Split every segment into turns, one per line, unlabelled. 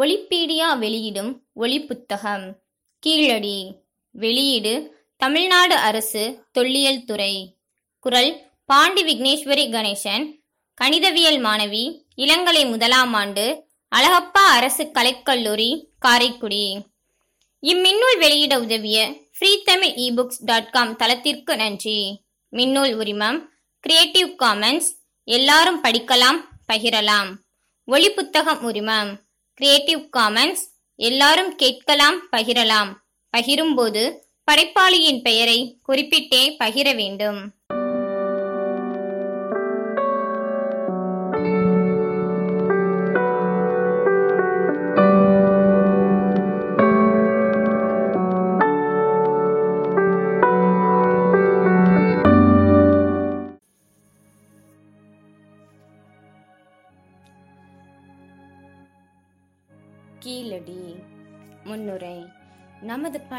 ஒலிப்பீடியா வெளியிடும் ஒலிப்புத்தகம். கீழடி வெளியீடு தமிழ்நாடு அரசு தொல்லியல் துறை. குரல் பாண்டி விக்னேஸ்வரி கணேசன் கணிதவியல் மாணவி இளங்கலை முதலாம் ஆண்டு அழகப்பா அரசு கலைக்கல்லூரி காரைக்குடி. இம்மின்னூல் வெளியிட உதவிய free Tamil ebooks dot com தளத்திற்கு நன்றி. மின்னூல் உரிமம் கிரியேட்டிவ் காமன்ஸ் எல்லாரும் படிக்கலாம் பகிரலாம். ஒளிப்புத்தகம் உரிமம் கிரியேட்டிவ் காமன்ஸ் எல்லாரும் கேட்கலாம் பகிரலாம். பகிரும்போது படைப்பாளியின் பெயரை குறிப்பிட்டே பகிர வேண்டும்.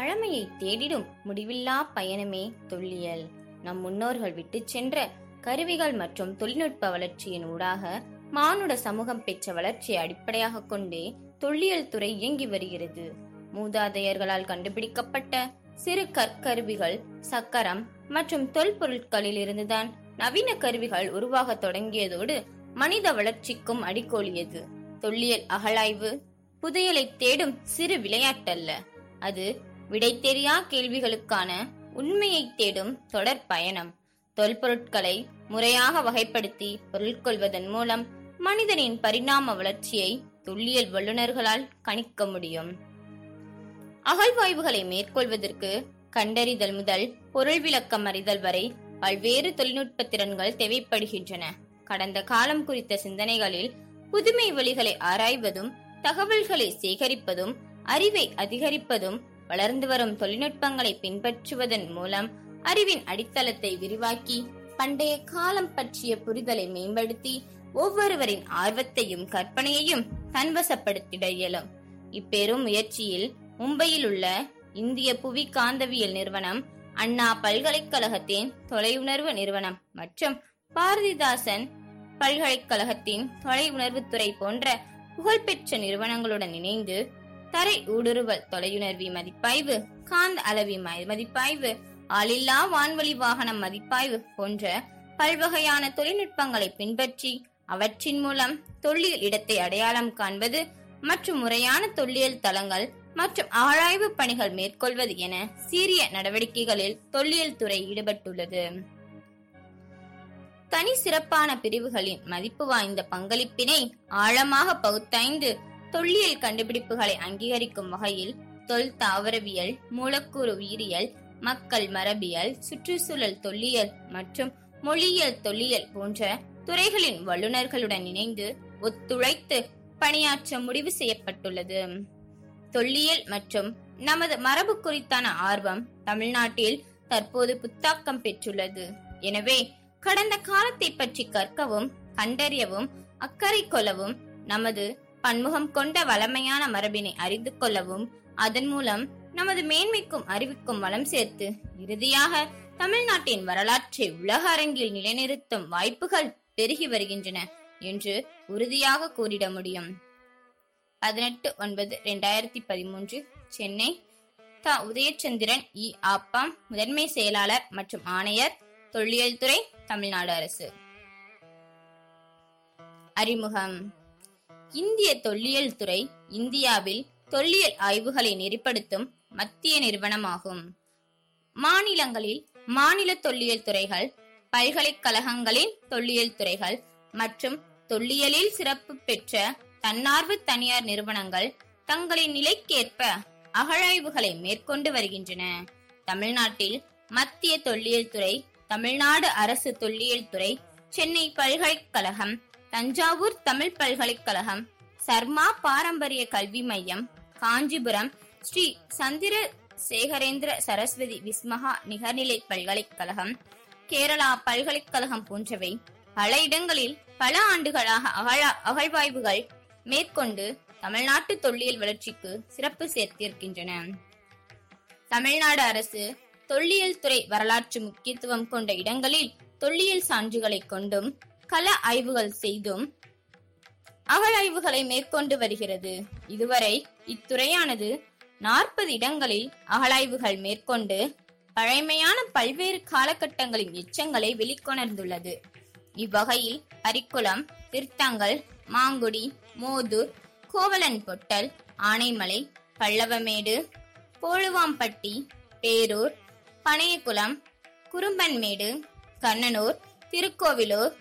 பழமையை தேடிடும் முடிவில்லா பயணமே தொல்லியல். நம் முன்னோர்கள் விட்டுச் சென்ற கருவிகள் மற்றும் தொழில்நுட்ப வளர்ச்சியின் ஊடாக மானுட சமூகம் பெற்ற வளர்ச்சியை அடிப்படையாக கொண்டே தொல்லியல் துறை இயங்கி வருகிறது. மூதாதையர்களால் கண்டுபிடிக்கப்பட்ட சிறு கற்கருவிகள் சக்கரம் மற்றும் தொல்பொருட்களில் இருந்துதான் நவீன கருவிகள் உருவாகத் தொடங்கியதோடு மனித வளர்ச்சிக்கும் அடிக்கோலியது. தொல்லியல் அகழாய்வு புதையலை தேடும் சிறு விளையாட்டல்ல. அது விடை தெரியா கேள்விகளுக்கான உண்மையை தேடும் தொடர் பயணம். தொல்பொருட்களை முறையாக வகைப்படுத்தி பொருள் கொள்வதன் மூலம் மனிதனின் பரிணாம வளர்ச்சியை துல்லியல் வல்லுநர்களால் கணிக்க முடியும். அகழ்வாய்வுகளை மேற்கொள்வதற்கு கண்டறிதல் முதல் பொருள் விளக்கம் அறிதல் வரை பல்வேறு தொழில்நுட்ப திறன்கள் தேவைப்படுகின்றன. கடந்த காலம் குறித்த சிந்தனைகளில் புதுமை வழிகளை ஆராய்வதும் தகவல்களை சேகரிப்பதும் அறிவை அதிகரிப்பதும் வளர்ந்து வரும் தொழில்நுட்பங்களை பின்பற்றுவதன் மூலம் அறிவின் அடித்தளத்தை விரிவாக்கி பண்டைய காலம் பற்றிய புரிதலை மேம்படுத்தி ஒவ்வொருவரின் ஆர்வத்தையும் கற்பனையையும் தன்வசப்படுத்திட இயலும். இப்பெரும் முயற்சியில் மும்பையில் உள்ள இந்திய புவி காந்தவியல் நிறுவனம் அண்ணா பல்கலைக்கழகத்தின் தொலையுணர்வு நிறுவனம் மற்றும் பாரதிதாசன் பல்கலைக்கழகத்தின் தொலையுணர்வுத்துறை போன்ற புகழ்பெற்ற நிறுவனங்களுடன் இணைந்து தரை ஊடுருவல் தொலையுணர்வி மதிப்பாய்வு காந்த அளவி மதிப்பாய்வு ஆளில்லா வான்வழி வாகனம் மதிப்பாய்வு போன்ற பல்வகையான தொழில்நுட்பங்களை பின்பற்றி அவற்றின் மூலம் தொல்லியல் இடத்தை அடையாளம் காண்பது மற்றும் முறையான தொல்லியல் தளங்கள் மற்றும் ஆராய்வு பணிகள் மேற்கொள்வது என சீரிய நடவடிக்கைகளில் தொல்லியல் துறை ஈடுபட்டுள்ளது. தனி சிறப்பான பிரிவுகளின் மதிப்பு வாய்ந்த பங்களிப்பினை ஆழமாக பகுத்தாய்ந்து தொல்லியல் கண்டுபிடிப்புகளை அங்கீகரிக்கும் வகையில் தொல் தாவரவியல் மூலக்கூறு உயிரியல் மக்கள் மரபியல் சுற்றுச்சூழல் தொல்லியல் மற்றும் மொழியியல் தொல்லியல் போன்ற துறைகளின் வல்லுநர்களுடன் இணைந்து ஒத்துழைத்து பணியாற்ற முடிவு செய்யப்பட்டுள்ளது. தொல்லியல் மற்றும் நமது மரபு குறித்தான ஆர்வம் தமிழ்நாட்டில் தற்போது புத்தாக்கம் பெற்றுள்ளது. எனவே கடந்த காலத்தை பற்றி கற்கவும் கண்டறியவும் அக்கறை கொள்ளவும் நமது பன்முகம் கொண்ட வளமையான மரபினை அறிந்து கொள்ளவும் அதன் மூலம் நமது மேன்மைக்கும் அறிவுக்கும் வளம் சேர்த்து இறுதியாக தமிழ்நாட்டின் வரலாற்றை உலக அரங்கில் நிலைநிறுத்தும் வாய்ப்புகள் பெருகி வருகின்றன என்று உறுதியாக கூறிட முடியும். பதினெட்டு ஒன்பது இரண்டாயிரத்தி பதிமூன்று சென்னை த உதயச்சந்திரன் இ. ஆப்பாம் முதன்மை செயலாளர் மற்றும் ஆணையர் தொல்லியல் துறை தமிழ்நாடு அரசு. அறிமுகம். இந்திய தொல்லியல் துறை இந்தியாவில் தொல்லியல் ஆய்வுகளை நெறிப்படுத்தும் மத்திய நிறுவனமாகும். மாநிலங்களில் மாநில தொல்லியல் துறைகள் பல்கலைக்கழகங்களின் தொல்லியல் துறைகள் மற்றும் தொல்லியலில் சிறப்பு பெற்ற தன்னார்வ தனியார் நிறுவனங்கள் தங்களின் நிலைக்கேற்ப அகழாய்வுகளை மேற்கொண்டு வருகின்றன. தமிழ்நாட்டில் மத்திய தொல்லியல் துறை தமிழ்நாடு அரசு தொல்லியல் துறை சென்னை பல்கலைக்கழகம் தஞ்சாவூர் தமிழ் பல்கலைக்கழகம் சர்மா பாரம்பரிய கல்வி மையம் காஞ்சிபுரம் ஸ்ரீ சந்திர சேகரேந்திர சரஸ்வதி விஸ்மகா நிகர்நிலை பல்கலைக்கழகம் கேரளா பல்கலைக்கழகம் போன்றவை பல இடங்களில் பல ஆண்டுகளாக அகழா அகழ்வாய்வுகள் மேற்கொண்டு தமிழ்நாட்டு தொல்லியல் வளர்ச்சிக்கு சிறப்பு சேர்த்திருக்கின்றன. தமிழ்நாடு அரசு தொல்லியல் துறை வரலாற்று முக்கியத்துவம் கொண்ட இடங்களில் தொல்லியல் சான்றுகளை கொண்டும் கள ஆய்வுகள் செய்தும் அகழாய்வுகளை மேற்கொண்டு வருகிறது. இதுவரை இத்துறையானது நாற்பது இடங்களில் அகழாய்வுகள் மேற்கொண்டு பழைமையான பல்வேறு காலகட்டங்களின் எச்சங்களை வெளிக்கொணர்ந்துள்ளது. இவ்வகையில் அரிக்குளம் திருத்தங்கள் மாங்குடி மோதூர் கோவலன் பொட்டல் ஆனைமலை பல்லவமேடு போழுவாம்பட்டி பேரூர் பனையகுளம் குறும்பன்மேடு கண்ணனூர் திருக்கோவிலூர்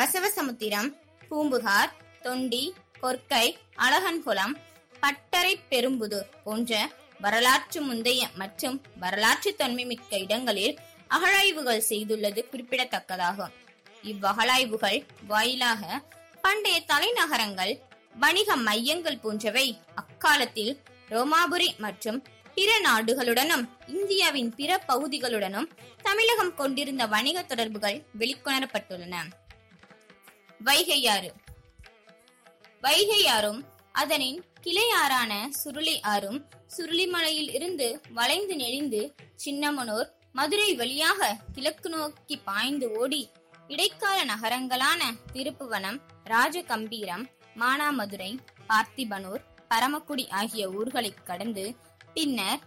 வசவசமுத்திரம் பூம்புகார் தொண்டி கொற்கை அழகன்குளம் பட்டறை பெரும்புதூர் போன்ற வரலாற்று முந்தைய மற்றும் வரலாற்று தொன்மைமிக்க இடங்களில் அகழாய்வுகள் செய்துள்ளது குறிப்பிடத்தக்கதாகும். இவ்வகழாய்வுகள் வாயிலாக பண்டைய தலைநகரங்கள் வணிக மையங்கள் போன்றவை அக்காலத்தில் ரோமாபுரி மற்றும் பிற நாடுகளுடனும் இந்தியாவின் பிற பகுதிகளுடனும் தமிழகம் கொண்டிருந்த வணிக தொடர்புகள் வெளிக்கொணரப்பட்டுள்ளன. வைகையாறு. வைகையாறும் அதனின் கிளையாறான சுருளி ஆறும் சுருளிமலையில் இருந்து வளைந்து நெளிந்து சின்னமனூர் மதுரை வழியாக கிழக்கு நோக்கி பாய்ந்து ஓடி இடைக்கால நகரங்களான திருப்புவனம் ராஜகம்பீரம் மானாமதுரை பார்த்திபனூர் பரமக்குடி ஆகிய ஊர்களை கடந்து பின்னர்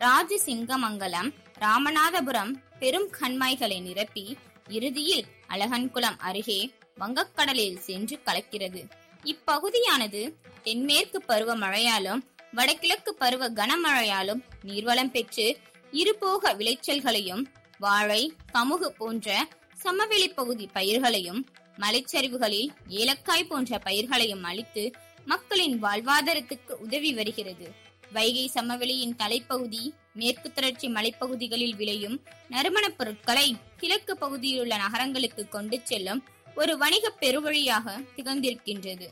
ராஜசிங்கமங்கலம் ராமநாதபுரம் பெரும் கண்மாய்களை நிரப்பி இறுதியில் அழகன்குளம் அருகே வங்கக்கடலில் சென்று கலக்கிறது. இப்பகுதியானது தென்மேற்கு பருவ மழையாலும் வடகிழக்கு பருவ கனமழையாலும் நீர்வளம் பெற்று இருபோக விளைச்சல்களையும் வாழை கமுகு போன்ற சமவெளி பகுதி பயிர்களையும் மலைச்சரிவுகளில் ஏலக்காய் போன்ற பயிர்களையும் அளித்து மக்களின் வாழ்வாதாரத்துக்கு உதவி வருகிறது. வைகை சமவெளியின் தலைப்பகுதி மேற்கு தொடர்ச்சி மலைப்பகுதிகளில் விளையும் நறுமணப் பொருட்களை கிழக்கு பகுதியிலுள்ள நகரங்களுக்கு கொண்டு செல்லும் ஒரு வணிக பெருவழியாக திகழ்ந்திருக்கின்றது.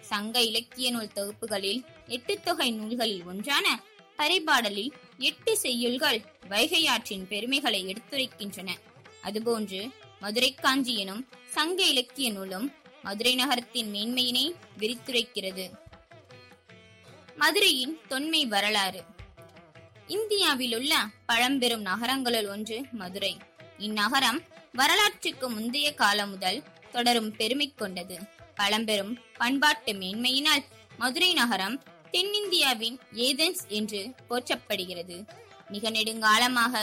சங்க இலக்கிய நூல் தொகுப்புகளில் எட்டு தொகை நூல்களில் ஒன்றான பரிபாடலில் எட்டு செய்யுள்கள் வைகையாற்றின் பெருமைகளை எடுத்துரைக்கின்றன. அதுபோன்று மதுரை காஞ்சி எனும் சங்க இலக்கிய நூலும் மதுரை நகரத்தின் மேன்மையினை விரித்துரைக்கிறது. மதுரையின் தொன்மை வரலாறு. இந்தியாவில் உள்ள பழம்பெரும் நகரங்களுள் ஒன்று மதுரை. இந்நகரம் வரலாற்றுக்கு முந்தைய காலம் முதல் தொடரும் பெருமை கொண்டது. பழம்பெரும் பண்பாட்டு மேன்மையினால் மதுரை நகரம் தென்னிந்தியாவின் ஏதென்ஸ் என்று போற்றப்படுகிறது. மிக நெடுங்காலமாக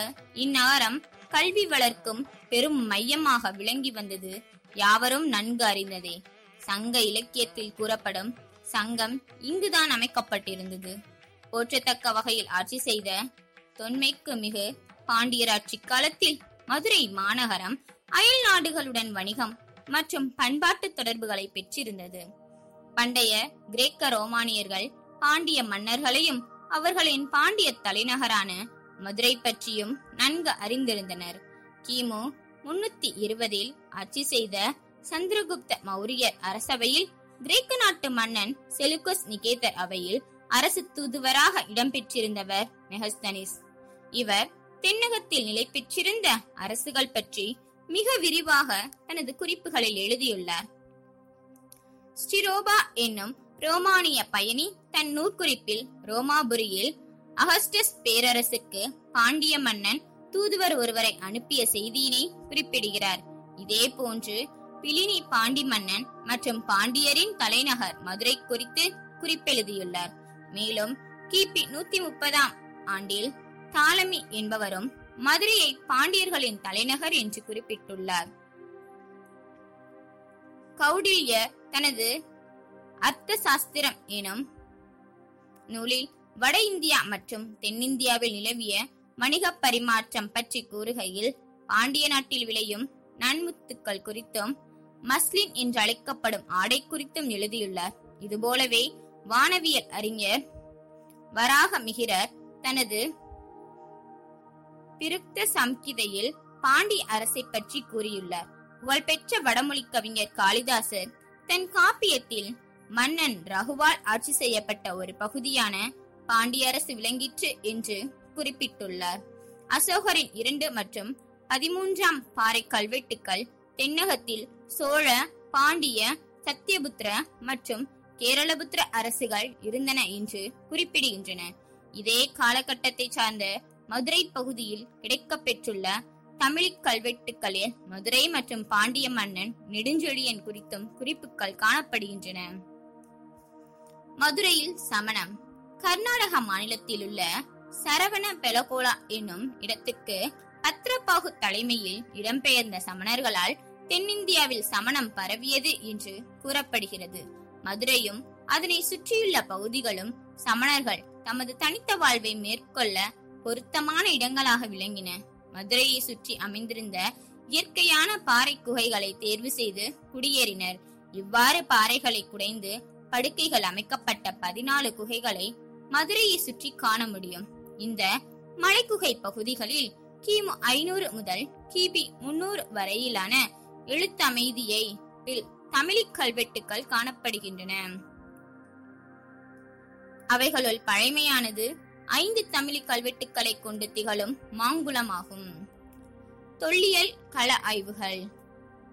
இந்நகரம் கல்வி வளர்க்கும் பெரும் மையமாக விளங்கி வந்தது யாவரும் நன்கு அறிந்ததே. சங்க இலக்கியத்தில் கூறப்படும் சங்கம் இங்குதான் அமைக்கப்பட்டிருந்தது. போற்றத்தக்க வகையில் ஆட்சி செய்த தொன்மைக்கு மிகு பாண்டியராட்சி காலத்தில் மதுரை மாநகரம் அயல் நாடுகளுடன் வணிகம் மற்றும் பண்பாட்டு தொடர்புகளை பெற்றிருந்தது. பண்டைய கிரேக்க ரோமானியர்கள் பாண்டிய மன்னர்களையும் அவர்களின் பாண்டிய தலைநகரான மதுரை பற்றியும் நன்கு அறிந்திருந்தனர். கிமு முன்னூத்தி இருபதில் ஆட்சி செய்த சந்திரகுப்த மௌரியர் அரசவையில் கிரேக்க நாட்டு மன்னன் செலுக்கோஸ் நிகேதர் அவையில் அரசு தூதுவராக இடம்பெற்றிருந்தவர் மெஹஸ்தனிஸ் இவர் தென்னகத்தில் நிலை பெற்றிருந்த அரசுகள் பற்றி மிக விரிவாக தனது குறிப்புகளில் எழுதியுள்ளார். ஸ்டிரோபா என்னும் ரோமானிய பயணி தன் நூற்குறிப்பில் ரோமாபுரியில் அகஸ்டஸ் பேரரசுக்கு பாண்டிய மன்னன் தூதுவர் ஒருவரை அனுப்பிய செய்தியினை குறிப்பிடுகிறார். இதே போன்று பிலினி பாண்டி மன்னன் மற்றும் பாண்டியரின் தலைநகர் மதுரை குறித்து குறிப்பெழுதியுள்ளார். மேலும் கிபி நூத்தி முப்பதாம் ஆண்டில் தாலமி என்பவரும் மதுரையை பாண்டியர்களின் தலைநகர் என்று குறிப்பிட்டுள்ளார். கௌடில்யர் தனது அர்த்த சாஸ்திரம் எனும் நூலில் வட இந்தியா மற்றும் தென்னிந்தியாவில் நிலவிய வணிக பரிமாற்றம் பற்றி கூறுகையில் பாண்டிய நாட்டில் விளையும் நன்முத்துக்கள் குறித்தும் மஸ்லின் என்று அழைக்கப்படும் ஆடை குறித்தும் எழுதியுள்ளார். இதுபோலவே வானவியல் அறிஞர் வராக மிகிரர் தனது பிருக்த சம்கிதையில் பாண்டிய அரசை பற்றி கூறியுள்ளார். புகழ்பெற்ற வடமொழி கவிஞர் காளிதாசர் தன் காப்பியத்தில் மன்னன் ரகுவால் ஆட்சி செய்யப்பட்ட ஒரு பகுதியான பாண்டிய அரசு விளங்கிற்று என்று குறிப்பிட்டுள்ளார். அசோகரின் இரண்டு மற்றும் பதிமூன்றாம் பாறை கல்வெட்டுக்கள் தென்னகத்தில் சோழ பாண்டிய சத்தியபுத்திர மற்றும் கேரளபுத்திர அரசுகள் இருந்தன என்று குறிப்பிடுகின்றன. இதே காலகட்டத்தை சார்ந்த மதுரை பகுதியில் கிடைக்கப்பெற்றுள்ள தமிழ் கல்வெட்டுக்களில் மதுரை மற்றும் பாண்டிய மன்னன் நெடுஞ்செழியன் குறித்தும் குறிப்புகள் காணப்படுகின்றன. மதுரையில் சமணம். கர்நாடக மாநிலத்தில் உள்ள சரவண பெலகோலா என்னும் இடத்துக்கு பத்ரபாகு தலைமையில் இடம்பெயர்ந்த சமணர்களால் தென்னிந்தியாவில் சமணம் பரவியது என்று கூறப்படுகிறது. மதுரையும் அதனை சுற்றியுள்ள பகுதிகளும் சமணர்கள் தமது தனித்த வாழ்வை மேற்கொள்ள பொருத்தமான இடங்களாக விளங்கின. மதுரையை சுற்றி அமைந்திருந்த இயற்கையான பாறை குகைகளை தேர்வு செய்து குடியேறினர். இவ்வாறு பாறைகளை குடைந்து படுக்கைகள் அமைக்கப்பட்ட பதினாலு குகைகளை மதுரையை சுற்றி காண முடியும். இந்த மலைக்குகை பகுதிகளில் கிமு ஐநூறு முதல் கிபி முன்னூறு வரையிலான எழுத்தமைதியை தமிழிக் கல்வெட்டுக்கள் காணப்படுகின்றன. அவைகளுள் பழைமையானது ஐந்து தமிழ் கல்வெட்டுக்களை கொண்டு திகழும் மாங்குளமாகும். தொல்லியல் கள ஆய்வுகள்.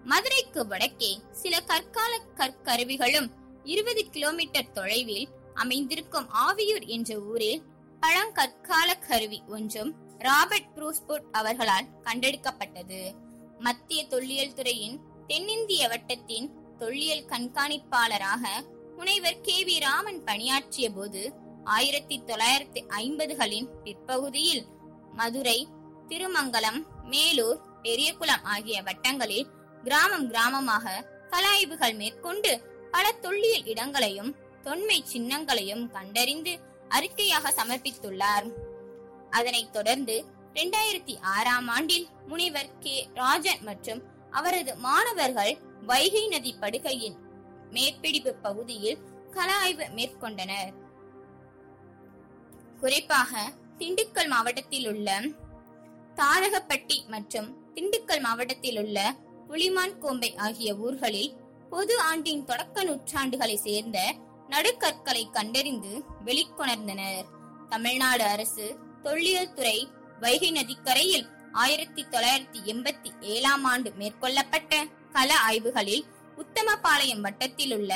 மதுரைக்கு வடக்கே சில கற்கால கற்கருவிகளும் இருபது கிலோமீட்டர் தொலைவில் அமைந்திருக்கும் ஆவியூர் என்ற ஊரில் பழங்கற்கால கருவி ஒன்றும் ராபர்ட் ப்ரூஸ்போர்ட் அவர்களால் கண்டெடுக்கப்பட்டது. மத்திய தொல்லியல் துறையின் தென்னிந்திய வட்டத்தின் தொல்லியல் கண்காணிப்பாளராக முனைவர் கே வி ராமன் பணியாற்றிய போது ஆயிரத்தி தொள்ளாயிரத்தி ஐம்பதுகளின் பிற்பகுதியில் மதுரை திருமங்கலம் மேலூர் பெரியகுளம் ஆகிய வட்டங்களில் கிராமம் கிராமமாக கலாய்வுகள் மேற்கொண்டு பல தொல்லியல் இடங்களையும் தொன்மை சின்னங்களையும் கண்டறிந்து அறிக்கையாக சமர்ப்பித்துள்ளார். அதனைத் தொடர்ந்து இரண்டாயிரத்தி ஆறாம் ஆண்டில் முனிவர் கே. ராஜன் மற்றும் அவரது மாணவர்கள் வைகை நதி படுகையின் மேற்பிடிப்பு பகுதியில் கலாய்வு மேற்கொண்டனர். குறிப்பாக திண்டுக்கல் மாவட்டத்தில் உள்ள தாரகப்பட்டி மற்றும் திண்டுக்கல் மாவட்டத்தில் உள்ள புலிமான் கோம்பை ஆகிய ஊர்களில் பொது ஆண்டின் தொடக்க நூற்றாண்டுகளை சேர்ந்த நடுக்கற்களை கண்டறிந்து வெளிக்கொணர்ந்தனர். தமிழ்நாடு அரசு தொல்லியல் துறை வைகை நதிக்கரையில் ஆயிரத்தி தொள்ளாயிரத்தி எண்பத்தி ஏழாம் ஆண்டு மேற்கொள்ளப்பட்ட கள ஆய்வுகளில் உத்தமபாளையம் வட்டத்தில் உள்ள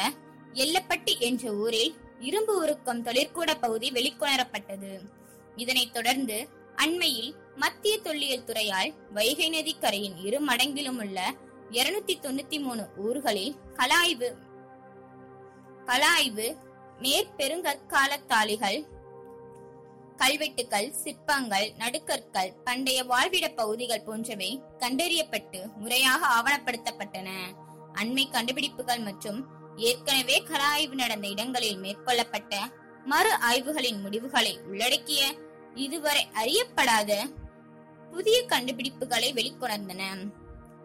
எல்லப்பட்டி என்ற ஊரில் இரும்பு உருக்கம் தொழிற்கூட பகுதி வெளிக்கொணரப்பட்டது. இதனைத் தொடர்ந்து அண்மையில் மத்திய தொல்லியல் துறையால் வைகை நதி கரையின் இரு மடங்கிலும் உள்ள இருநூத்தி தொண்ணூத்தி மூணு ஊர்களில் கலாய்வு கலாய்வு மேற்பெருங்கற்கால தாளிகள் கல்வெட்டுகள் சிற்பங்கள் நடுக்கற்கள் பண்டைய வாழ்விட பகுதிகள் போன்றவை கண்டறியப்பட்டு முறையாக ஆவணப்படுத்தப்பட்டன. அண்மை கண்டுபிடிப்புகள் மற்றும் ஏற்கனவே கலாய்வு நடந்த இடங்களில் மேற்கொள்ளப்பட்ட மறு ஆய்வுகளின் முடிவுகளை உள்ளடக்கிய இதுவரை அறியப்படாத புதிய கண்டுபிடிப்புகளை வெளிக்கொணர்ந்தன.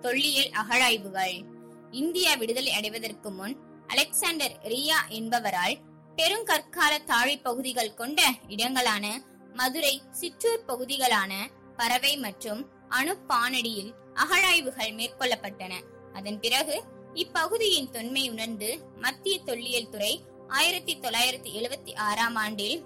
தொல்லியல் அகழாய்வுகள். இந்தியா விடுதலை அடைவதற்கு முன் அலெக்சாண்டர் ரியா என்பவரால் பெருங்கற்கால தாழை பகுதிகள் கொண்ட இடங்களான மதுரை சிற்றூர் பகுதிகளான பறவை மற்றும் அணுப்பானடியில் அகழாய்வுகள் மேற்கொள்ளப்பட்டன. அதன் பிறகு இப்பகுதியின் தொன்மை உணர்ந்து மத்திய தொல்லியல் துறை ஆயிரத்தி தொள்ளாயிரத்தி எழுபத்தி ஆறாம் ஆண்டில்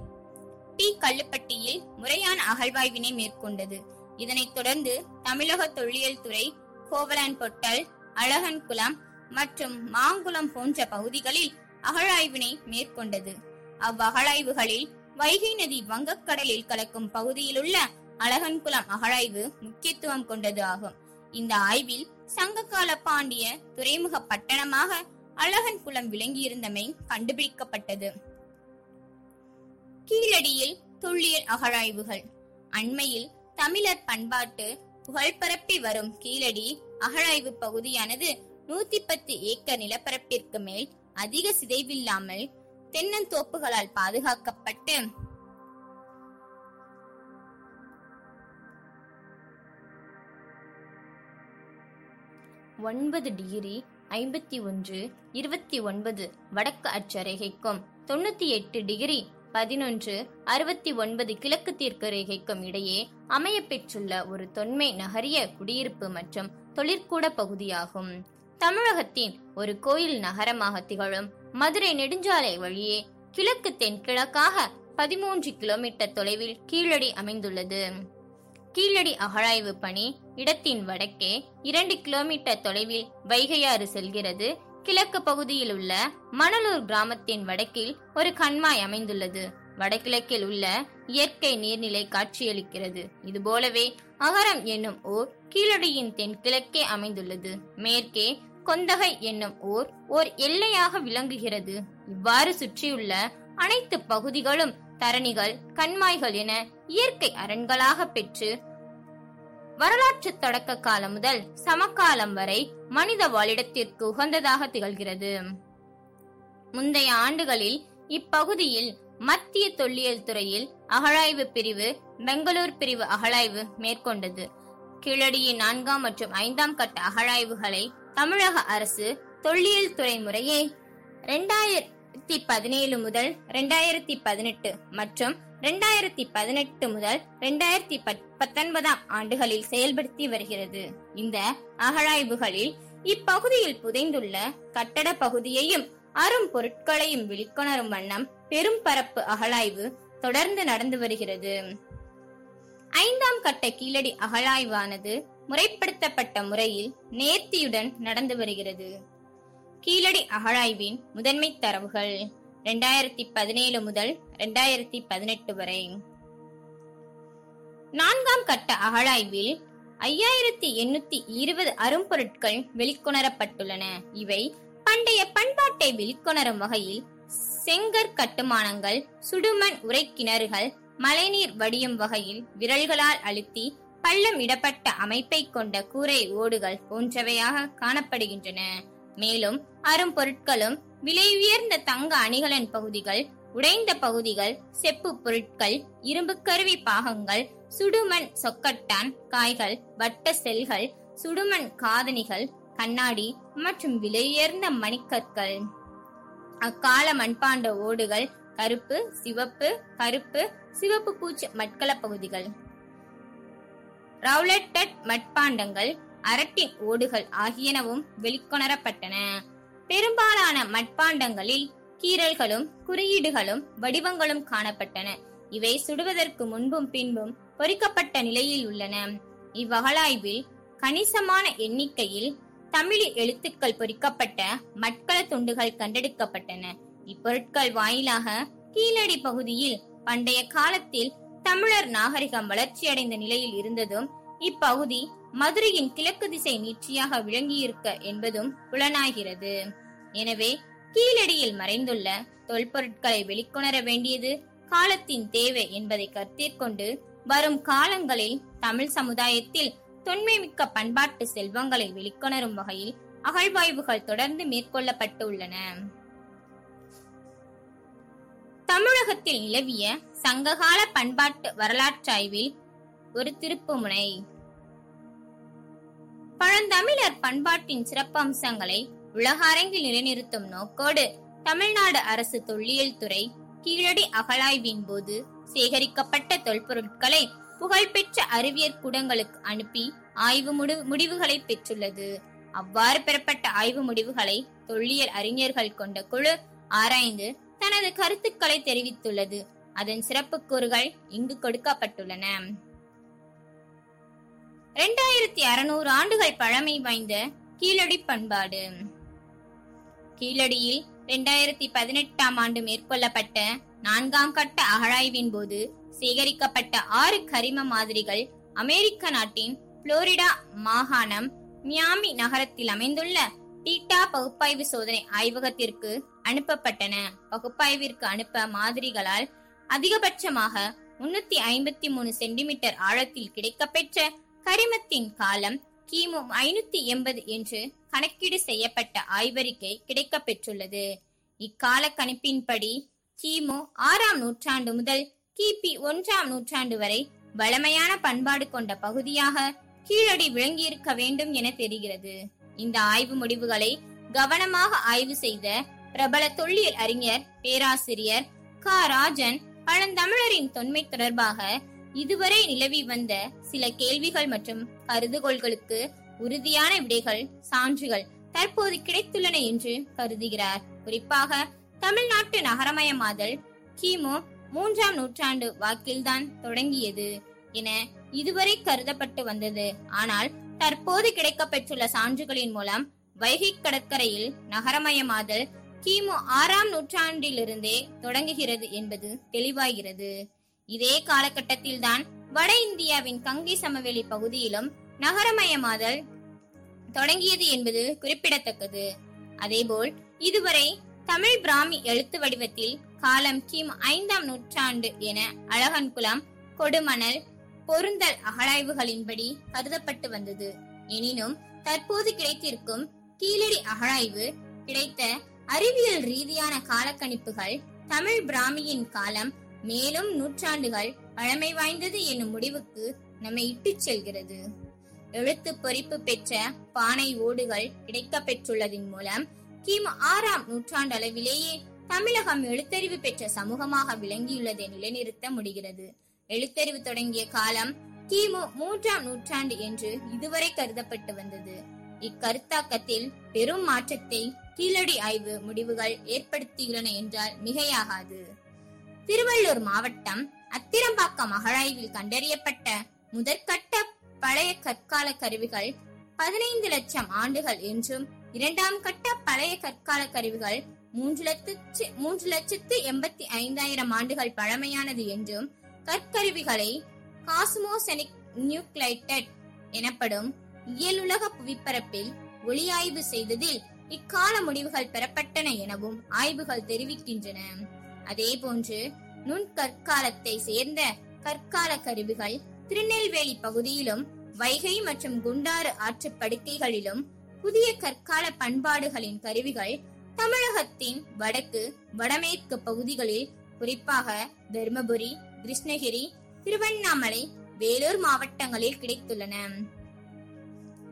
டி கல்லுப்பட்டியில் முறையான அகழ்வாய்வினை மேற்கொண்டது. இதனைத் தொடர்ந்து தமிழக தொல்லியல் துறை கோவலன் பொட்டல் அழகன்குளம் மற்றும் மாங்குளம் போன்ற பகுதிகளில் அகழாய்வினை மேற்கொண்டது. அவ்வகழாய்வுகளில் வைகை நதி வங்கக்கடலில் கலக்கும் பகுதியில் உள்ள அழகன்குளம் அகழாய்வு முக்கியத்துவம் கொண்டது ஆகும். இந்த ஆய்வில் சங்ககால பாண்டிய துறைமுக பட்டணமாக அழகன் குளம் விளங்கியிருந்தமை கண்டுபிடிக்கப்பட்டது. கீழடியில் தொல்லியல் அகழாய்வுகள். அண்மையில் தமிழர் பண்பாட்டு புகழ்பரப்பி வரும் கீழடி அகழாய்வு பகுதியானது நூத்தி பத்து ஏக்கர் நிலப்பரப்பிற்கு மேல் அதிக சிதைவில்லாமல் தென்னந்தோப்புகளால் பாதுகாக்கப்பட்டு ஒன்பது டிகிரி ஐம்பத்தி ஒன்று இருபத்தி ஒன்பது வடக்கு அட்சரேகைக்கும் தொண்ணூத்தி எட்டு டிகிரி பதினொன்று அறுபத்தி ஒன்பது கிழக்கு தீர்க்க ரேகைக்கும் இடையே அமைய பெற்றுள்ள ஒரு தொன்மை நகரிய குடியிருப்பு மற்றும் தொழிற்கூட பகுதியாகும். தமிழகத்தின் ஒரு கோயில் நகரமாக திகழும் மதுரை நெடுஞ்சாலை வழியே கிழக்கு தென்கிழக்காக பதிமூன்று கிலோமீட்டர் தொலைவில் கீழடி அமைந்துள்ளது. கீழடி அகழாய்வு பணி இடத்தின் வடக்கே இரண்டு கிலோமீட்டர் தொலைவில் வைகையாறு செல்கிறது. கிழக்கு பகுதியில் உள்ள மணலூர் கிராமத்தின் வடக்கில் ஒரு கண்மாய் அமைந்துள்ளது. வடகிழக்கில் உள்ள இயற்கை நீர்நிலை காட்சியளிக்கிறது. இதுபோலவே அகரம் என்னும் ஊர் கீழடியின் தென்கிழக்கே அமைந்துள்ளது. மேற்கே கொந்தகை என்னும் ஊர் ஓர் எல்லையாக விளங்குகிறது. இவ்வாறு சுற்றியுள்ள அனைத்து பகுதிகளும் தரணிகள் கண்மாய்கள் என இயற்கை அரண்களாக பெற்று வரலாற்று தொடக்க காலம் முதல் சமகாலம் வரை மனித வாழிடத்திற்கு உகந்ததாக திகழ்கிறது. முந்தைய ஆண்டுகளில் இப்பகுதியில் மத்திய தொல்லியல் துறையில் அகழாய்வு பிரிவு பெங்களூர் பிரிவு அகழாய்வு மேற்கொண்டது. கீழடியின் நான்காம் மற்றும் ஐந்தாம் கட்ட அகழாய்வுகளை தமிழக அரசு தொல்லியல் துறை முறையே ரெண்டாயிரத்தி பதினேழு முதல் ரெண்டாயிரத்தி பதினெட்டு மற்றும் ரெண்டாயிரத்தி பதினெட்டு முதல் ரெண்டாயிரத்தி பத்தொன்பதாம் ஆண்டுகளில் செயல்படுத்தி வருகிறது. இந்த அகழாய்வுகளில் இப்பகுதியில் புதைந்துள்ள கட்டட பகுதியையும் அரும் பொருட்களையும் விழிக்கொணரும் வண்ணம் பெரும் பரப்பு அகழாய்வு தொடர்ந்து நடந்து வருகிறது. ஐந்தாம் கட்ட கீழடி அகழாய்வானது முறைப்படுத்தப்பட்ட முறையில் நேர்த்தியுடன் நடந்து வருகிறது. கீழடி அகழாய்வின் முதன்மை தரவுகள் ரெண்டாயிரத்தி பதினேழு முதல் ரெண்டாயிரத்தி பதினெட்டு வரை. நான்காம் கட்ட அகழாய்வில் ஐயாயிரத்தி எண்ணூத்தி இருபது அரும்பொருட்கள் வெளிக்கொணரப்பட்டுள்ளன. இவை பண்டைய பண்பாட்டை வெளிக்கொணரும் வகையில் செங்கற் கட்டுமானங்கள் சுடுமண் உரைக்கிணறுகள் மழைநீர் வடியும் வகையில் விரல்களால் அழுத்தி பள்ளம் இடப்பட்ட அமைப்பை கொண்ட கூரை ஓடுகள் போன்றவையாக காணப்படுகின்றன. மேலும் அரும்பொருட்களும் விலை உயர்ந்த தங்க அணிகலன் பகுதிகள் உடைந்த பகுதிகள் செப்பு பொருட்கள் இரும்பு கருவி பாகங்கள் சுடுமண் சொக்கட்டான் காய்கள் வட்ட செல்கள் சுடுமண் காதணிகள் கண்ணாடி மற்றும் விலையுயர்ந்த மணிக்கற்கள். அக்கால மண்பாண்ட ஓடுகள் கருப்பு சிவப்பு கருப்பு சிவப்பு பூச்சி மட்கள பகுதிகள். ரவுலட்டட் மட்பாண்டங்கள் அரட்டின் ஓடுகள் ஆகியனவும் வெளிக்கொணரப்பட்டன. பெரும்பாலான மட்பாண்டங்களில் கீறல்களும் குறியீடுகளும் வடிவங்களும் காணப்பட்டன. இவை சுடுவதற்கு முன்பும் பின்பும் பொறிக்கப்பட்ட நிலையில் உள்ளன. இவ்வகலாய்வில் கணிசமான எண்ணிக்கையில் தமிழ் எழுத்துக்கள் பொறிக்கப்பட்ட மட்கள துண்டுகள் கண்டெடுக்கப்பட்டன. இப்பொருட்கள் வாயிலாக கீழடி பகுதியில் பண்டைய காலத்தில் தமிழர் நாகரிகம் வளர்ச்சியடைந்த நிலையில் இருந்ததும் இப்பகுதி மதுரையின் கிழக்கு திசை நீட்சியாக விளங்கியிருக்க என்பதும் புலனாகிறது. எனவே கீழடியில் மறைந்துள்ள தொல்பொருட்களை வெளிக்கொணர வேண்டியது காலத்தின் தேவை என்பதை கருத்திற்கொண்டு வரும் காலங்களில் தமிழ் சமுதாயத்தில் தொன்மைமிக்க பண்பாட்டு செல்வங்களை வெளிக்கொணரும் வகையில் அகழ்வாய்வுகள் தொடர்ந்து மேற்கொள்ளப்பட்டு உள்ளன தமிழகத்தில் நிலவிய சங்ககால பண்பாட்டு வரலாற்றாய்வில் ஒரு திருப்புமுனை. பழந்தமிழர் பண்பாட்டின் சிறப்பம்சங்களை உலக அரங்கில் நிலைநிறுத்தும் நோக்கோடு தமிழ்நாடு அரசு தொல்லியல் துறை கீழடி அகழாய்வின் போது சேகரிக்கப்பட்ட தொல்பொருட்களை புகழ்பெற்ற அறிவியற் கூடங்களுக்கு அனுப்பி ஆய்வு முடிவுகளை பெற்றுள்ளது. அவ்வாறு பெறப்பட்ட ஆய்வு முடிவுகளை தொல்லியல் அறிஞர்கள் கொண்ட குழு ஆராய்ந்து தனது கருத்துக்களை தெரிவித்துள்ளது. அதன் சிறப்பு கூறுகள் இங்கு கொடுக்கப்பட்டுள்ளன. இரண்டாயிரத்தி அறுநூறு ஆண்டுகள் பழமை வாய்ந்த கீழடி பண்பாடு. கீழடியில் இரண்டாயிரத்தி பதினெட்டாம் ஆண்டு மேற்கொள்ளப்பட்ட நான்காம் கட்ட அகழாய்வின் போது சேகரிக்கப்பட்ட ஆறு கரிம மாதிரிகள் அமெரிக்க நாட்டின் புளோரிடா மாகாணம் மியாமி நகரத்தில் அமைந்துள்ள டீட்டா பகுப்பாய்வு சோதனை ஆய்வகத்திற்கு அனுப்பப்பட்டன. பகுப்பாய்விற்கு அனுப்ப மாதிரிகளால் அதிகபட்சமாக முன்னூத்தி ஐம்பத்தி மூணு சென்டிமீட்டர் ஆழத்தில் கிடைக்கப்பெற்ற கரிமத்தின் காலம் கிமு ஐநூத்தி எண்பது என்று கணக்கீடு செய்யப்பட்ட ஆய்வறிக்கை கிடைக்கப்பெற்றுள்ளது. இக்கால கணிப்பின்படி கிமு ஆறாம் நூற்றாண்டு முதல் கிபி ஒன்றாம் நூற்றாண்டு வரை வளமையான பண்பாடு கொண்ட பகுதியாக கீழடி விளங்கியிருக்க வேண்டும் என தெரிகிறது. இந்த ஆய்வு முடிவுகளை கவனமாக ஆய்வு செய்த பிரபல தொல்லியல் அறிஞர் பேராசிரியர் க. ராஜன் பழந்தமிழரின் தொன்மை தொடர்பாக இதுவரை நிலவி வந்த சில கேள்விகள் மற்றும் கருதுகோள்களுக்கு உறுதியான விடைகள் சான்றுகள் தற்போது கிடைத்துள்ளன என்று கருதுகிறார். குறிப்பாக தமிழ்நாட்டு நகரமயமாதல் கிமு மூன்றாம் நூற்றாண்டு வாக்கில்தான் தொடங்கியது என இதுவரை கருதப்பட்டு வந்தது. ஆனால் தற்போது கிடைக்கப்பெற்றுள்ள சான்றுகளின் மூலம் வைகை கடற்கரையில் நகரமயமாதல் கிமு ஆறாம் நூற்றாண்டிலிருந்தே தொடங்குகிறது என்பது தெளிவாகிறது. இதே காலகட்டத்தில்தான் வட இந்தியாவின் கங்கை சமவெளி பகுதியிலும் நகரமயமாதல் தொடங்கியது என்பது குறிப்பிடத்தக்கது. அதேபோல் இதுவரை தமிழ் பிராமி எழுத்து வடிவத்தில் காலம் கிம் ஐந்தாம் நூற்றாண்டு என அழகன்குளம் கொடுமணல் பொருந்தல் அகழாய்வுகளின்படி கருதப்பட்டு வந்தது. எனினும் தற்போது கிடைத்திருக்கும் கீழடி அகழாய்வு கிடைத்த அறிவியல் ரீதியான காலக்கணிப்புகள் தமிழ் பிராமியின் காலம் மேலும் நூற்றாண்டுகள் பழமை வாய்ந்தது என்னும் முடிவுக்கு நம்மை இட்டுச் செல்கிறது. எழுத்து பொறிப்பு பெற்ற பானை ஓடுகள் கிடைக்க பெற்றுள்ளதின் மூலம் கிமு ஆறாம் நூற்றாண்டு அளவிலேயே தமிழகம் எழுத்தறிவு பெற்ற சமூகமாக விளங்கியுள்ளதை நிலைநிறுத்த முடிகிறது. எழுத்தறிவு தொடங்கிய காலம் கிமு மூன்றாம் நூற்றாண்டு என்று இதுவரை கருதப்பட்டு வந்தது. இக்கருத்தாக்கத்தில் பெரும் மாற்றத்தை கீழடி ஆய்வு முடிவுகள் ஏற்படுத்தியுள்ளன என்றால் மிகையாகாது. திருவள்ளூர் மாவட்டம் அத்திரம்பாக்கம் அகழாய்வில் கண்டறியப்பட்ட முதற்கட்ட பழைய கற்கால கருவிகள் பதினைந்து லட்சம் ஆண்டுகள் என்றும் இரண்டாம் கட்ட பழைய கற்கால கருவிகள் மூன்று லட்சத்து மூன்று லட்சத்து எண்பத்தி ஐந்தாயிரம் ஆண்டுகள் பழமையானது என்றும் கற்கருவிகளை காஸ்மோசெனிக் நியூக்ளைட்டட் எனப்படும் இயலுலக புவிப்பரப்பில் ஒளியாய்வு செய்ததில் இக்கால முடிவுகள் பெறப்பட்டன எனவும் ஆய்வுகள் தெரிவிக்கின்றன. அதேபோன்று நுண்கற்காலத்தை சேர்ந்த கற்கால கருவிகள் திருநெல்வேலி பகுதியிலும் வைகை மற்றும் குண்டாறு ஆற்று படுக்கைகளிலும் புதிய கற்கால பண்பாடுகளின் கருவிகள் தமிழகத்தின் வடக்கு வடமேற்கு பகுதிகளில் குறிப்பாக தர்மபுரி கிருஷ்ணகிரி திருவண்ணாமலை வேலூர் மாவட்டங்களில் கிடைத்துள்ளன.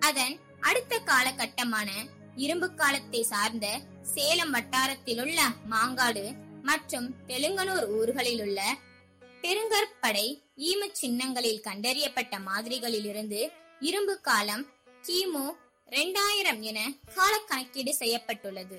அதன் அடுத்த காலகட்டமான இரும்பு காலத்தை சார்ந்த சேலம் வட்டாரத்திலுள்ள மாங்காடு மற்றும் தெலுங்கனூர் ஊர்களில் உள்ள பெருங்கற்படை ஈம சின்னங்களில் கண்டறியப்பட்ட மாதிரிகளிலிருந்து இரும்பு காலம் கிமு இரண்டாயிரம் என காலக்கணக்கீடு செய்யப்பட்டுள்ளது.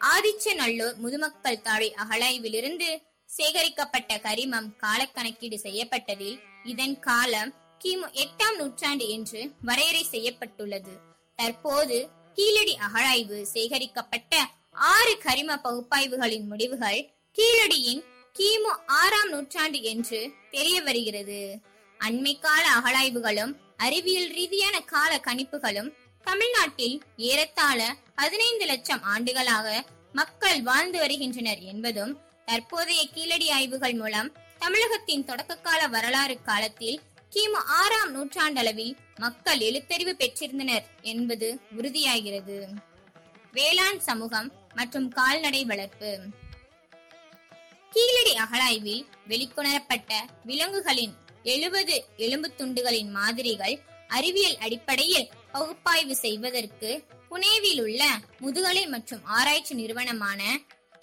ஆதிச்சநல்லூர் முதுமக்கள் தாழி அகழாய்விலிருந்து சேகரிக்கப்பட்ட கரிமம் காலக்கணக்கீடு செய்யப்பட்டதில் இதன் காலம் கிமு எட்டாம் நூற்றாண்டு என்று வரையறை செய்யப்பட்டுள்ளது. தற்போது கீழடி அகழாய்வு சேகரிக்கப்பட்ட ஆறு கரிம பகுப்பாய்வுகளின் முடிவுகள் கீழடியின் கிமு ஆறாம் நூற்றாண்டு என்று தெரிய வருகிறது. அண்மை கால அகழாய்வுகளும் அறிவியல் ரீதியான கால கணிப்புகளும் தமிழ்நாட்டில் ஏறத்தாழ பதினைந்து லட்சம் ஆண்டுகளாக மக்கள் வாழ்ந்து வருகின்றனர் என்பதும் தற்போதைய கீழடி ஆய்வுகள் மூலம் தமிழகத்தின் தொடக்ககால வரலாறு காலத்தில் கிமு ஆறாம் நூற்றாண்டளவில் மக்கள் எழுத்தறிவு பெற்றிருந்தனர் என்பது உறுதியாகிறது. வேளாண் சமூகம் மற்றும் கால்நடை வளர்ப்பு. கீழடி அகழாய்வில் வெளிக்கொணரப்பட்ட விலங்குகளின் எழுபது எலும்பு துண்டுகளின் மாதிரிகள் அறிவியல் அடிப்படையில் பகுப்பாய்வு செய்வதற்கு புனேவில் உள்ள முதுகலை மற்றும் ஆராய்ச்சி நிறுவனமான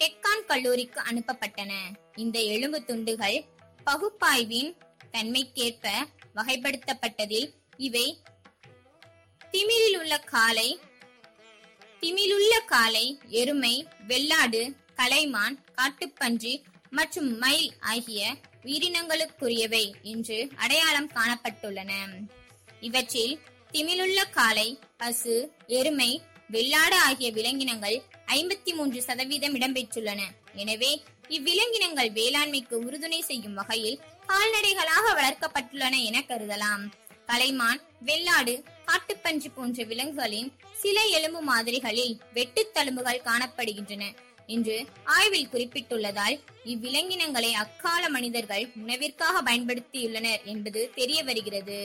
டெக்கான் கல்லூரிக்கு அனுப்பப்பட்டன. இந்த எலும்பு துண்டுகள் பகுப்பாய்வின் தன்மைக்கேற்ப வகைப்படுத்தப்பட்டதில் இவை திமிரில் உள்ள காலை திமிலுள்ள காளை எருமை வெள்ளாடு கலைமான் காட்டுப்பன்றி மற்றும் மயில் ஆகிய உயிரினங்களுக்குரியவை என்று அடையாளம் காணப்பட்டுள்ளன. இவற்றில் திமிலுள்ள காளை பசு எருமை வெள்ளாடு ஆகிய விலங்கினங்கள் ஐம்பத்தி மூன்று சதவீதம் இடம்பெற்றுள்ளன. எனவே இவ்விலங்கினங்கள் வேளாண்மைக்கு உறுதுணை செய்யும் வகையில் கால்நடைகளாக வளர்க்கப்பட்டுள்ளன என கருதலாம். கலைமான் வெள்ளாடு காட்டுப்பன்றி போன்ற விலங்குகளின் சில எலும்பு மாதிரிகளில் வெட்டுத் தழும்புகள் காணப்படுகின்றன. என்று ஆய்வில் குறிப்பிட்டுள்ளதால் இவ்விலங்கினங்களை அக்கால மனிதர்கள் உணவிற்காக பயன்படுத்தியுள்ளனர் என்பது தெரிய வருகிறது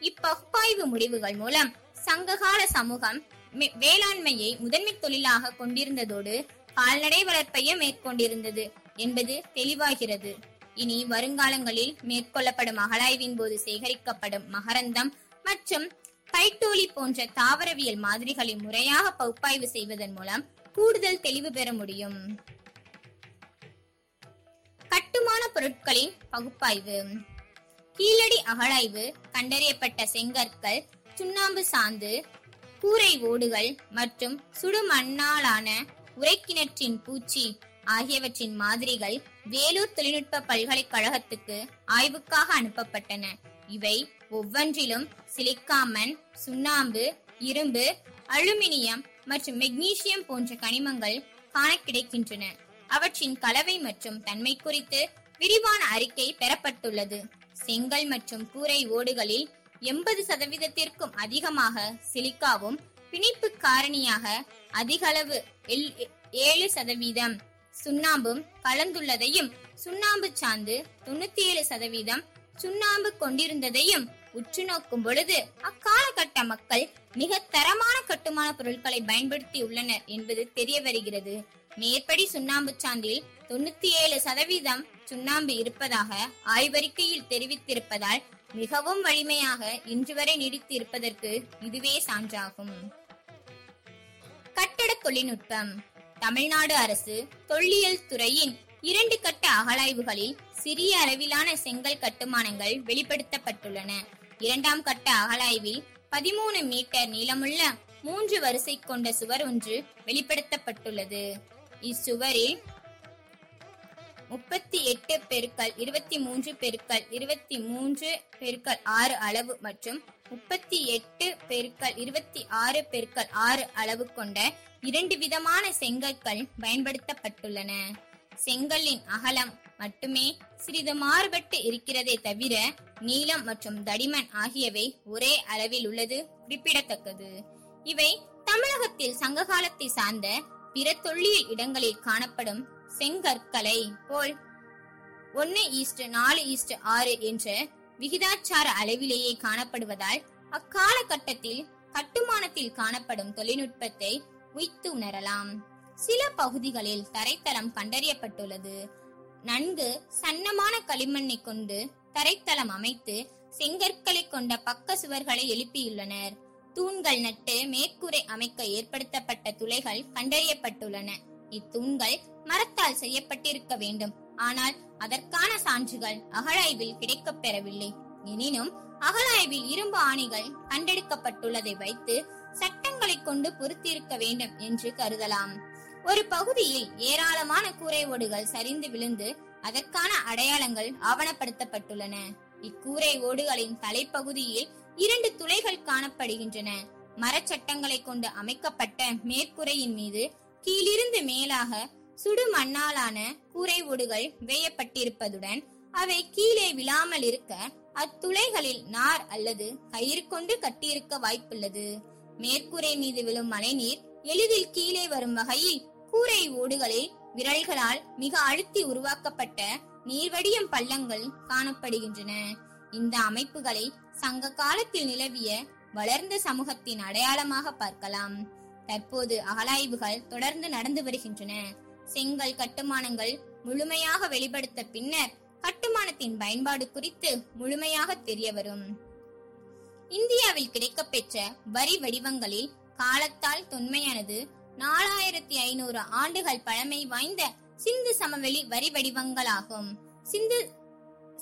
இப்பகுப்பாய்வு முடிவுகள் மூலம் சங்ககால சமூகம் வேளாண்மையை முதன்மை தொழிலாக கொண்டிருந்ததோடு கால்நடை வளர்ப்பையும் மேற்கொண்டிருந்தது என்பது தெளிவாகிறது. இனி வருங்காலங்களில் மேற்கொள்ளப்படும் அகழாய்வின் போது சேகரிக்கப்படும் மகரந்தம் மற்றும் கைட்டூலி போன்ற தாவரவியல் மாதிரிகளை முறையாக பகுப்பாய்வு செய்வதன் மூலம் கூடுதல் தெளிவு பெற முடியும். கட்டுமான பொருட்களின் பகுப்பாய்வு. கீழடி அகழாய்வு கண்டறியப்பட்ட செங்கற்கள் சுண்ணாம்பு சாந்து கூரை ஓடுகள் மற்றும் சுடுமண்ணாலான உரைக்கிணற்றின் பூச்சி ஆகியவற்றின் மாதிரிகள் வேலூர் தொழில்நுட்ப பல்கலைக்கழகத்துக்கு ஆய்வுக்காக அனுப்பப்பட்டன. இவை ஒவ்வொன்றிலும் சிலிக்காமன் சுண்ணாம்பு இரும்பு அலுமினியம் மற்றும் மெக்னீசியம் போன்ற கனிமங்கள் காண கிடைக்கின்றன. அவற்றின் கலவை மற்றும் தன்மை குறித்து விரிவான அறிக்கை பெறப்பட்டுள்ளது. செங்கல் மற்றும் கூரை ஓடுகளில் எண்பது சதவீதத்திற்கும் அதிகமாக சிலிக்காவும் பிணைப்பு காரணியாக அதிகளவு எல்- ஏழு சதவீதம் சுண்ணாம்பும் கலந்துள்ளதையும் சுண்ணாம்பு சாந்து தொண்ணூத்தி ஏழு சதவீதம் சுண்ணாம்பு கொண்டிருந்ததையும் உற்று நோக்கும் பொழுது அக்காலகட்ட மக்கள் மிக தரமான கட்டுமான பொருட்களை பயன்படுத்தி உள்ளனர் என்பது தெரிய வருகிறது. மேற்படி சுண்ணாம்பு சாந்தில் தொண்ணூத்தி ஏழு சதவீதம் சுண்ணாம்பு இருப்பதாக ஆய்வறிக்கையில் தெரிவித்திருப்பதால் மிகவும் வலிமையாக இன்று வரை நீடித்து இருப்பதற்கு இதுவே சான்றாகும். கட்டட தொழில்நுட்பம். தமிழ்நாடு அரசு தொல்லியல் துறையின் இரண்டு கட்ட அகழாய்வுகளில் சிறிய அளவிலான செங்கல் கட்டுமானங்கள் வெளிப்படுத்தப்பட்டுள்ளன. இரண்டாம் கட்ட அகழாய்வில் பதிமூணு மீட்டர் நீளமுள்ள மூன்று வரிசை கொண்ட சுவர் ஒன்று வெளிப்படுத்தப்பட்டுள்ளது. இச்சுவரில் முப்பத்தி எட்டு பெருக்கல் இருபத்தி மூன்று பெருக்கல் இருபத்தி மூன்று பெருக்கல் ஆறு அளவு மற்றும் முப்பத்தி எட்டு பெருக்கல் இருபத்தி ஆறு பெருக்கல் ஆறு அளவு கொண்ட இரண்டு விதமான செங்கற்கள் பயன்படுத்தப்பட்டுள்ளன. செங்கல்லின் அகலம் மட்டுமே சிறிது மாறுபட்டு இருக்கிறதே தவிர நீளம் மற்றும் தடிமன் ஆகியவை ஒரே அளவில் உள்ளது குறிப்பிடத்தக்கது. இவை தமிழகத்தில் சங்க காலத்தை சார்ந்த பிற தொல்லியல் இடங்களில் காணப்படும் செங்கற்களை போல் ஒன்னு ஈஸ்ட் நாலு ஈஸ்ட் ஆறு என்ற விகிதாச்சார அளவிலேயே காணப்படுவதால் அக்காலகட்டத்தில் கட்டுமானத்தில் காணப்படும் தொழில்நுட்பத்தை உய்த்து உணரலாம். சில பகுதிகளில் தரைத்தளம் கண்டறியப்பட்டுள்ளது. நன்கு சன்னமான களிமண்ணை கொண்டு தரைத்தளம் அமைத்து செங்கற்களை கொண்ட பக்க சுவர்களை எழுப்பியுள்ளனர். தூண்கள் நட்டு மேற்கூரை அமைக்க ஏற்படுத்தப்பட்ட துளைகள் கண்டறியப்பட்டுள்ளன. இத்தூண்கள் மரத்தால் செய்யப்பட்டிருக்க வேண்டும். ஆனால் அதற்கான சான்றுகள் அகழாய்வில் கிடைக்கப் பெறவில்லை எனினும் அகழாய்வில் இரும்பு ஆணிகள் கண்டெடுக்கப்பட்டுள்ளதை வைத்து சட்டங்களை கொண்டு பொருத்தியிருக்க வேண்டும் என்று கருதலாம். ஒரு பகுதியில் ஏராளமான கூரை ஓடுகள் சரிந்து விழுந்து அதற்கான அடையாளங்கள் ஆவணப்படுத்தப்பட்டுள்ளன. இக்கூரை ஓடுகளின் தலைப்பகுதியில் இரண்டு துளைகள் காணப்படுகின்றன. மரச்சட்டங்களை கொண்டு அமைக்கப்பட்ட மேற்கூரையின் மீது கீழிருந்து மேலாக சுடு மண்ணாலான கூரை ஓடுகள் வேயப்பட்டிருப்பதுடன் அவை கீழே விழாமல் இருக்க அத்துளைகளில் நார் அல்லது கயிறு கொண்டு கட்டியிருக்க வாய்ப்புள்ளது. மேற்கூரை மீது விழும் மழைநீர் எளிதில் கீழே வரும் வகையில் கூரை ஓடுகளில் விரல்களால் மிக அழுத்தி உருவாக்கப்பட்ட நீர்வடியம் பள்ளங்கள் காணப்படுகின்றன. இந்த அமைப்புகளை சங்க காலத்தில் நிலவிய வளர்ந்த சமூகத்தின் அடையாளமாக பார்க்கலாம். தற்போது அகலாய்வுகள் தொடர்ந்து நடந்து வருகின்றன. செங்கல் கட்டுமானங்கள் முழுமையாக வெளிப்படுத்த பின்னர் கட்டுமானத்தின் பயன்பாடு குறித்து முழுமையாக தெரிய வரும் இந்தியாவில் கிடைக்கப்பெற்ற வரி வடிவங்களில் காலத்தால் தொன்மையானது நாலாயிரத்தி ஐநூறு ஆண்டுகள் பழமை வாய்ந்த சிந்து சமவெளி வரி வடிவங்களாகும். சிந்து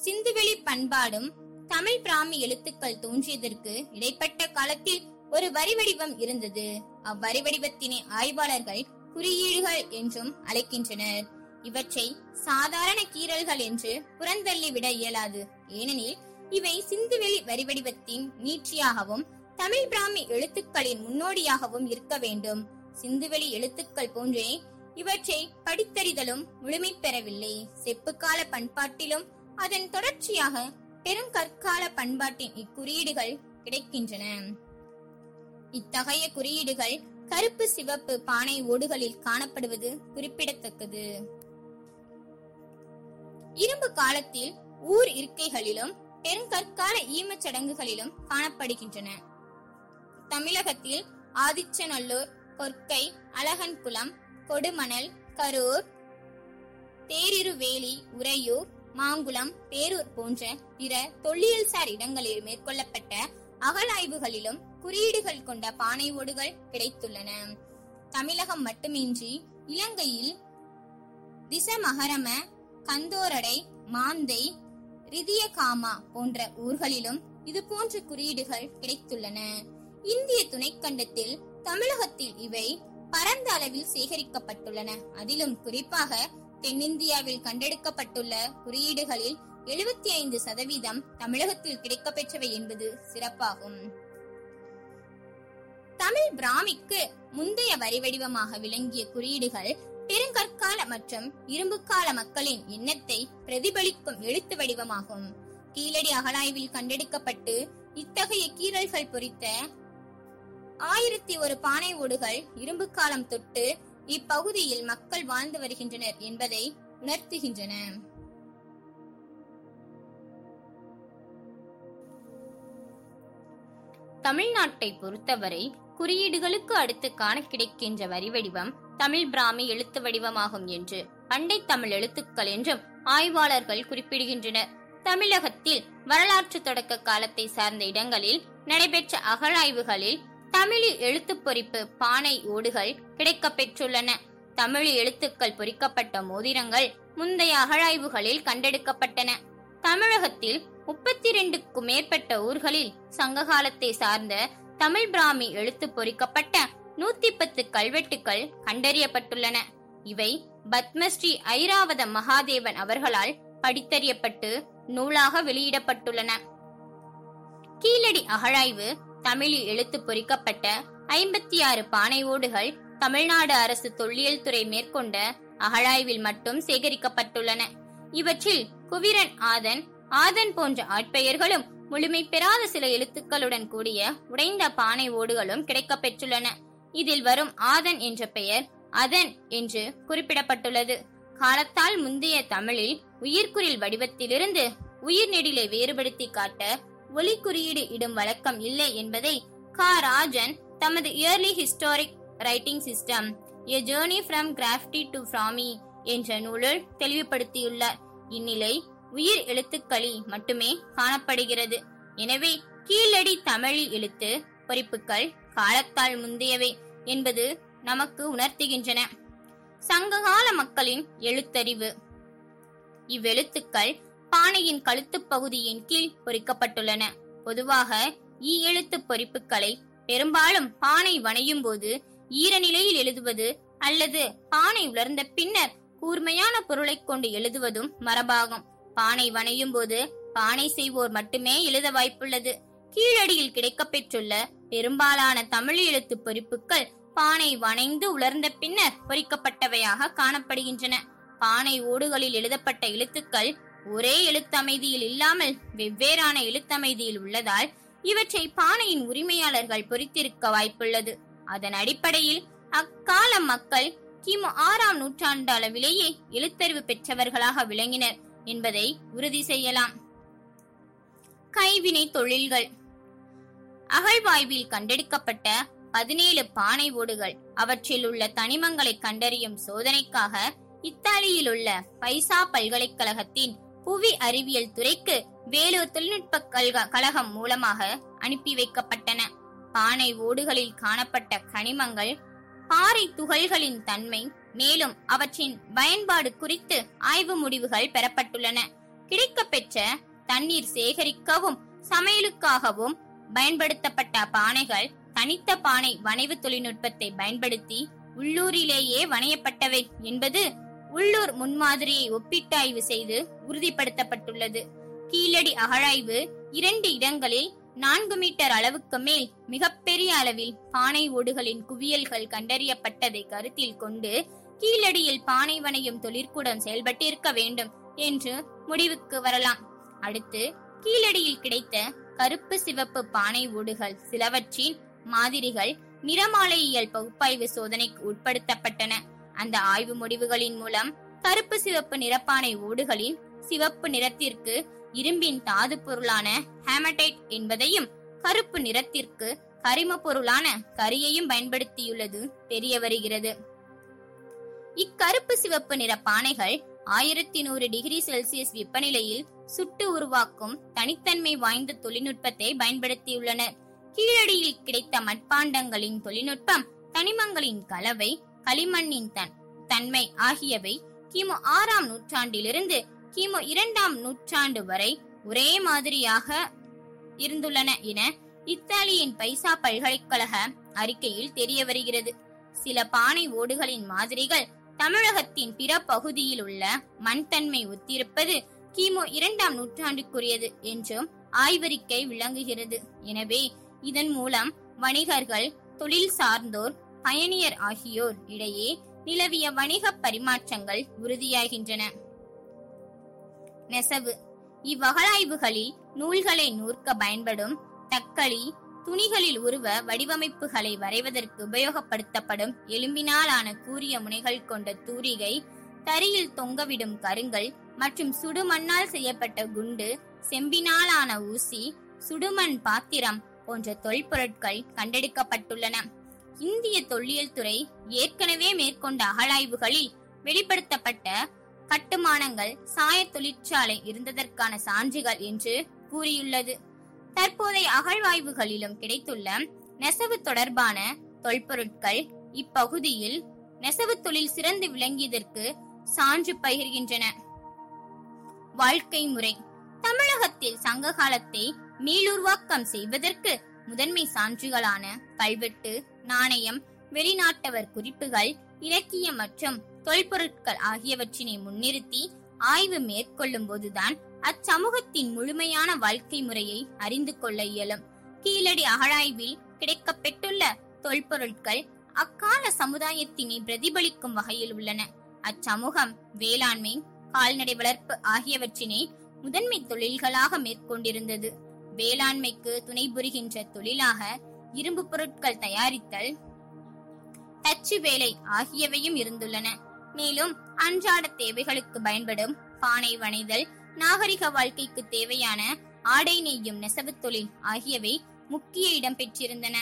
சிந்துவெளி பண்பாடும் தமிழ் பிராமி எழுத்துக்கள் தோன்றியதற்கு இடைப்பட்ட காலத்தில் ஒரு வரி வடிவம் இருந்தது. அவ்வரி வடிவத்தினை ஆய்வாளர்கள் குறியீடுகள் என்றும் அழைக்கின்றனர். இவற்றை சாதாரண கீறல்கள் என்று புறந்தள்ளி விட இயலாது. ஏனெனில் இவை சிந்துவெளி வரி வடிவத்தின் நீட்சியாகவும் தமிழ் பிராமி எழுத்துக்களின் முன்னோடியாகவும் இருக்க வேண்டும். சிந்துவெளி எழுத்துக்கள் போன்றே இவற்றை படித்தறிதலும் முழுமை பெறவில்லை. செப்புக்கால பண்பாட்டிலும் அதன் தொடர்ச்சியாக பெருங்கற்கால பண்பாட்டின் இக்குறியீடுகள் கிடைக்கின்றன. இத்தகைய குறியீடுகள் கருப்பு சிவப்பு பானை ஓடுகளில் காணப்படுவது குறிப்பிடத்தக்கது. இரும்பு காலத்தில் ஊர் இருக்கைகளிலும் பெருங்கற்கால ஈமச் சடங்குகளிலும் காணப்படுகின்றன. தமிழகத்தில் ஆதிச்சநல்லூர் கொற்கை அழகன்குளம் கொடுமணல் கரூர் தேரிருவேலி உறையூர் மாங்குளம் பேரூர் போன்ற பிற தொல்லியல்சார் இடங்களில் மேற்கொள்ளப்பட்ட அகழாய்வுகளிலும் குறியீடுகள் கொண்ட பானை ஓடுகள் கிடைத்துள்ளன. தமிழகம் மட்டுமின்றி இலங்கையில் திசமகரம கந்தோரடை மாந்தை ரிதியகாமா போன்ற ஊர்களிலும் இது போன்ற குறியீடுகள் கிடைத்துள்ளன. இந்திய துணைக்கண்டத்தில் தமிழகத்தில் இவை பரந்த அளவில் சேகரிக்கப்பட்டுள்ளன. அதிலும் குறிப்பாக தென்னிந்தியாவில் கண்டெடுக்கப்பட்டுள்ள குறியீடுகளில் எழுபத்தி ஐந்து சதவீதம் தமிழகத்தில் கிடைக்கப்பெற்றவை என்பது சிறப்பாகும். தமிழ் பிராமிக்கு முந்தைய வரி வடிவமாக விளங்கிய குறியீடுகள் பெருங்கற்கால மற்றும் இரும்புக்கால மக்களின் எண்ணத்தை பிரதிபலிக்கும் எழுத்து வடிவமாகும். கீழடி அகழாய்வில் கண்டெடுக்கப்பட்டு இத்தகைய கீறல்கள் பொறித்த ஆயிரத்தி ஒரு பானை ஓடுகள் இரும்பு காலம் தொட்டு இப்பகுதியில் மக்கள் வாழ்ந்து வருகின்றனர் என்பதை உணர்த்துகின்றன. தமிழ்நாட்டை பொறுத்தவரை குறியீடுகளுக்கு அடுத்து காண கிடைக்கின்ற வரி வடிவம் தமிழ் பிராமி எழுத்து வடிவமாகும் என்று பண்டை தமிழ் எழுத்துக்கள் என்றும் ஆய்வாளர்கள் குறிப்பிடுகின்றனர். தமிழகத்தில் வரலாற்று தொடக்க காலத்தை சார்ந்த இடங்களில் நடைபெற்ற அகழாய்வுகளில் தமிழில் எழுத்து பொறிப்பு பானை ஓடுகள் கிடைக்கப்பெற்றுள்ளன தமிழ் எழுத்துக்கள் பொறிக்கப்பட்ட மோதிரங்கள் முந்தைய அகழாய்வுகளில் கண்டெடுக்கப்பட்டன. தமிழகத்தில் முப்பத்தி ரெண்டுக்கும் மேற்பட்ட ஊர்களில் சங்ககாலத்தை சார்ந்த தமிழ் பிராமி எழுத்து பொறிக்கப்பட்ட நூத்தி பத்து கல்வெட்டுக்கள் கண்டறியப்பட்டுள்ளன. இவை பத்மஸ்ரீ ஐராவத மகாதேவன் அவர்களால் படித்தறியப்பட்டு நூலாக வெளியிடப்பட்டுள்ளன. கீழடி அகழாய்வு தமிழில் எழுத்து பொறிக்கப்பட்ட ஐம்பத்தி ஆறு பானை ஓடுகள் தமிழ்நாடு அரசு தொல்லியல் துறை மேற்கொண்ட அகழாய்வில் மட்டும் சேகரிக்கப்பட்டுள்ளன. இவற்றில் குவிரன் ஆதன் ஆதன் போன்ற ஆட்பெயர்களும் முழுமை பெறாத சில எழுத்துக்களுடன் கூடிய உடைந்த பானை ஓடுகளும் கிடைக்கப்பெற்றுள்ளன இதில் வரும் ஆதன் என்ற பெயர் அதன் என்று குறிப்பிடப்பட்டுள்ளது. காலத்தால் முந்தைய தமிழில் உயிர்க்குறில் வடிவத்திலிருந்து உயிர் நெடிலை வேறுபடுத்தி காட்ட ஒலி குறியீடு இடும் வழக்கம் இல்லை என்பதை கா. ராஜன் தமது early historic writing system a journey from graffiti to Brahmi என்ற நூலில் தெளிவுபடுத்தியுள்ளார். இந்நிலை உயிர் எழுத்துக்களில் மட்டுமே காணப்படுகிறது. எனவே கீழடி தமிழில் எழுத்து பொறிப்புகள் காலத்தால் முந்தையவை என்பது நமக்கு உணர்த்துகின்றன. சங்ககால மக்களின் எழுத்தறிவு. இவ்வெழுத்துக்கள் பானையின் கழுத்துப் பகுதியின் கீழ் பொறிக்கப்பட்டுள்ளன. பொதுவாக ஈ எழுத்து பொறிப்புகளை பெரும்பாலும் பானை வணையும் போது ஈரநிலையில் எழுதுவது அல்லது பானை உலர்ந்த பின்னர் கூர்மையான பொருளைக் கொண்டு எழுதுவதும் மரபாகும். பானை வணையும் போது பானை செய்வோர் மட்டுமே எழுத வாய்ப்புள்ளது. கீழடியில் கிடைக்கப்பெற்றுள்ள பெரும்பாலான தமிழ் எழுத்து பொறிப்புகள் பானை வணைந்து உலர்ந்த பின்னர் பொறிக்கப்பட்டவையாக காணப்படுகின்றன. பானை ஓடுகளில் எழுதப்பட்ட எழுத்துக்கள் ஒரே எழுத்தமைதியில் இல்லாமல் வெவ்வேறான எழுத்தமைதியில் உள்ளதால் இவற்றை பானையின் உரிமையாளர்கள் பொறித்திருக்க வாய்ப்புள்ளது. அதன் அடிப்படையில் அக்கால மக்கள் கிமு ஆறாம் நூற்றாண்டு அளவிலேயே எழுத்தறிவு பெற்றவர்களாக விளங்கினர் என்பதை உறுதி செய்யலாம். கைவினை தொழில்கள். அகழ்வாய்வில் கண்டெடுக்கப்பட்ட பதினேழு பானை ஓடுகள். அவற்றில் உள்ள தனிமங்களை கண்டறியும் சோதனைக்காக இத்தாலியில் உள்ள பைசா பல்கலைக்கழகத்தின் புவி அறிவியல் துறைக்கு வேலூர் தொழில்நுட்ப கழகம் மூலமாக அனுப்பி வைக்கப்பட்டன. பானை ஓடுகளில் காணப்பட்ட கனிமங்கள் பாறை துகள்களின் தன்மை மேலும் அவற்றின் பயன்பாடு குறித்து ஆய்வு முடிவுகள் பெறப்பட்டுள்ளன. கிடைக்கப்பெற்ற தண்ணீர் சேகரிக்கவும் சமையலுக்காகவும் பயன்படுத்தப்பட்ட பானைகள் தனித்த பானை வனைவு தொழில்நுட்பத்தை பயன்படுத்தி உள்ளூரிலேயே வணையப்பட்டவை என்பது உள்ளூர் முன்மாதிரியை ஒப்பீட்டாய்வு செய்து உறுதிப்படுத்தப்பட்டுள்ளது. கீழடி அகழாய்வு இரண்டு இடங்களில் நான்கு மீட்டர் அளவுக்கு மேல் மிகப்பெரிய அளவில் பானை ஓடுகளின் குவியல்கள் கண்டறியப்பட்டதை கருத்தில் கொண்டு கீழடியில் பானை வணையும் தொழிற்கூடம் செயல்பட்டிருக்க வேண்டும் என்று முடிவுக்கு வரலாம். அடுத்து கீழடியில் கிடைத்த கருப்பு சிவப்பு பானை ஓடுகள் சிலவற்றின் மாதிரிகள் நிறமாலையியல் பகுப்பாய்வு சோதனைக்கு உட்படுத்தப்பட்டன. அந்த ஆய்வு முடிவுகளின் மூலம் கருப்பு சிவப்பு நிறப்பானை ஓடுகளின் சிவப்பு நிறத்திற்கு இரும்பின் தாது பொருளான ஹேமடைட் என்பதையும் கருப்பு நிறத்திற்கு கரிம பொருளான கரியையும் பயன்படுத்தியுள்ளது தெரிய வருகிறது. இக்கருப்பு சிவப்பு நிற பானைகள் ஆயிரத்தி நூறு டிகிரி செல்சியஸ் வெப்பநிலையில் சுட்டு உருவாக்கும் தனித்தன்மை வாய்ந்த தொழில்நுட்பத்தை பயன்படுத்தியுள்ளனர். கீழடியில் கிடைத்த மட்பாண்டங்களின் தொழில்நுட்பம் தனிமங்களின் கலவை களிமண்ணின் தன் தன்மை ஆகியவை கிமு ஆறாம் நூற்றாண்டிலிருந்து கிமு இரண்டாம் நூற்றாண்டு வரை ஒரே மாதிரியாக இருந்துள்ளன என இத்தாலியின் பைசா பல்கலைக்கழக அறிக்கையில் தெரிய வருகிறது. சில பானை ஓடுகளின் மாதிரிகள் தமிழகத்தின் பிற பகுதியில் உள்ள மண்தன்மை ஒத்திருப்பது கிமு இரண்டாம் நூற்றாண்டுக்குரியது என்றும் ஆய்வறிக்கை விளங்குகிறது. எனவே இதன் மூலம் வணிகர்கள் தொழில் சார்ந்தோர் பயணியர் ஆகியோர் இடையே நிலவிய வணிக பரிமாற்றங்கள் உறுதியாகின்றன. நெசவு. இவ்வகலாய்வுகளில் நூல்களை நூற்க பயன்படும் தக்களி துணிகளில் உருவ வடிவமைப்புகளை வரைவதற்கு உபயோகப்படுத்தப்படும் எலும்பினாலான கூரிய முனைகள் கொண்ட தூரிகை தரியில் தொங்கவிடும் கருங்கல் மற்றும் சுடுமண்ணால் செய்யப்பட்ட குண்டு செம்பினாலான ஊசி சுடுமண் பாத்திரம் போன்ற தொல்பொருட்கள் கண்டெடுக்கப்பட்டுள்ளன. இந்திய தொல்லியல் துறை ஏற்கனவே மேற்கொண்ட அகழாய்வுகளில் வெளிப்படுத்தப்பட்ட கட்டுமானங்கள் சாய தொழிற்சாலை இருந்ததற்கான சான்றுகள் என்று கூறியுள்ளது. தற்போதைய அகழ்வாய்வுகளிலும் கிடைத்துள்ள நெசவு தொடர்பான தொல்பொருட்கள் இப்பகுதியில் நெசவு தொழில் சிறந்து விளங்கியதற்கு சான்று பகிர்கின்றன. வாழ்க்கை முறை. தமிழகத்தில் சங்க காலத்தை மீளுருவாக்கம் செய்வதற்கு முதன்மை சான்றுகளான கல்வெட்டு நாணயம் வெளிநாட்டவர் குறிப்புகள் இலக்கியம் மற்றும் தொல்பொருட்கள் ஆகியவற்றினை முன்னிறுத்தி ஆய்வு மேற்கொள்ளும் போதுதான் அச்சமூகத்தின் முழுமையான வாழ்க்கை முறையை அறிந்து கொள்ள இயலும். கீழடி அகழாய்வில் கிடைக்கப்பெற்றுள்ள தொல்பொருட்கள் அக்கால சமுதாயத்தினை பிரதிபலிக்கும் வகையில் உள்ளன. அச்சமூகம் வேளாண்மை கால்நடை வளர்ப்பு ஆகியவற்றினை முதன்மை தொழில்களாக மேற்கொண்டிருந்தது. வேளாண்மைக்கு துணை புரிகின்ற தொழிலாக இரும்பு பொருட்கள் தயாரித்தல் தச்சு வேலை ஆகியவையும் இருந்துள்ளன. மேலும் அன்றாட தேவைகளுக்கு பயன்படும் பானை வனைதல் நாகரிக வாழ்க்கைக்கு தேவையான ஆடை நெய்யும் நெசவு தொழில் ஆகியவை முக்கிய இடம் பெற்றிருந்தன.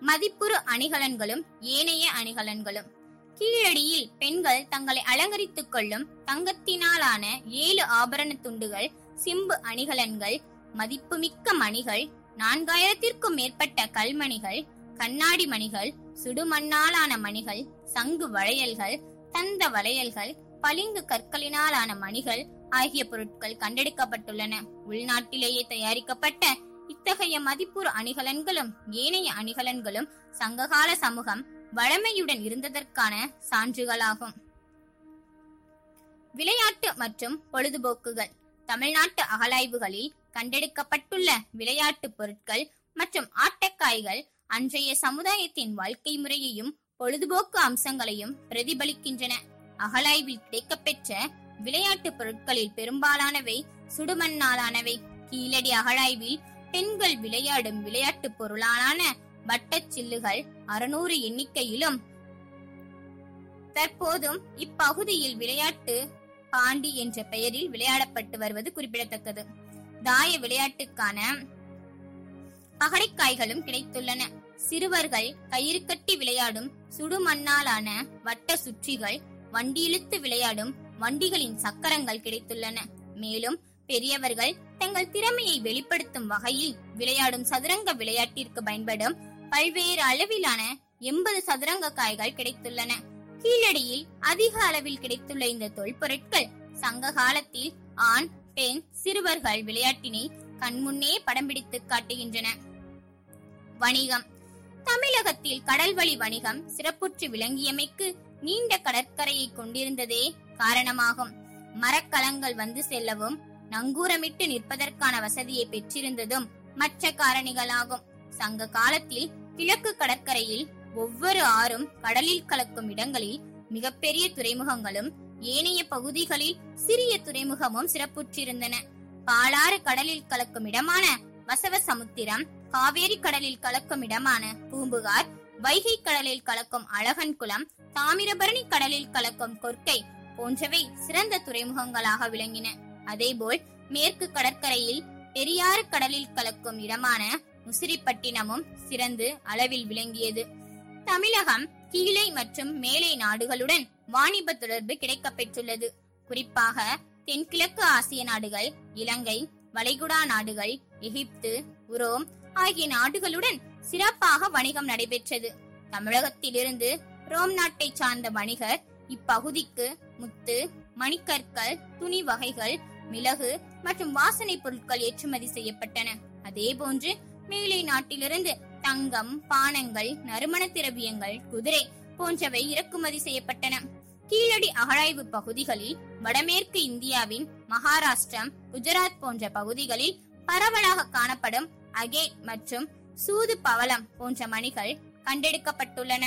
மதிப்புறு அணிகலன்களும் ஏனைய அணிகலன்களும். கீழடியில் பெண்கள் தங்களை அலங்கரித்துக் கொள்ளும் தங்கத்தினாலான ஏழு ஆபரண துண்டுகள் சிம்பு அணிகலன்கள் மதிப்புமிக்க மணிகள் நான்காயிரத்திற்கும் மேற்பட்ட கல்மணிகள் கண்ணாடி மணிகள் சுடுமண்ணாலான மணிகள் சங்கு வளையல்கள் தந்த வளையல்கள் பளிங்கு கற்களினாலான மணிகள் ஆகிய பொருட்கள் கண்டெடுக்கப்பட்டுள்ளன. உள்நாட்டிலேயே தயாரிக்கப்பட்ட இத்தகைய மதிப்புறு அணிகலன்களும் ஏனைய அணிகலன்களும் சங்ககால சமூகம் வளமையுடன் இருந்ததற்கான சான்றுகளாகும். விளையாட்டு மற்றும் பொழுதுபோக்குகள். தமிழ்நாட்டு அகலாய்வுகளில் கண்டெடுக்கப்பட்டுள்ள விளையாட்டு பொருட்கள் மற்றும் ஆட்டக்காய்கள் அன்றைய சமுதாயத்தின் வாழ்க்கை முறையையும் பொழுதுபோக்கு அம்சங்களையும் பிரதிபலிக்கின்றன. அகழாய்வில் கிடைக்கப்பெற்ற விளையாட்டு பொருட்களில் பெரும்பாலானவை சுடுமண்ணாலானவை. கீழடி அகழாய்வில் பெண்கள் விளையாடும் விளையாட்டு பொருளான வட்டச்சில்லுகள் அறுநூறு எண்ணிக்கையிலும் தற்போதும் இப்பகுதியில் விளையாட்டு பாண்டி என்ற பெயரில் விளையாடப்பட்டு வருவது குறிப்பிடத்தக்கது. தாய விளையாட்டுக்கான பகடைக்காய்களும் கிடைத்துள்ளன. சிறுவர்கள் கயிறு கட்டி விளையாடும் சுடுமண்ணாலான வட்ட சுற்றிகள் வண்டி இழுத்து விளையாடும் வண்டிகளின் சக்கரங்கள் கிடைத்துள்ளன. மேலும் பெரியவர்கள் தங்கள் திறமையை வெளிப்படுத்தும் வகையில் விளையாடும் சதுரங்க விளையாட்டிற்கு பயன்படும் பல்வேறு அளவிலான எண்பது சதுரங்க காய்கள் கிடைத்துள்ளன. கீழடியில் அதிக அளவில் கிடைத்துள்ள இந்த தொல்பொருட்கள் சங்க காலத்தில் ஆண் பெண் சிறுவர்கள் விளையாட்டினை கண்முன்னே படம் பிடித்து காட்டுகின்றன. வணிகம். தமிழகத்தில் கடல்வழி வணிகம் சிறப்புற்று விளங்கியமைக்கு நீண்ட கடற்கரையை கொண்டிருந்ததே காரணமாகும். மரக்கலங்கள் வந்து செல்லவும் நங்கூரமிட்டு நிற்பதற்கான வசதியை பெற்றிருந்ததும் மற்ற காரணிகளாகும். சங்க காலத்தில் கிழக்கு கடற்கரையில் ஒவ்வொரு ஆறும் கடலில் கலக்கும் இடங்களில் மிகப்பெரிய துறைமுகங்களும் ஏனைய பகுதிகளில் சிறிய துறைமுகமும் சிறப்புற்றிருந்தன. பாலாறு கடலில் கலக்கும் இடமான வசவ சமுத்திரம் காவேரி கடலில் கலக்கும் இடமான பூம்புகார் வைகை கடலில் கலக்கும் அழகன் குளம் தாமிரபரணி கடலில் கலக்கும் கொர்க்கை போன்றவை சிறந்த துறைமுகங்களாக விளங்கின. அதேபோல் மேற்கு கடற்கரையில் பெரியாறு கடலில் கலக்கும் இடமான முசிறிப்பட்டினமும் சிறந்து அளவில் விளங்கியது. தமிழகம் கீழே மற்றும் மேலை நாடுகளுடன் வாணிப தொடர்பு கிடைக்கப்பெற்றுள்ளது குறிப்பாக தென்கிழக்கு ஆசிய நாடுகள் இலங்கை வளைகுடா நாடுகள் எகிப்து உரோம் ஆகிய நாடுகளுடன் சிறப்பாக வணிகம் நடைபெற்றது. தமிழகத்திலிருந்து ரோம் நாட்டை சார்ந்த வணிகர் இப்பகுதிக்கு முத்து மணிக்கற்கள் துணி வகைகள் மிளகு மற்றும் வாசனை பொருட்கள் ஏற்றுமதி செய்யப்பட்டன. அதேபோன்று மேலை நாட்டிலிருந்து தங்கம் பானங்கள் நறுமண திரவியங்கள் குதிரை போன்றவை இறக்குமதி செய்யப்பட்டன. கீழடி அகழாய்வு பகுதிகளில் வடமேற்கு இந்தியாவின் மகாராஷ்டிரம் குஜராத் போன்ற பகுதிகளில் பரவலாக காணப்படும் அகேட் மற்றும் சூது பவளம் போன்ற மணிகள் கண்டெடுக்கப்பட்டுள்ளன.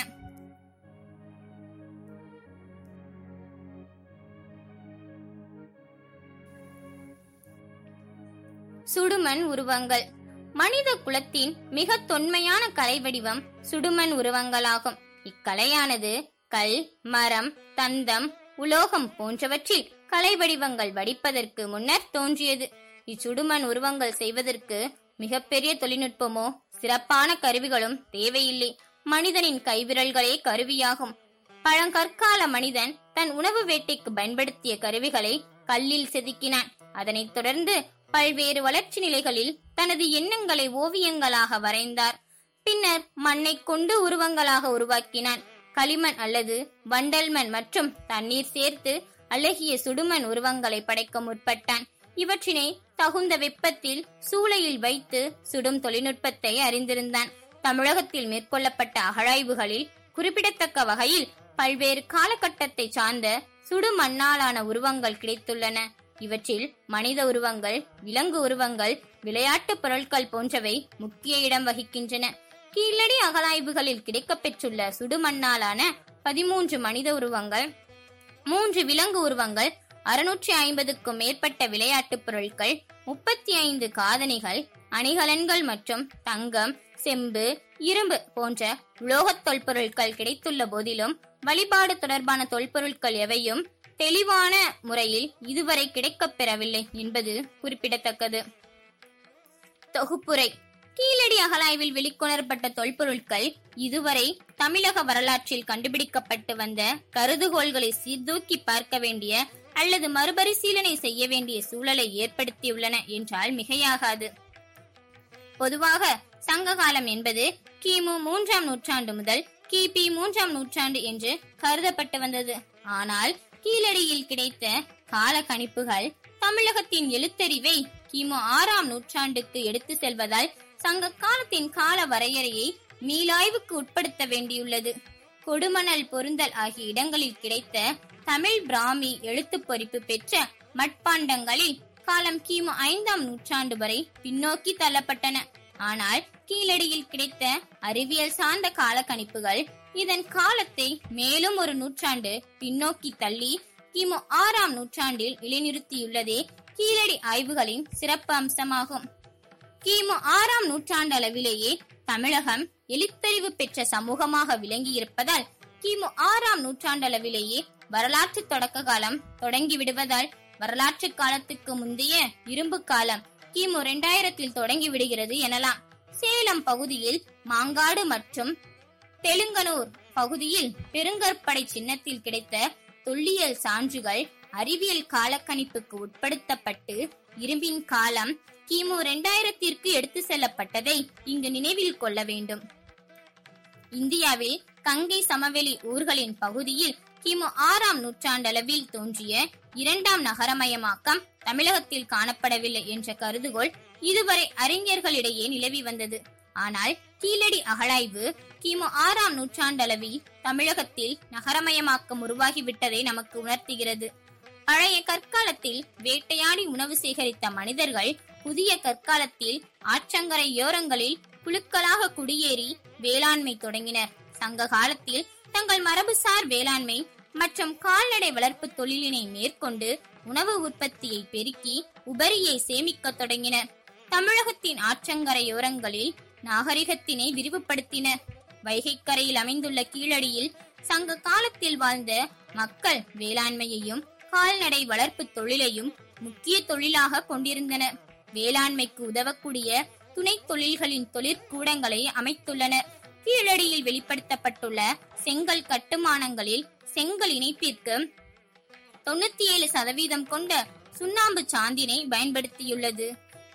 சுடுமண் உருவங்கள். மனித குலத்தின் மிக தொன்மையான கலை வடிவம் சுடுமண் உருவங்களாகும். இக்கலையானது கல் மரம் தந்தம் உலோகம் போன்றவற்றில் கலை வடிவங்கள் வடிப்பதற்கு முன்னர் தோன்றியது. இச்சுடுமண் உருவங்கள் செய்வதற்கு மிகப்பெரிய தொழில்நுட்பமோ சிறப்பான கருவிகளும் தேவையில்லை. மனிதனின் கைவிரல்களே கருவியாகும். பழங்கற்கால மனிதன் தன் உணவு வேட்டைக்கு பயன்படுத்திய கருவிகளை கல்லில் செதுக்கினான். அதனைத் தொடர்ந்து பல்வேறு வளர்ச்சி நிலைகளில் தனது எண்ணங்களை ஓவியங்களாக வரைந்தார். பின்னர் மண்ணை கொண்டு உருவங்களாக உருவாக்கினான். களிமண் அல்லது வண்டல்மண் மற்றும் தண்ணீர் சேர்த்து அழகிய சுடுமண் உருவங்களை படைக்க முற்பட்டான். இவற்றினை தகுந்த வெப்பத்தில் சூளையில் வைத்து சுடும் தொழில்நுட்பத்தை அறிந்திருந்தான். தமிழகத்தில் மேற்கொள்ளப்பட்ட அகழாய்வுகளில் குறிப்பிடத்தக்க வகையில் பல்வேறு காலகட்டத்தை சார்ந்த சுடு மண்ணாலான உருவங்கள் கிடைத்துள்ளன. இவற்றில் மனித உருவங்கள் விலங்கு உருவங்கள் விளையாட்டு பொருட்கள் போன்றவை முக்கிய இடம் வகிக்கின்றன. கீழடி அகலாய்வுகளில் கிடைக்கப்பெற்றுள்ள சுடுமண்ணாலான பதிமூன்று மனித உருவங்கள் மூன்று விலங்கு உருவங்கள் அறுநூற்றி ஐம்பதுக்கும் மேற்பட்ட விளையாட்டுப் பொருட்கள் முப்பத்தி ஐந்து காதணிகள் அணிகலன்கள் மற்றும் தங்கம் செம்பு இரும்பு போன்ற உலோகத் தொல்பொருட்கள் கிடைத்துள்ள போதிலும் வழிபாடு தொடர்பான தொல்பொருட்கள் எவையும் தெளிவான முறையில் இதுவரை கிடைக்கப் பெறவில்லை என்பது குறிப்பிடத்தக்கது. தொகுப்புரை. கீழடி அகழாய்வில் வெளிக்கொணரப்பட்ட தொல்பொருட்கள் இதுவரை தமிழக வரலாற்றில் கண்டுபிடிக்கப்பட்டு வந்த கருதுகோள்களை சீர்தூக்கி பார்க்க வேண்டிய அல்லது மறுபரிசீலனை செய்ய வேண்டிய சூழலை ஏற்படுத்தியுள்ளன என்றால் மிகையாகாது. பொதுவாக சங்ககாலம் என்பது கிமு மூன்றாம் நூற்றாண்டு முதல் கிபி மூன்றாம் நூற்றாண்டு என்று கருதப்பட்டு வந்தது. ஆனால் கீழடியில் கிடைத்த கால கணிப்புகள் தமிழகத்தின் எழுத்தறிவை கிமு ஆறாம் நூற்றாண்டுக்கு எடுத்து செல்வதால் சங்க காலத்தின் கால வரையறையை மீளாய்வுக்கு உட்படுத்த வேண்டியுள்ளது. கொடுமணல் பொருந்தல் ஆகிய இடங்களில் கிடைத்த தமிழ் பிராமி எழுத்து பொறிப்பு பெற்ற மட்பாண்டங்களில் காலம் கிமு ஐந்தாம் நூற்றாண்டு வரை பின்னோக்கி தள்ளப்பட்டன. ஆனால் கீழடியில் கிடைத்த அறிவியல் சார்ந்த கால கணிப்புகள் இதன் காலத்தை மேலும் ஒரு நூற்றாண்டு பின்னோக்கி தள்ளி கிமு ஆறாம் நூற்றாண்டில் நிலைநிறுத்தியுள்ளதே கீழடி ஆய்வுகளின் சிறப்பு அம்சமாகும். கிமு ஆறாம் நூற்றாண்டளவிலேயே தமிழகம் எழுத்தறிவு பெற்ற சமூகமாக விளங்கியிருப்பதால் கிமு ஆறாம் நூற்றாண்டளவிலேயே வரலாற்று தொடக்க காலம் தொடங்கி விடுவதால் வரலாற்று காலத்துக்கு முந்தைய இரும்பு காலம் கிமு இரண்டாயிரத்தில் தொடங்கி விடுகிறது எனலாம். சேலம் பகுதியில் மாங்காடு மற்றும் தெலுங்கனூர் பகுதியில் பெருங்கற்படை சின்னத்தில் கிடைத்த தொல்லியல் சான்றுகள் அறிவியல் காலக்கணிப்புக்கு உட்படுத்தப்பட்டு இரும்பின் காலம் கிமு இரண்டாயிரத்திற்கு எடுத்து செல்லப்பட்டதை இங்கு நினைவில் கொள்ள வேண்டும். இந்தியாவில் கங்கை சமவெளி ஊர்களின் பகுதியில் கிமு ஆறாம் நூற்றாண்டளவில் தோன்றிய இரண்டாம் நகரமயமாக்கம் தமிழகத்தில் காணப்படவில்லை என்ற கருதுகோள் இதுவரை அறிஞர்களிடையே நிலவி வந்தது. ஆனால் கீழடி அகழாய்வு கிமு ஆறாம் நூற்றாண்டளவில் தமிழகத்தில் நகரமயமாக்கம் உருவாகிவிட்டதை நமக்கு உணர்த்துகிறது. பழைய கற்காலத்தில் வேட்டையாடி உணவு சேகரித்த மனிதர்கள் புதிய கற்காலத்தில் ஆற்றங்கரையோரங்களில் குழுக்களாக குடியேறி வேளாண்மை தொடங்கினர். சங்க காலத்தில் தங்கள் மரபுசார் வேளாண்மை மற்றும் கால்நடை வளர்ப்பு தொழிலினை மேற்கொண்டு உணவு உற்பத்தியை பெருக்கி உபரியை சேமிக்க தொடங்கினர். தமிழகத்தின் ஆற்றங்கரையோரங்களில் நாகரிகத்தினை விரிவுபடுத்தினர் வைகைக்கரையில் அமைந்துள்ள கீழடியில் சங்க காலத்தில் வாழ்ந்த மக்கள் வேளாண்மையையும் கால்நடை வளர்ப்பு தொழிலையும் முக்கிய தொழிலாக கொண்டிருந்தனர். வேளாண்மைக்கு உதவக்கூடிய துணை தொழில்களின் தொழிற்கூடங்களை அமைத்துள்ளனர் கீழடியில் வெளிப்படுத்தப்பட்டுள்ள செங்கல் கட்டுமானங்களில் செங்கல் இணைப்பிற்கு தொண்ணூத்தி ஏழு சதவீதம் கொண்ட சுண்ணாம்பு சாந்தினை பயன்படுத்தியுள்ளது.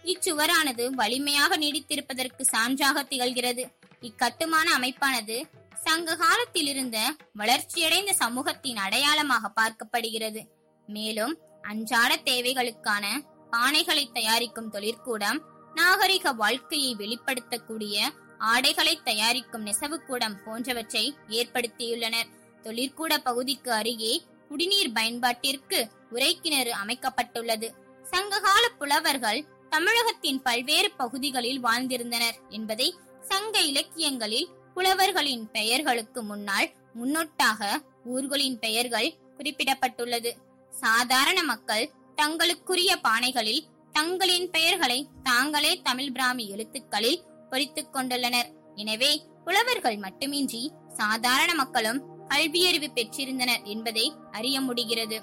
இச்சுவரானது வலிமையாக நீடித்திருப்பதற்கு சான்றாக திகழ்கிறது. இக்கட்டுமான அமைப்பானது சங்க காலத்தில் இருந்த வளர்ச்சியடைந்த சமூகத்தின் அடையாளமாக பார்க்கப்படுகிறது. மேலும் அன்றாட தேவைகளுக்கான பானைகளை தயாரிக்கும் தொழிற்கூடம் நாகரிக வாழ்க்கையை வெளிப்படுத்தக்கூடிய ஆடைகளை தயாரிக்கும் நெசவுக்கூடம் போன்றவற்றை ஏற்படுத்தியுள்ளனர். தொழிற்கூட பகுதிக்கு அருகே குடிநீர் பயன்பாட்டிற்கு உரைக்கிணறு அமைக்கப்பட்டுள்ளது. சங்ககால புலவர்கள் தமிழகத்தின் பல்வேறு பகுதிகளில் வாழ்ந்திருந்தனர் என்பதை சங்க இலக்கியங்களில் புலவர்களின் பெயர்களுக்கு முன்னால் முன்னொட்டாக ஊர்களின் பெயர்கள் குறிப்பிடப்பட்டுள்ளது. சாதாரண மக்கள் தங்களுக்குரிய பானைகளில் தங்களின் பெயர்களை தாங்களே தமிழ் பிராமி எழுத்துக்களில் பொறித்துக் கொண்டுள்ளனர். எனவே புலவர்கள் மட்டுமின்றி சாதாரண மக்களும் கல்வியறிவு பெற்றிருந்தனர் என்பதை அறிய முடிகிறது.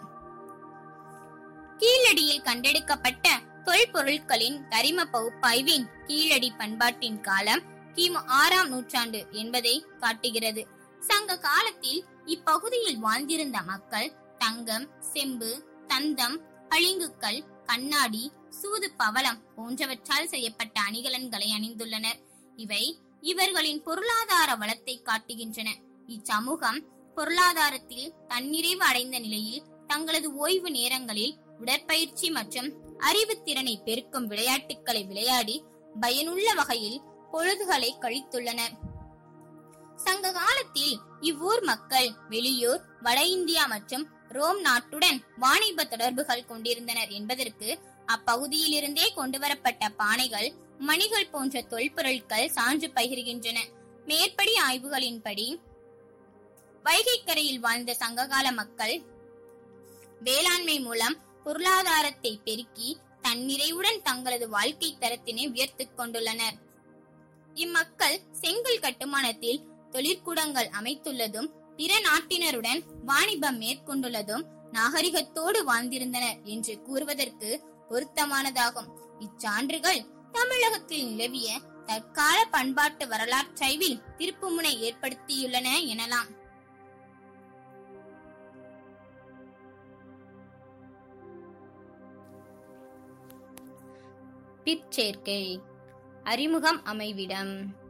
கீழடியில் கண்டெடுக்கப்பட்ட தொல்பொருட்களின் கரிம பகுப்பாய்வின் கீழடி பண்பாட்டின் காலம் கிமு ஆறாம் நூற்றாண்டு என்பதை காட்டுகிறது. சங்க காலத்தில் இப்பகுதியில் வாழ்ந்திருந்த மக்கள் தங்கம் செம்பு தந்தம் பளிங்குக்கல் கண்ணாடி சூது பவளம் போன்றவற்றால் செய்யப்பட்ட அணிகலன்களை அணிந்துள்ளனர். இவை இவர்களின் பொருளாதார வளத்தை காட்டுகின்றன. இச்சமூகம் பொருளாதாரத்தில் தன்னிறைவு அடைந்த நிலையில் தங்களது ஓய்வு நேரங்களில் உடற்பயிற்சி மற்றும் அறிவு திறனை பெருக்கும் விளையாட்டுகளை விளையாடி பயனுள்ள வகையில் பொழுதுகளை கழித்துள்ளனர். சங்க காலத்தில் இவ்வூர் மக்கள் வெளியூர் வட இந்தியா மற்றும் ரோம் நாட்டுடன் வாணிப தொடர்புகள் கொண்டிருந்தனர் என்பதற்கு அப்பகுதியிலிருந்தே கொண்டுவரப்பட்ட பானைகள் மணிகள் போன்ற தொல்பொருட்கள் சான்று பகிர்கின்றன. மேற்படி ஆய்வுகளின்படி வைகைக்கரையில் வாழ்ந்த சங்ககால மக்கள் வேளாண்மை மூலம் பொருளாதாரத்தை பெருக்கி தன்னிறைவுடன் தங்களது வாழ்க்கை தரத்தினை உயர்த்திக் கொண்டுள்ளனர். இம்மக்கள் செங்கல் கட்டுமானத்தில் தொழிற்கூடங்கள் அமைத்துள்ளதும் பிற நாட்டினருடன் வாணிபம் மேற்கொண்டுள்ளதும் நாகரிகத்தோடு வாழ்ந்திருந்தனர் என்று கூறுவதற்கு பொருத்தமானதாகும். இச்சான்றுகள் தமிழகத்தில் நிலவிய தற்கால பண்பாட்டு வரலாற்றைவில் திருப்புமுனை ஏற்படுத்தியுள்ளன எனலாம். பிற்சேர்க்கை அறிமுகம் அமைவிடம்.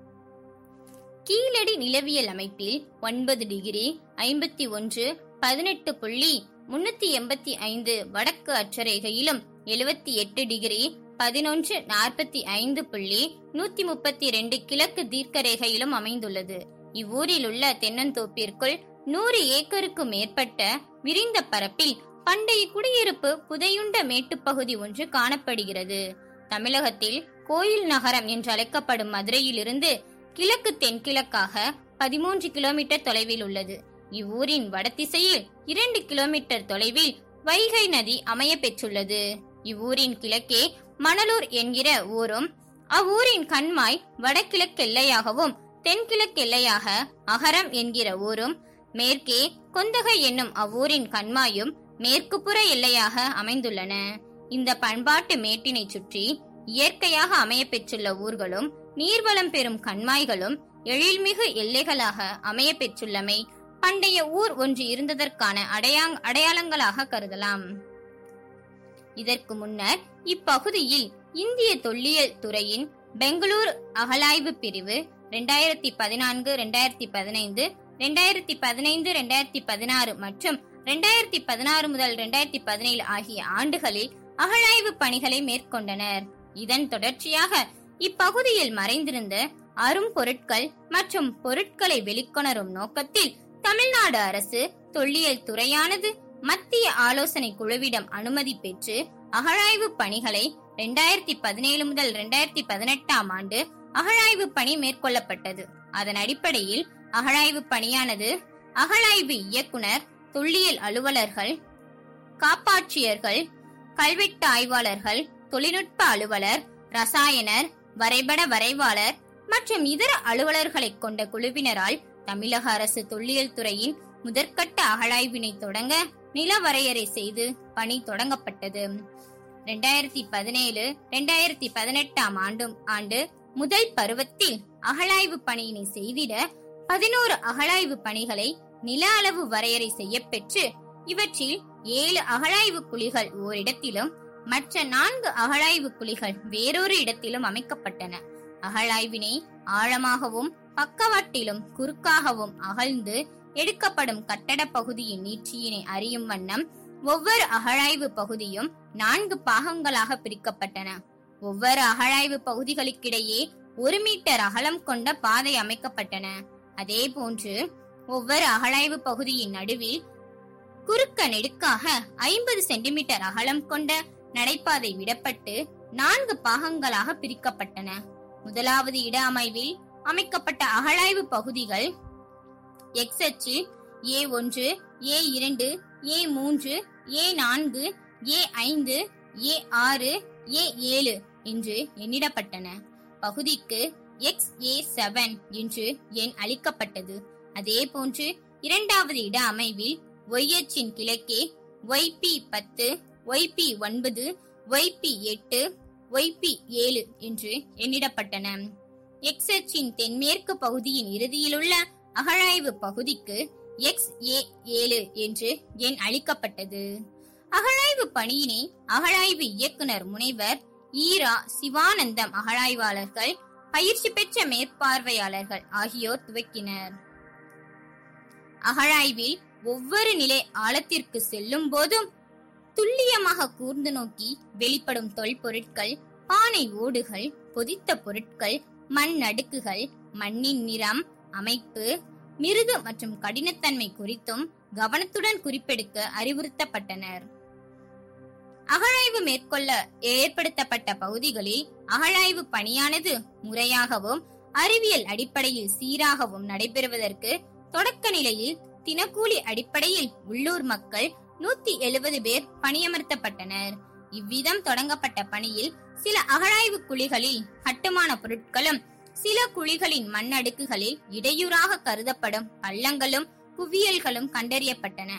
கீழடி நிலவியல் அமைப்பில் ஒன்பது டிகிரி ஐம்பத்தி ஒன்று பதினெட்டு புள்ளி முன்னூத்தி எண்பத்தி ஐந்து வடக்கு அட்சரேகையிலும் எழுபத்தி எட்டு டிகிரி பதினொன்று நாற்பத்தி ஐந்து புள்ளி நூத்தி முப்பத்தி ரெண்டு கிழக்கு தீர்க்கரேகையிலும் அமைந்துள்ளது. இவ்வூரில் உள்ள தென்னந்தோப்பிற்குள் நூறு ஏக்கருக்கு மேற்பட்ட விரிந்த பரப்பில் பண்டைய குடியிருப்பு புதையுண்ட மேட்டுப்பகுதி ஒன்று காணப்படுகிறது. தமிழகத்தில் கோயில் நகரம் என்று அழைக்கப்படும் மதுரையிலிருந்து கிழக்கு தென்கிழக்காக பதிமூன்று கிலோமீட்டர் தொலைவில் உள்ளது. இவ்வூரின் வடதிசையில் இரண்டு கிலோமீட்டர் தொலைவில் வைகை நதி அமைய பெற்றுள்ளது. இவ்வூரின் கிழக்கே மணலூர் என்கிற ஊரும் அவ்வூரின் கண்மாய் வடகிழக்கெல்லையாகவும் தென்கிழக்கெல்லையாக அகரம் என்கிற ஊரும் மேற்கே கொந்தகை என்னும் அவ்வூரின் கண்மாயும் மேற்குப்புற எல்லையாக அமைந்துள்ளன. இந்த பண்பாட்டு மேட்டினை சுற்றி இயற்கையாக அமைய பெற்றுள்ள ஊர்களும் நீர்வளம் பெறும் கண்மாய்களும் எழில்மிகு எல்லைகளாக அமைய பெற்றுள்ளமை பண்டைய ஊர் ஒன்று இருந்ததற்கான அடையாங் அடையாளங்களாக கருதலாம். இதற்கு முன்னர் இப்பகுதியில் இந்திய தொல்லியல் துறையின் பெங்களூர் அகலாய்வு பிரிவு ரெண்டாயிரத்தி பதினான்கு ரெண்டாயிரத்தி பதினைந்து ரெண்டாயிரத்தி பதினைந்து ரெண்டாயிரத்தி பதினாறு மற்றும் ரெண்டாயிரத்தி பதினாறு முதல் ரெண்டாயிரத்தி பதினேழு ஆகிய ஆண்டுகளில் அகழாய்வு பணிகளை மேற்கொண்டனர். இதன் தொடர்ச்சியாக இப்பகுதியில் மறைந்திருந்த அரும்பொருட்கள் மற்றும் பொருட்களை வெளிக்கொணரும் நோக்கத்தில் தமிழ்நாடு அரசு தொல்லியல் துறையானது மத்திய ஆலோசனை குழுவிடம் அனுமதி பெற்று அகழாய்வு பணிகளை இரண்டாயிரத்தி பதினேழு முதல் இரண்டாயிரத்தி பதினெட்டாம் ஆண்டு அகழாய்வு பணி மேற்கொள்ளப்பட்டது. அதன் அடிப்படையில் அகழாய்வு பணியானது அகழாய்வு இயக்குனர் தொல்லியல் அலுவலர்கள் காப்பாட்சியர்கள் கல்வெட்டு ஆய்வாளர்கள் தொழில்நுட்ப அலுவலர் ரசாயனர் வரைபட வரைவாளர் மற்றும் இதர அலுவலர்களை கொண்ட குழுவினரால் தமிழக அரசு தொல்லியல் துறையின் முதற்கட்ட அகழாய்வினை தொடங்க நில வரையறை செய்து பணி தொடங்கப்பட்டது. ரெண்டாயிரத்தி பதினேழு ரெண்டாயிரத்தி பதினெட்டாம் ஆண்டும் ஆண்டு முதல் பருவத்தில் அகழாய்வு பணியினை செய்திட பதினோரு அகழாய்வு பணிகளை நில அளவு வரையறை செய்யப்பெற்று இவற்றில் ஏழு அகழாய்வு குழிகள் ஓரிடத்திலும் மற்ற நான்கு அகழாய்வு குழிகள் வேறொரு இடத்திலும் அமைக்கப்பட்டன. அகழாய்வினை ஆழமாகவும் பக்கவாட்டிலும் குறுக்காகவும் அகழ்ந்து எடுக்கப்படும் கட்டட பகுதியின் நீட்சியினை அறியும் வண்ணம் ஒவ்வொரு அகழாய்வு பகுதியும் நான்கு பாகங்களாக பிரிக்கப்பட்டன. ஒவ்வொரு அகழாய்வு பகுதிகளுக்கிடையே ஒரு மீட்டர் அகலம் கொண்ட பாதை அமைக்கப்பட்டன. அதே போன்று ஒவ்வொரு அகழாய்வு பகுதியின் நடுவில் குறுக்க நெடுக்காக ஐம்பது சென்டிமீட்டர் அகலம் கொண்ட நடைபாதை விடப்பட்டு நான்கு பாகங்களாக பிரிக்கப்பட்டன. முதலாவது இட அமைவில் அமைக்கப்பட்ட அகழாய்வு பகுதிகள் எக்ஸ் அச்சு ஏ ஒன்று ஏ இரண்டு ஏ மூன்று ஏ நான்கு ஏ ஐந்து ஏ ஆறு ஏ ஏழு என்று எண்ணிடப்பட்டன. பகுதிக்கு எக்ஸ் ஏ செவன் என்று எண் அளிக்கப்பட்டது. அதே போன்று இரண்டாவது இட அமைவில் ஒய் அச்சின் கிழக்கே ஒய்பி பத்து ஒய்பி ஒன்பது ஒய்பி எட்டு ஒய்பி ஏழு என்று எண்ணிடப்பட்டன. எக்ஸ் அச்சின் தென்மேற்கு பகுதியின் இறுதியிலுள்ள அகழாய்வு பகுதிக்கு எக்ஸ் ஏ ஏழு என்று எண் அளிக்கப்பட்டது. அகழாய்வு பணியினை அகழாய்வு இயக்குனர் முனைவர் ஈரா சிவானந்தம் அகழாய்வாளர்கள் பயிற்சி பெற்ற மேற்பார்வையாளர்கள் ஆகியோர் துவக்கினர். அகழாய்வில் ஒவ்வொரு நிலை ஆழத்திற்கு செல்லும் போதும் துல்லியமாக கூர்ந்து நோக்கி வெளிப்படும் தொல்பொருட்கள் பானை ஓடுகள் பொதித்த பொருட்கள் மண் அடுக்குகள் மண்ணின் நிறம் அமைப்பு மிருது மற்றும் கடினத்தன்மை குறித்தும் கவனத்துடன் குறிப்பெடுக்க அறிவுறுத்தப்பட்டனர். அகழாய்வு மேற்கொள்ள ஏற்படுத்தப்பட்ட பகுதிகளில் அகழாய்வு பணியானது முறையாகவும் அறிவியல் அடிப்படையில் சீராகவும் நடைபெறுவதற்கு தொடக்க நிலையில் தினக்கூலி அடிப்படையில் உள்ளூர் மக்கள் நூத்தி எழுபது பேர் பணியமர்த்தப்பட்டனர். இவ்விதம் தொடங்கப்பட்ட பணியில் சில அகழாய்வு குழிகளில் கட்டுமான பொருட்களும் சில குழிகளின் மண்ணடுக்குகளில் இடையூறாக கருதப்படும் பள்ளங்களும் குவியல்களும் கண்டறியப்பட்டன.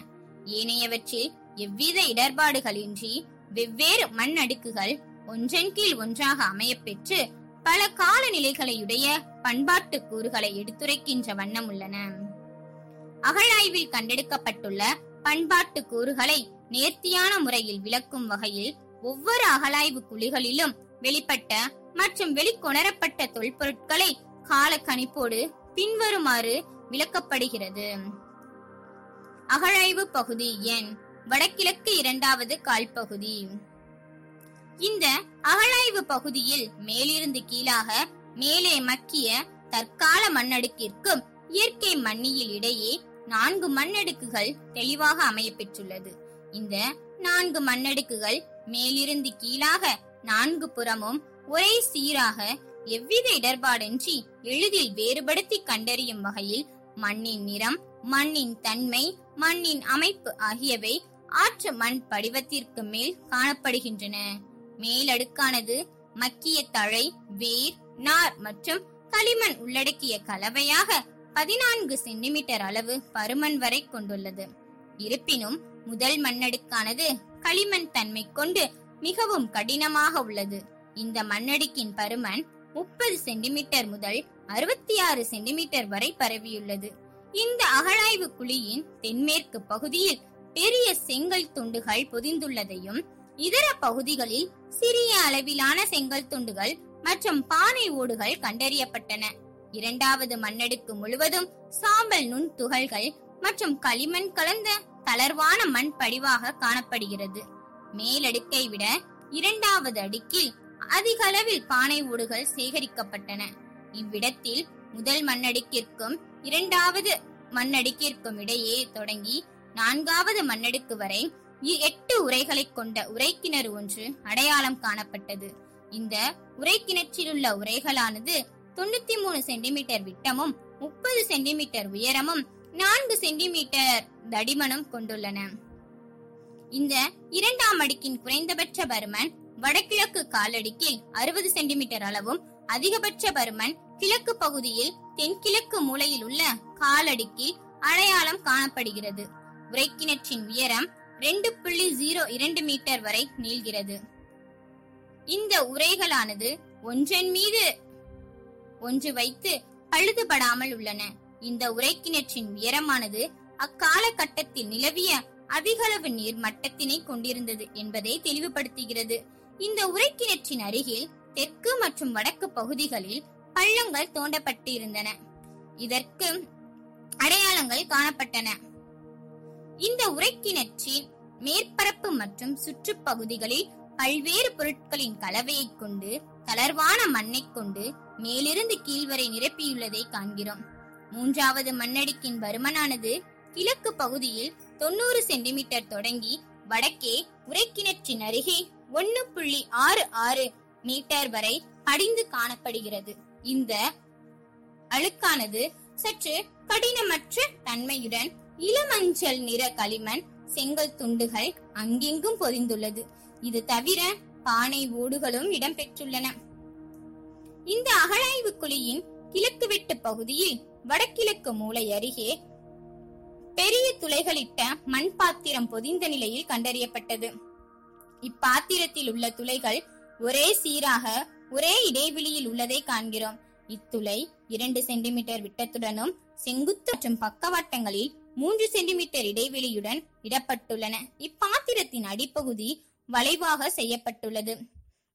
ஏனையவற்றில் எவ்வித இடர்பாடுகளின்றி வெவ்வேறு மண் அடுக்குகள் ஒன்றன் கீழ் ஒன்றாக அமையப்பெற்று பல காலநிலைகளையுடைய பண்பாட்டு கூறுகளை எடுத்துரைக்கின்ற வண்ணம் உள்ளன. அகழாய்வில் கண்டெடுக்கப்பட்டுள்ள பண்பாட்டு கூறுகளை நேர்த்தியான முறையில் விளக்கும் வகையில் ஒவ்வொரு அகலாய்வு குழிகளிலும் வெளிப்பட்ட மற்றும் வெளிக்கொணரப்பட்ட தொல்பொருட்களை கால கணிப்போடு பின்வருமாறு விளக்கப்படுகிறது. அகழாய்வு பகுதி எண் வடகிழக்கு இரண்டாவது கால்பகுதி. இந்த அகழாய்வு பகுதியில் மேலிருந்து கீழாக மேலே மக்கிய தற்கால மண்ணடுக்கிற்கும் இயற்கை மண்ணியில் இடையே நான்கு மண்ணடுக்குகள் தெளிவாக அமையப்பெற்றுள்ளது. இந்த நான்கு மண்ணடுக்குகள் மேலிருந்து கீழாக நான்கு புறமும் ஒரே சீராக எவ்வித இடர்பாடின்றி எளிதில் வேறுபடுத்தி கண்டறியும் வகையில் மண்ணின் நிறம் மண்ணின் தன்மை மண்ணின் அமைப்பு ஆகியவை ஆற்று மண் படிவத்திற்கு மேல் காணப்படுகின்றன. மேலடுக்கானது மக்கிய தழை வேர் நார் மற்றும் களிமண் உள்ளடக்கிய கலவையாக பதினான்கு சென்டிமீட்டர் அளவு பருமன் வரை கொண்டுள்ளது. இருப்பினும் முதல் மண்ணடுக்கானது களிமண் தன்மை கொண்டு மிகவும் கடினமாக உள்ளது. இந்த மண்ணடுக்கின் பருமன் முப்பது சென்டிமீட்டர் முதல் அறுபத்தி ஆறு சென்டிமீட்டர் வரை பரவியுள்ளது. இந்த அகழாய்வு குழியின் தென்மேற்கு பகுதியில் பெரிய செங்கல் துண்டுகள் பொதிந்துள்ளதையும் இதர பகுதிகளில் சிறிய அளவிலான செங்கல் துண்டுகள் மற்றும் பானை ஓடுகள் கண்டறியப்பட்டன. இரண்டாவது மண்ணடுக்கு முழுவதும் சாம்பல் நுண் துகள்கள் மற்றும் களிமண் கலந்த தளர்வான மண் படிவாக காணப்படுகிறது. மேலடுக்கை விட இரண்டாவது அடுக்கில் அதிக அளவில் பானை ஓடுகள் சேகரிக்கப்பட்டன. இவ்விடத்தில் முதல் மண்ணடுக்கிற்கும் இரண்டாவது மண்ணடுக்கிற்கும் இடையே தொடங்கி நான்காவது மண்ணடுக்கு வரை எட்டு உரைகளைக் கொண்ட உரைக்கிணறு ஒன்று அடையாளம் காணப்பட்டது. இந்த உரைக்கிணற்றிலுள்ள உரைகளானது தொண்ணூத்தி மூணு சென்டிமீட்டர் விட்டமும் முப்பது சென்டிமீட்டர் உயரமும் நான்கு சென்டிமீட்டர் தடிமனும் கொண்டுள்ளன. இந்த இரண்டாம் அடுக்கின் குறைந்தபட்ச பருமன் வடகிழக்கு காலடுக்கில் அறுபது சென்டிமீட்டர் அளவும் அதிகபட்ச பருமன் கிழக்கு பகுதியில் தென்கிழக்கு மூலையில் உள்ள காலடுக்கில் அடையாளம் காணப்படுகிறது. உரைக்கிணற்றின் உயரம் ரெண்டு புள்ளி ஜீரோ இரண்டு மீட்டர் வரை நீள்கிறது. இந்த உரைகளானது ஒன்றன் மீது ஒன்று வைத்து பழுதுபடாமல் உள்ளன. இந்த உரைக்கிணற்றின் உயரமானது அக்காலகட்டத்தில் நிலவிய அதிகளவு நீர் மட்டத்தினை கொண்டிருந்தது என்பதை தெளிவுபடுத்துகிறது. இந்த உரைக்கிணற்றின் அருகில் தெற்கு மற்றும் வடக்கு பகுதிகளில் பள்ளங்கள் தோண்டப்பட்டிருந்தன. இதற்கு அடையாளங்கள் காணப்பட்டன. இந்த உரைக்கிணற்றின் மேற்பரப்பு மற்றும் சுற்றுப்பகுதிகளில் பல்வேறு பொருட்களின் கலவையை கொண்டு தளர்வான மண்ணைக் கொண்டு மேலிருந்து கீழ்வரை நிரப்பியுள்ளதை காண்கிறோம். மூன்றாவது மண்ணடுக்கின் பருமனானது கிழக்கு பகுதியில் தொண்ணூறு சென்டிமீட்டர் தொடங்கி வடக்கே உரைக்கிணற்றின் அருகே ஒன்னு புள்ளி ஆறு ஆறு மீட்டர் வரை படிந்து காணப்படுகிறது. இந்த அழுக்கானது சற்று கடினமற்ற தன்மையுடன் இளமஞ்சள் நிற களிமண் செங்கல் துண்டுகள் அங்கெங்கும் பொதிந்துள்ளது இது தவிர பானை ஓடுகளும் இடம்பெற்றுள்ளன. இந்த அகழாய்வு குழியின் கிழக்கு வெட்டு பகுதியில் வடகிழக்கு மூலை அருகே பெரிய துளைகளிட்ட மண் பாத்திரம் பொதிந்த நிலையில் கண்டறியப்பட்டது. இப்பாத்திரத்தில் உள்ள துளைகள் ஒரே சீராக ஒரே இடைவெளியில் உள்ளதை காண்கிறோம். இத்துளை இரண்டு சென்டிமீட்டர் விட்டத்துடனும் செங்குத்து மற்றும் பக்கவாட்டங்களில் மூன்று சென்டிமீட்டர் இடைவெளியுடன் இடப்பட்டுள்ளன. இப்பாத்திரத்தின் அடிப்பகுதி வளைவாக செய்யப்பட்டுள்ளது.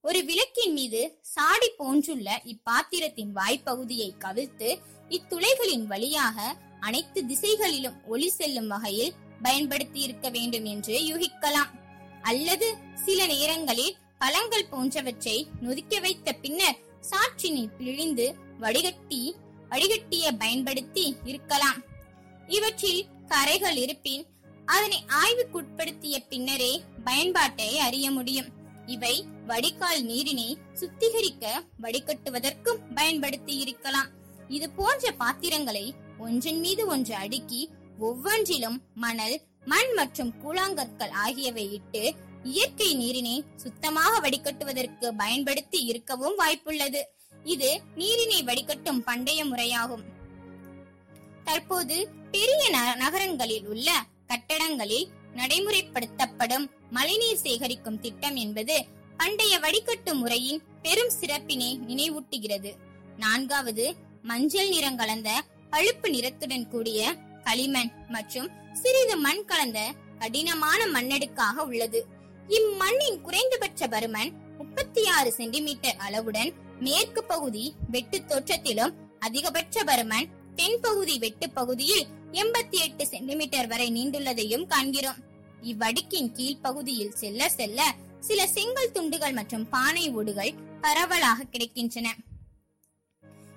ஒரு விளக்கின் மீது சாடி போன்றுள்ள இப்பாத்திரத்தின் வாய்ப்பகுதியை கவிழ்த்து இத்துளைகளின் வழியாக அனைத்து திசைகளிலும் ஒளி செல்லும் வகையில் பயன்படுத்தி இருக்க வேண்டும் என்று யூகிக்கலாம். அல்லது சில நேரங்களில் பழங்கள் போன்றவற்றை நொதிக்க வைத்த பின்னர் சாற்றினை பிழிந்து வடிகட்டி வடிகட்டிய பயன்படுத்தி இருக்கலாம். இவற்றில் கரைகள் இருப்பின் அதனை ஆய்வுக்குட்படுத்திய பின்னரே பயன்பாட்டை அறிய முடியும். இவை வடிகால் நீரினை சுத்திகரிக்க வடிகட்டுவதற்கும் பயன்படுத்தி இருக்கலாம். இது போன்ற பாத்திரங்களை ஒன்றின் மீது ஒன்று அடுக்கி ஒவ்வொன்றிலும் மணல் மண் மற்றும் கூழாங்கற்கள் ஆகியவை இட்டு இயற்கை நீரினை சுத்தமாக வடிகட்டுவதற்கு பயன்படுத்தி இருக்கவும் வாய்ப்புள்ளது. இது நீரினை வடிகட்டும் பண்டைய முறையாகும். தற்போது பெரிய ந- நகரங்களில் உள்ள கட்டடங்களில் நடைமுறைப்படுத்தப்படும் மழைநீர் சேகரிக்கும் திட்டம் என்பது பண்டைய வடிகட்டு முறையின் பெரும் சிறப்பினை நினைவூட்டுகிறது. நான்காவது மஞ்சள் நிறம் கலந்த பழுப்பு நிறத்துடன் கூடிய களிமண் மற்றும் சிறிது மண் கலந்த கடினமான மண்ணடுக்காக உள்ளது. இம்மண்ணின் குறைந்தபட்ச பருமன் முப்பத்தி ஆறு சென்டிமீட்டர் அளவுடன் மேற்கு பகுதி வெட்டு தோற்றத்திலும் அதிகபட்ச பருமன் தென்பகுதி வெட்டு பகுதியில் எண்பத்தி எட்டு சென்டிமீட்டர் வரை நீண்டுள்ளதையும் காண்கிறோம். இவ்வடுக்கின் கீழ்ப்பகுதியில் செல்ல செல்ல சில செங்கல் துண்டுகள் மற்றும் பானை ஓடுகள் பரவலாக கிடைக்கின்றன.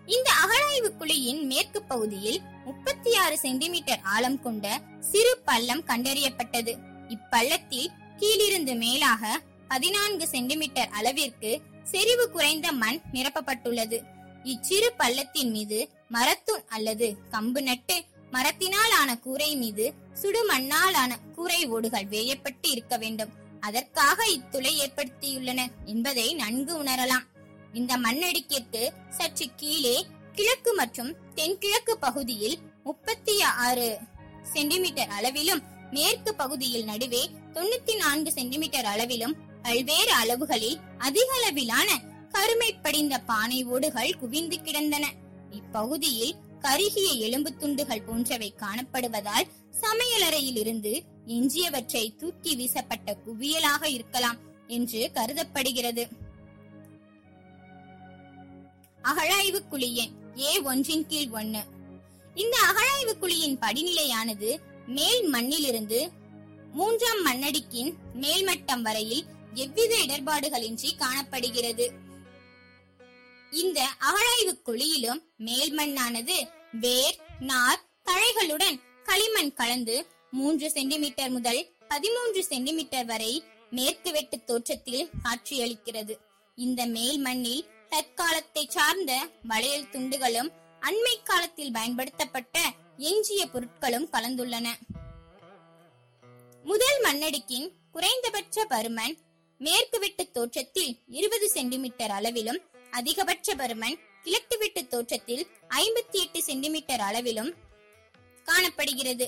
இந்த அகழாய்வு குழியின் மேற்கு பகுதியில் முப்பத்தி ஆறு சென்டிமீட்டர் ஆழம் கொண்ட சிறு பள்ளம் கண்டறியப்பட்டது. இப்பள்ளத்தில் கீழிருந்து மேலாக பதினான்கு சென்டிமீட்டர் அளவிற்கு செறிவு குறைந்த மண் நிரப்பப்பட்டுள்ளது. இச்சிறு பள்ளத்தின் மீது மரத்தூண் அல்லது கம்பு நட்டு மரத்தினால் ஆன கூரை மீது சுடு மண்ணால் ஆன கூரை ஓடுகள் வேயப்பட்டு இருக்க வேண்டும். அதற்காக இத்துளை ஏற்படுத்தியுள்ளன என்பதை நன்கு உணரலாம். இந்த மண்ணடுக்கிற்கு சற்று கீழே கிழக்கு மற்றும் தென்கிழக்கு பகுதியில் முப்பத்தி ஆறு சென்டிமீட்டர் அளவிலும் மேற்கு பகுதியில் நடுவே தொண்ணூத்தி நான்கு சென்டிமீட்டர் அளவிலும் பல்வேறு அளவுகளில் அதிக அளவிலான கருமை படிந்த பானை ஓடுகள் குவிந்து கிடந்தன. இப்பகுதியில் கருகிய எலும்பு துண்டுகள் போன்றவை காணப்படுவதால் சமையலறையில் இருந்து எஞ்சியவற்றை தூக்கி வீசப்பட்ட குவியலாக இருக்கலாம் என்று கருதப்படுகிறது. அகழாய்வு குழியன் ஏ ஒன்றின் கீழ் ஒன்னு. இந்த அகழாய்வு குழியின் படிநிலையானது மேல் மண்ணிலிருந்து மூன்றாம் மண்ணடிக்கின் மேல்மட்டம் வரையில் எவ்வித இடர்பாடுகளின்றி காணப்படுகிறது. இந்த அகழாய்வு குழியிலும் மேல் மண்ணானது வேர் நார் தழைகளுடன் களிமண் கலந்து மூன்று சென்டிமீட்டர் முதல் பதிமூன்று சென்டிமீட்டர் வரை மேற்கு வெட்டு தோற்றத்தில் காட்சியளிக்கிறது. இந்த மேல் மண்ணில் தற்காலத்தை சார்ந்த வளையல் துண்டுகளும் அண்மை காலத்தில் பயன்படுத்தப்பட்ட எஞ்சிய பொருட்களும் கலந்துள்ளன. முதல் மண்ணடுக்கின் குறைந்தபட்ச பருமன் மேற்கு வெட்டு தோற்றத்தில் இருபது சென்டிமீட்டர் அளவிலும் அதிகபட்ச பருமன் கிழக்கு வெட்டு தோற்றத்தில் ஐம்பத்தி எட்டு சென்டிமீட்டர் அளவிலும் காணப்படுகிறது.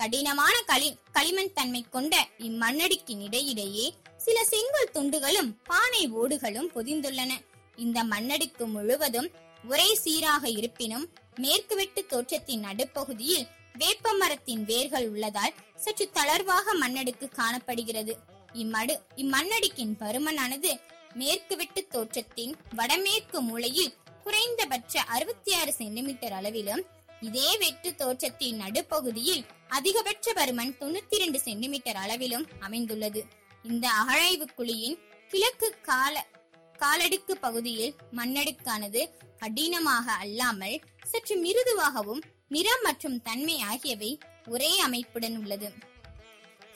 கடினமான களி களிமண் தன்மை கொண்ட இம்மண்ணடுக்கின் இடையிடையே சில செங்கல் துண்டுகளும் பானை ஓடுகளும் பொதிந்துள்ளன. இந்த மண்ணடுக்கு முழுவதும் ஒரே சீராக இருப்பினும் மேற்கு வெட்டு தோற்றத்தின் நடுப்பகுதியில் வேப்ப மரத்தின் வேர்கள் உள்ளதால் சற்று தளர்வாக மண்ணடுக்கு காணப்படுகிறது. இம்மடு இம்மண்ணடுக்கின் பருமனானது மேற்கு வெட்டு தோற்றத்தின் வடமேற்கு மூலையில் குறைந்தபட்ச அறுபத்தி ஆறு சென்டிமீட்டர் அளவிலும் இதே வெட்டு தோற்றத்தின் நடுப்பகுதியில் அதிகபட்ச பருமன் தொண்ணூத்தி இரண்டு சென்டிமீட்டர் அளவிலும் அமைந்துள்ளது. இந்த அகழாய்வு குழியின் கிழக்கு கால காலடுக்கு பகுதியில் மண்ணடுக்கானது கடினமாக அல்லாமல் சற்று மிருதுவாகவும் நிறம் மற்றும் தன்மை ஆகியவை ஒரே அமைப்புடன் உள்ளது.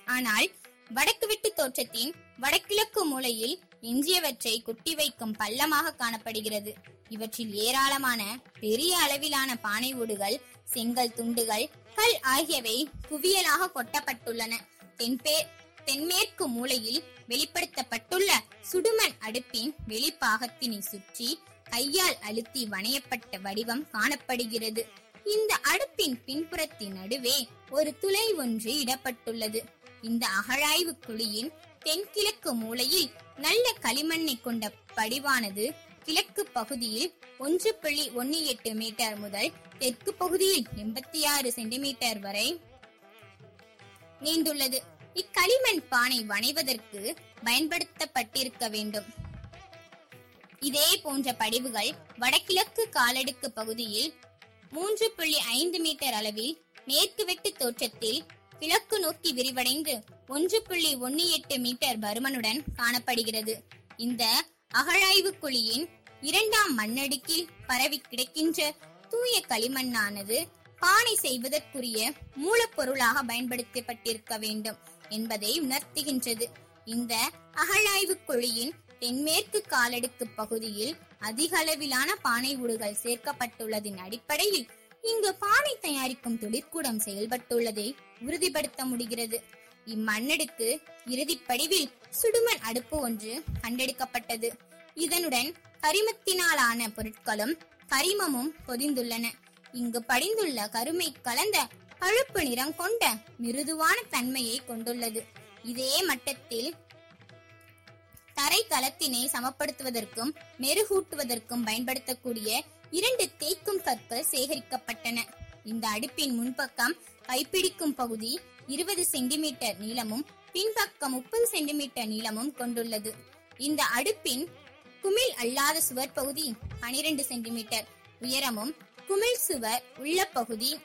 ஆனால் வடக்கு வெட்டு தோற்றத்தின் வடகிழக்கு மூலையில் எஞ்சியவற்றை கொட்டி வைக்கும் பள்ளமாக காணப்படுகிறது. இவற்றில் ஏராளமான பெரிய அளவிலான பானை ஓடுகள் செங்கல் துண்டுகள் கல் ஆகியவை குவியலாக கொட்டப்பட்டுள்ளன. தென்பே தென்மேற்கு மூலையில் வெளிப்படுத்தப்பட்டுள்ள சுடுமண் அடுப்பின் வெளிப்பாகத்தினை சுற்றி கையால் அழுத்தி வணையப்பட்ட வடிவம் காணப்படுகிறது. இந்த அடுப்பின் பின்புறத்தின் நடுவே ஒரு துளை ஒன்று இடப்பட்டுள்ளது. இந்த அகழாய்வு குழியின் தென்கிழக்கு மூலையில் நல்ல களிமண்ணை கொண்ட படிவானது கிழக்கு பகுதியில் ஒன்று புள்ளி ஒன்னு எட்டு மீட்டர் முதல் தெற்கு பகுதியில் எண்பத்தி ஆறு சென்டிமீட்டர் வரை நீண்டுள்ளது. இக்களிமண் பானை வணைவதற்கு பயன்படுத்தப்பட்டிருக்க வேண்டும். இதே போன்ற படிவுகள் வடகிழக்கு காலடுக்கு பகுதியில் மூன்று புள்ளி ஐந்து மீட்டர் அளவில் மேற்கு வெட்டு தோற்றத்தில் கிழக்கு நோக்கி விரிவடைந்து ஒன்று புள்ளி ஒன்னு எட்டு மீட்டர் பருமனுடன் காணப்படுகிறது. இந்த அகழாய்வு குழியின் இரண்டாம் மண்ணடுக்கில் பரவி கிடக்கின்ற தூய களிமண்ணானது பானை செய்வதற்குரிய மூலப்பொருளாக பயன்படுத்தப்பட்டிருக்க வேண்டும் என்பதை உணர்த்துகின்றது. இந்த அகழாய்வு குழியின் தென்மேற்கு காலடுக்கு பகுதியில் அதிக அளவிலான பானை ஊடுகள் சேர்க்கப்பட்டுள்ளதின் அடிப்படையில் இங்கு பானை தயாரிக்கும் தொழிற்கூடம் செயல்பட்டுள்ளதை உறுதிப்படுத்த முடிகிறது. இம்மண்ணடுக்கு இறுதிப்படிவில் சுடுமண் அடுப்பு ஒன்று கண்டெடுக்கப்பட்டது. இதனுடன் கரிமத்தினாலான பொருட்களும் கரிமமும் பொதிந்துள்ளன. இங்கு படிந்துள்ள கருமை கலந்த பழுப்பு நிறம் கொண்ட மிருதுவான தன்மையை கொண்டுள்ளது. இதே மட்டத்தில் தரை தளத்தினை சமப்படுத்துவதற்கும் மெருகூட்டுவதற்கும் பயன்படுத்தக்கூடிய இரண்டு தேய்க்கும் கற்கள் சேகரிக்கப்பட்டன. இந்த அடுப்பின் முன்பக்கம் கைப்பிடிக்கும் பகுதி இருபது சென்டிமீட்டர் நீளமும் பின்பக்கம் முப்பது சென்டிமீட்டர் நீளமும் கொண்டுள்ளது. இந்த அடுப்பின் குமிழ் அல்லாத சுவர் பகுதி பனிரெண்டு சென்டிமீட்டர் உயரமும் குமிழ் சுவர் உள்ள பகுதி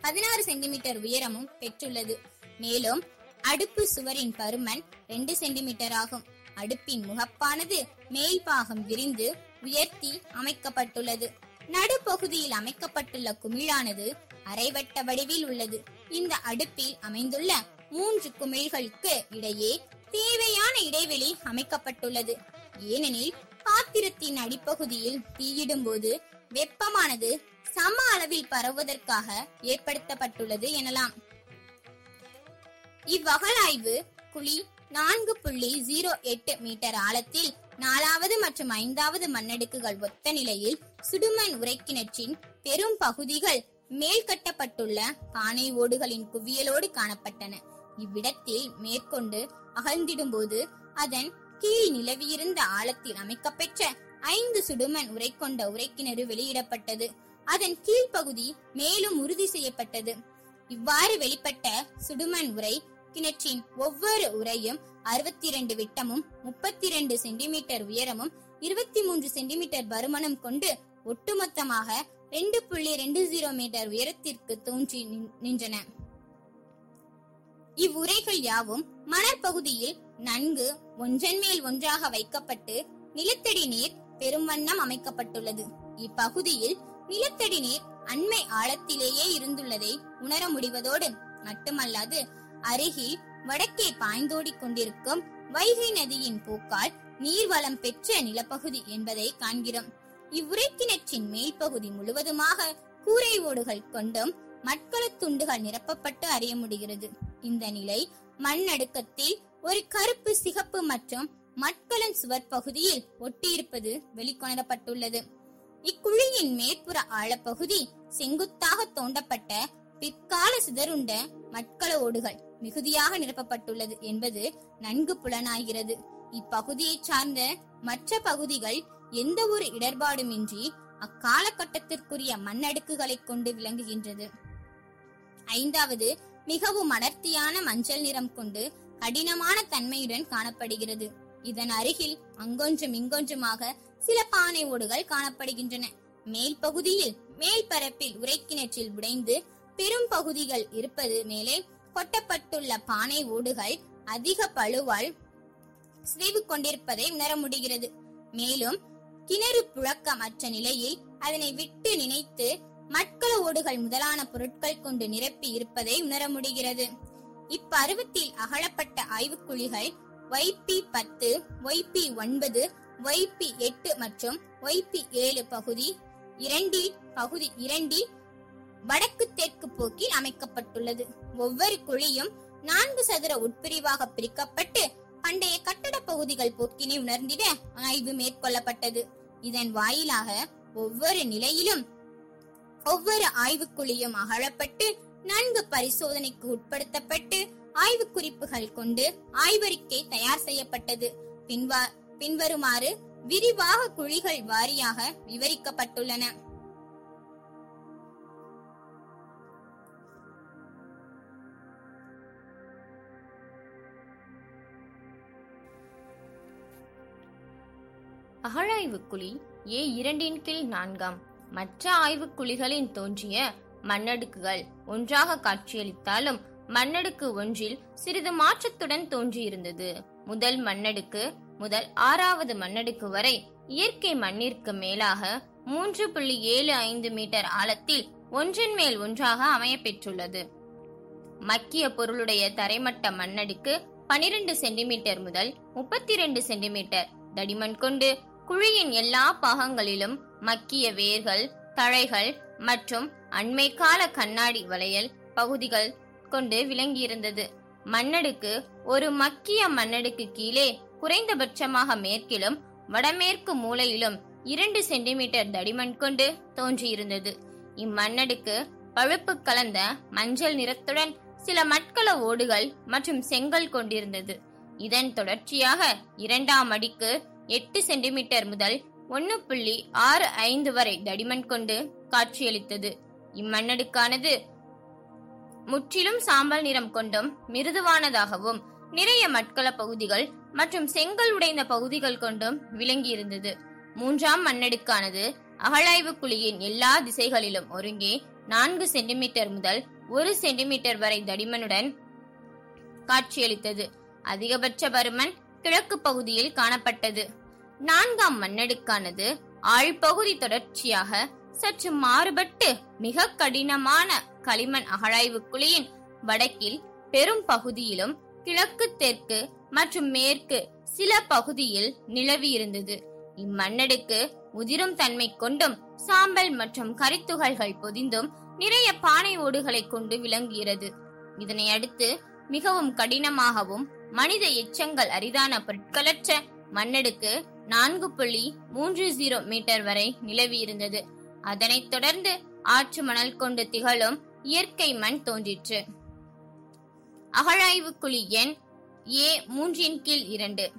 பதினாறு சென்டிமீட்டர் உயரமும் பெற்றுள்ளது. மேலும் அடுப்பு சுவரின் பருமன் ரெண்டு சென்டிமீட்டர் ஆகும். அடுப்பின் முகப்பானது மேல் பாகம் விரிந்து உயர்த்தி அமைக்கப்பட்டுள்ளது. நடுப்பகுதியில் அமைக்கப்பட்டுள்ள குமிழானது அரைவட்ட வடிவில் உள்ளது. இந்த அடுப்பில் அமைந்துள்ள மூன்று குமிழ்களுக்கு இடையே தேவையான இடைவெளி அமைக்கப்பட்டுள்ளது. ஏனெனில் பாத்திரத்தின் அடிப்பகுதியில் தீயிடும் போது வெப்பமானது சம அளவில் பரவுவதற்காக ஏற்படுத்தப்பட்டுள்ளது எனலாம். இவ்வகலாய்வு குழி நான்கு புள்ளி ஜீரோ எட்டு மீட்டர் ஆழத்தில் நாலாவது மற்றும் ஐந்தாவது மண்ணடுக்குகள் ஒத்த நிலையில் சுடுமண் உரைக்கிணற்றின் பெரும் பகுதிகள் மேல் கட்டப்பட்டுள்ள பானை ஓடுகளின் குவியலோடு காணப்பட்டன. இவ்விடத்தில் மேற்கொண்டு அகழ்ந்திடும் போது அதன் கீழ் நிலவியிருந்த ஆழத்தில் அமைக்கப்பெற்ற ஐந்து சுடுமண் உரை கொண்ட உரைக்கிணறு வெளியிடப்பட்டது. அதன் கீழ்ப்பகுதி மேலும் உறுதி செய்யப்பட்டது. இவ்வாறு வெளிப்பட்ட சுடுமண் உரை கிணற்றின் ஒவ்வொரு உரையும் அறுபத்தி இரண்டு விட்டமும் முப்பத்தி இரண்டு சென்டிமீட்டர் உயரமும் இருபத்தி மூன்று சென்டிமீட்டர் பருமனும் கொண்டு ஒட்டுமொத்தமாக ரெண்டு புள்ளி ரெண்டு ஜீரோ மீட்டர் உயரத்திற்கு தோன்றி நின்றன. இவ்வுரைகள் யாவும் மணற்பகுதியில் நன்கு ஒன்றன் மேல் ஒன்றாக வைக்கப்பட்டு நிலத்தடி நீர் பெரும் வண்ணம் அமைக்கப்பட்டுள்ளது. இப்பகுதியில் நிலத்தடி நீர் அண்மை ஆழத்திலேயே இருந்துள்ளதை உணர முடிவதோடு மட்டுமல்லாது அருகில் வடக்கே பாய்ந்தோடிக் கொண்டிருக்கும் வைகை நதியின் போக்கால் நீர்வளம் பெற்ற நிலப்பகுதி என்பதை காண்கிறோம். இவ்வுரைக்கிணற்றின் மேல்பகுதி முழுவதுமாக கூரை ஓடுகள் கொண்டும் மட்களத் துண்டுகள் நிரப்பப்பட்டு அறிய முடிகிறது. இந்த நிலை மண்ணடுக்கத்தில் ஒரு கருப்பு சிகப்பு மற்றும் மட்களம் சுவர் பகுதியில் ஒட்டியிருப்பது வெளிக்கொணரப்பட்டுள்ளது. இக்குழியின் மேற்புற ஆழப்பகுதி செங்குத்தாக தோண்டப்பட்ட பிற்கால சிதறுண்ட மட்கள ஓடுகள். மிகுதியாக நிரப்பப்பட்டுள்ளது என்பது நன்கு புலனாகிறது. இப்பகுதியை சார்ந்த மற்ற பகுதிகள் எந்த ஒரு இடர்பாடுமின்றி அக்காலகட்டத்திற்குரிய மண்ணடுக்குகளை கொண்டு விளங்குகின்றது. ஐந்தாவது மிகவும் அடர்த்தியான மஞ்சள் நிறம் கொண்டு கடினமான தன்மையுடன் காணப்படுகிறது. இதன் அருகில் அங்கொன்றும் இங்கொன்றுமாக சில பானை ஓடுகள் காணப்படுகின்றன. மேல் பகுதியில் மேல் பரப்பில் உரைக்கிணற்றில் உடைந்து பெரும் பகுதிகள் இருப்பது மேலே கொட்டப்பட்டுள்ள பானை ஓடுகள் அதிக பழுவால் சிதைவு கொண்டிருப்பதை உணர முடிகிறது. மேலும் கிணறு புழக்கமற்ற நிலையில் அதனை விட்டு நினைத்து மட்கள ஓடுகள் முதலான பொருட்கள் கொண்டு நிரப்பி இருப்பதை உணர முடிகிறது. இப்பருவத்தில் அகழப்பட்ட ஆய்வுக்குழிகள் ஒய்பி பத்து ஒய்பி ஒன்பது ஒய்பி எட்டு மற்றும் ஒய்பி ஏழு பகுதி இரண்டில் பகுதி இரண்டில் வடக்கு தெற்கு போக்கில் அமைக்கப்பட்டுள்ளது. ஒவ்வொரு குழியும் நான்கு சதுர உட்பிரிவாக பிரிக்கப்பட்டு பண்டைய கட்டட பகுதிகள் போக்கினை உணர்ந்திட ஆய்வு மேற்கொள்ளப்பட்டது. இதன் வாயிலாக ஒவ்வொரு நிலையிலும் ஒவ்வொரு ஆய்வுக்குழியும் அகழப்பட்டு நன்கு பரிசோதனைக்கு உட்படுத்தப்பட்டு ஆய்வு குறிப்புகள் கொண்டு ஆய்வறிக்கை தயார் செய்யப்பட்டது. பின்வா பின்வருமாறு விரிவாக குழிகள் வாரியாக விவரிக்கப்பட்டுள்ளன. அகழாய்வுக்குழி ஏ இரண்டின் கீழ் நான்காம். மற்ற ஆய்வுக்குழிகளின் தோன்றிய மண்ணடுக்குகள் ஒன்றாக காட்சியளித்தாலும் மண்ணடுக்கு ஒன்றில் சிறிது மாற்றத்துடன் தோன்றியிருந்தது. முதல் மண்ணடுக்கு முதல் ஆறாவது மண்ணடுக்கு வரை இயற்கை மண்ணிற்கு மேலாக மூன்று புள்ளி ஏழு ஐந்து மீட்டர் ஆழத்தில் ஒன்றின் மேல் ஒன்றாக அமையப்பெற்றுள்ளது. மக்கிய பொருளுடைய தரைமட்ட மண்ணடுக்கு பனிரெண்டு சென்டிமீட்டர் முதல் முப்பத்தி ரெண்டு சென்டிமீட்டர் தடிமன் கொண்டு குழியின் எல்லா பாகங்களிலும் மக்கிய வேர்கள் தழைகள் மற்றும் அண்மை கால கண்ணாடி வளையல் பகுதிகள் கொண்டு விளங்கியிருந்தது. மண்ணடுக்கு ஒரு மக்கிய மண்ணடுக்கு கீழே குறைந்தபட்சமாக மேற்கிலும் வடமேற்கு மூலையிலும் இரண்டு சென்டிமீட்டர் தடிமன் கொண்டு தோன்றியிருந்தது. இம்மண்ணடுக்கு பழுப்பு கலந்த மஞ்சள் நிறத்துடன் சில மட்கல ஓடுகள் மற்றும் செங்கல் கொண்டிருந்தது. இதன் தொடர்ச்சியாக இரண்டாம் அடிக்கு எட்டு சென்டிமீட்டர் முதல் ஒன்னு புள்ளி ஆறு ஐந்து வரை தடிமன் கொண்டு காட்சியளித்தது. இம்மண்ணடுக்கானது முற்றிலும் சாம்பல் நிறம் கொண்டும் மிருதுவானதாகவும் நிறைய மட்கள பகுதிகள் மற்றும் செங்கல் உடைந்த பகுதிகள் கொண்டும் விளங்கியிருந்தது. மூன்றாம் மண்ணடுக்கானது அகழாய்வு குழியின் எல்லா திசைகளிலும் ஒருங்கே நான்கு சென்டிமீட்டர் முதல் ஒரு சென்டிமீட்டர் வரை தடிமனுடன் காட்சியளித்தது. அதிகபட்ச பருமன் கிழக்கு பகுதியில் காணப்பட்டது. நான்காம் மண்ணடுக்கானது ஆழ்பகுதி தொடர்ச்சியாக சற்று மாறுபட்டு மிக கடினமான களிமண் அகழாய்வு குழியின் வடக்கில் பெரும் பகுதியிலும் கிழக்கு தெற்கு மற்றும் மேற்கு சில பகுதியில் நிலவியிருந்தது இம்மண்ணடுக்கு உதிரும் தன்மை கொண்டும் சாம்பல் மற்றும் கரித்துகள்கள் பொதிந்தும் நிறைய பானை ஓடுகளை கொண்டு விளங்குகிறது. இதனை அடுத்து மிகவும் கடினமாகவும் மனித எச்சங்கள் அரிதான பொருட்களற்ற மண்ணடுக்கு நான்கு புள்ளி மூன்று ஜீரோ மீட்டர் வரை நிலவியிருந்தது அதனைத் தொடர்ந்து ஆற்று மணல் கொண்டு திகழும் இயற்கை மண் தோன்றிற்று. அகழாய்வு குழி எண் ஏ மூன்றின் கீழ் இரண்டு.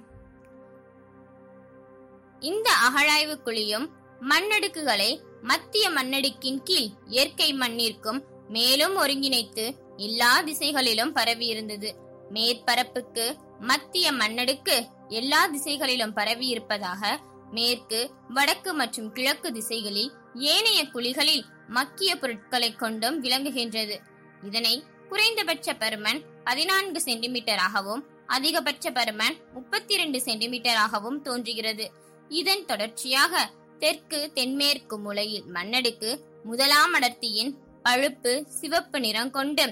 இந்த அகழாய்வு குழியும் மண்ணடுக்குகளை மத்திய மண்ணடுக்கின் கீழ் இயற்கை மண்ணிற்கும் மேலும் ஒருங்கிணைத்து எல்லா திசைகளிலும் பரவியிருந்தது மேற்பரப்புக்கு மத்திய மண்ணடுக்கு எல்லா திசைகளிலும் பரவி இருப்பதாக மேற்கு வடக்கு மற்றும் கிழக்கு திசைகளில் ஏனைய குழிகளில் மக்கிய பொருட்களை கொண்டும் விளங்குகின்றது. இதனை குறைந்தபட்ச பருமன் பதினான்கு சென்டிமீட்டராகவும் அதிகபட்ச பருமன் முப்பத்தி இரண்டு சென்டிமீட்டராகவும் தோன்றுகிறது. இதன் தொடர்ச்சியாக தெற்கு தென்மேற்கு மூலையில் மண்ணடுக்கு முதலாம் அடர்த்தியின் பழுப்பு சிவப்பு நிறம் கொண்டு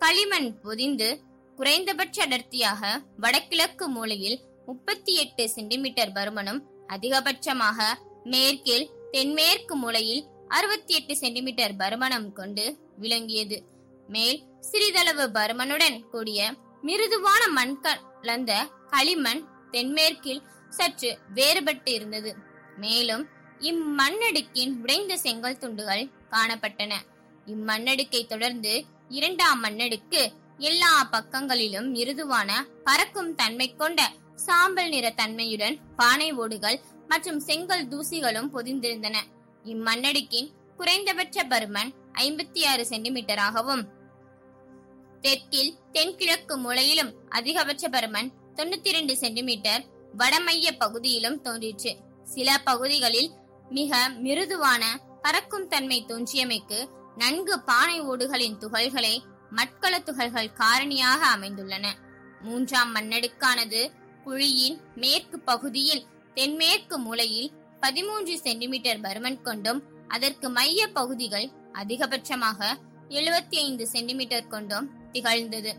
களிமண் பொதிந்து குறைந்தபட்ச அடர்த்தியாக வடகிழக்கு மூலையில் முப்பத்தி எட்டு சென்டிமீட்டர் பருமனும் அதிகபட்சமாக மேற்கில் தென்மேற்கு மூலையில் அறுபத்தி எட்டு சென்டிமீட்டர் பருமனம் கொண்டு விளங்கியது. மேல் சிறிதளவு பருமனுடன் கூடிய மிருதுவான மண் கலந்த களிமண் தென்மேற்கில் சற்று வேறுபட்டு இருந்தது மேலும் இம்மண்ணடுக்கின் உடைந்த செங்கல் துண்டுகள் காணப்பட்டன. இம்மண்ணடுக்கை தொடர்ந்து இரண்டாம் மண்ணடுக்கு எல்லா பக்கங்களிலும் மிருதுவான பறக்கும் தன்மை கொண்ட சாம்பல் நிற தன்மையுடன் பானை ஓடுகள் மற்றும் செங்கல் தூசிகளும் பொதிந்திருந்தன. இம்மண்ணடுக்கின் குறைந்தபட்ச பருமன் ஐம்பத்தி ஆறு சென்டிமீட்டராகவும் தெற்கில் தென்கிழக்கு மூலையிலும் அதிகபட்ச பருமன் தொண்ணூத்தி இரண்டு சென்டிமீட்டர் வடமைய பகுதியிலும் தோன்றிற்று. சில பகுதிகளில் மிக மிருதுவான பறக்கும் தன்மை தோன்றியமைக்கு நன்கு பானை ஓடுகளின் துகள்களை மட்கல துகள்கள் காரணியாக அமைந்துள்ளன. மூன்றாம் மண்ணடுக்கானது குழியின் மேற்கு பகுதியில் தென்மேற்கு மூலையில் பதிமூன்று சென்டிமீட்டர் பருமன் கொண்டும் அதற்கு மைய பகுதிகள் அதிகபட்சமாக எழுபத்தி ஐந்து சென்டிமீட்டர் கொண்டும் திகழ்ந்தது.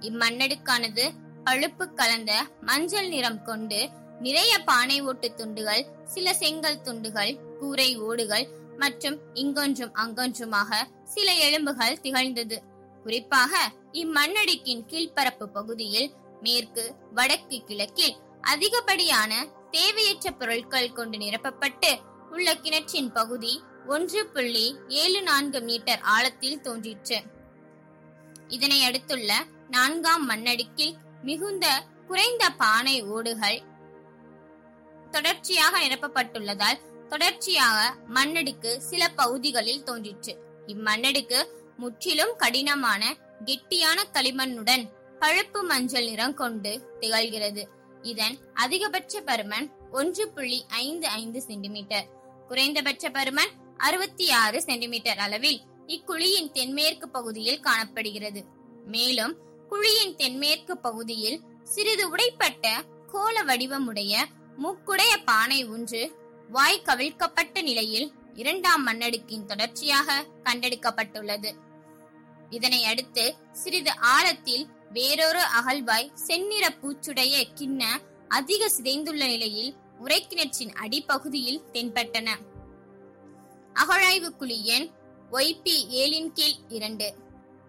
இம்மண்ணடுக்கானது பழுப்பு கலந்த மஞ்சள் நிறம் கொண்டு நிறைய பானை ஓட்டு துண்டுகள் சில செங்கல் துண்டுகள் கூரை ஓடுகள் மற்றும் இங்கொன்றும் அங்கொன்றுமாக சில எலும்புகள் திகழ்ந்தது. குறிப்பாக இம்மண்ணடுக்கின் கீழ்ப்பரப்பு பகுதியில் மேற்கு வடக்கு கிழக்கில் அதிகப்படியான தேவையற்ற பொருட்கள் கொண்டு நிரப்பப்பட்டு உள்ள கிணற்றின் பகுதி ஒன்று புள்ளி ஏழு நான்கு மீட்டர் ஆழத்தில் தோன்றிற்று. இதனை அடுத்துள்ள நான்காம் மண்ணடுக்கில் மிகுந்த குறைந்த பானை ஓடுகள் தொடர்ச்சியாக நிரப்பப்பட்டுள்ளதால் தொடர்ச்சியாக மண்ணடுக்கு சில பகுதிகளில் தோன்றிற்று. இம்மண்ணடுக்கு முற்றிலும் கடினமான கெட்டியான களிமண்ணுடன் பழுப்பு மஞ்சள் நிறம் கொண்டு திகழ்கிறது. இதன் அதிகபட்ச பருமன் ஒன்று புள்ளி ஐந்து ஐந்து சென்டிமீட்டர். குறைந்தபட்ச பருமன் அறுபத்தி ஆறு சென்டிமீட்டர் அளவில் இக்குழியின் தென்மேற்கு பகுதியில் காணப்படுகிறது. மேலும் குழியின் தென்மேற்கு பகுதியில் சிறிது உடைப்பட்ட கோள வடிவமுடைய மூக்குடைய பானை ஒன்று வாய் கவிழ்க்கப்பட்ட நிலையில் இரண்டாம் மண்ணடுக்கின் தொடர்ச்சியாக கண்டெடுக்கப்பட்டுள்ளது. இதனை அடுத்து சிறிது ஆழத்தில் வேறொரு அகழ்வாய் செந்நிற பூச்சுடைய கிண்ண அதிக சிதைந்துள்ள நிலையில் உரைக்கிணற்றின் அடிப்பகுதியில் தென்பட்டன. அகழாய்வு குழி எண் ஒய்பி ஏழின் கீழ் இரண்டு.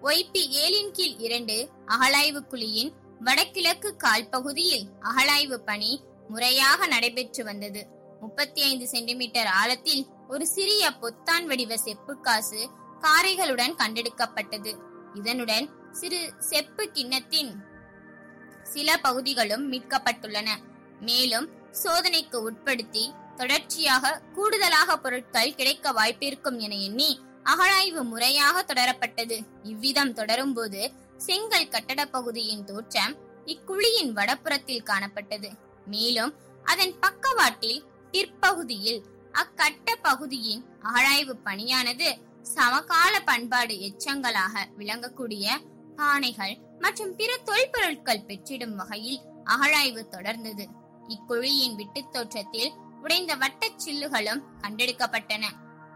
ஒய்பி ஏழின் கீழ் இரண்டு அகழாய்வு குழியின் வடகிழக்கு கால் பகுதியில் அகழாய்வு பணி முறையாக நடைபெற்று வந்தது. முப்பத்தி ஐந்து சென்டிமீட்டர் ஆழத்தில் ஒரு சிறிய பொத்தான் வடிவ செப்பு காசு காரைகளுடன் கண்டெடுக்கப்பட்டது. இதனுடன் சிறு செப்பு கிண்ணத்தின் சில பகுதிகளும் மீட்கப்பட்டுள்ளன. மேலும் சோதனைக்கு உட்படுத்தி தொடர்ச்சியாக கூடுதலாக பொருட்கள் கிடைக்க வாய்ப்பிருக்கும் என எண்ணி அகழாய்வு முறையாக தொடரப்பட்டது. இவ்விதம் தொடரும்போது செங்கல் கட்டட பகுதியின் தோற்றம் இக்குழியின் வடபுறத்தில் காணப்பட்டது. மேலும் அதன் பக்கவாட்டில் பிற்பகுதியில் அக்கட்ட பகுதியின் அகழாய்வு பணியானது சமகால பண்பாடு எச்சங்களாக விளங்கக்கூடிய பானைகள் மற்றும் பிற தொல்பொருட்கள் பெற்றிடும் வகையில் அகழாய்வு தொடர்ந்தது. இக்குழியின் விட்டுத் தோற்றத்தில் உடைந்த வட்டச் சில்லுகளும் கண்டெடுக்கப்பட்டன.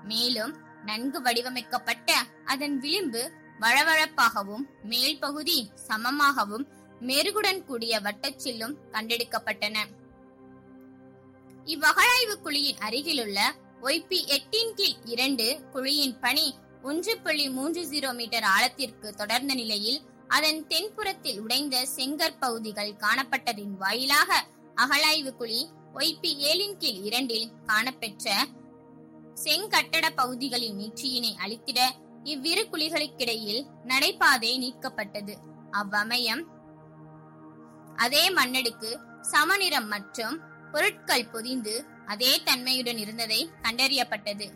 மேலும் நன்கு வடிவமைக்கப்பட்ட அதன் விளிம்பு வழவழப்பாகவும் மேல் பகுதி சமமாகவும் மெருகுடன் கூடிய வட்டச்சில்லும் கண்டெடுக்கப்பட்டன. இவ்வகழாய்வு குழியின் அருகிலுள்ள ஒய்பி எட்டின் கீழ் இரண்டு குழியின் பணி ஒன்று புள்ளி மூன்று ஜீரோ மீட்டர் ஆழத்திற்கு தொடர்ந்த நிலையில் அதன் தென்புறத்தில் உடைந்த செங்கற்பகுதிகள் காணப்பட்டதின் வாயிலாக அகழாய்வு குழி ஒய்பி ஏழின் கீழ் இரண்டில் காணப்பெற்ற செங்கட்டட பகுதிகளின் நீட்சியினை அளித்திட இவ்விரு குழிகளுக்கிடையில் நடைபாதை நீக்கப்பட்டது. அவ்வமயம் அதே மண்ணடுக்கு சமநிறம் மற்றும் பொருட்கள் பொதிந்து அதே தன்மையுடன் இருந்ததை கண்டறியப்பட்டது.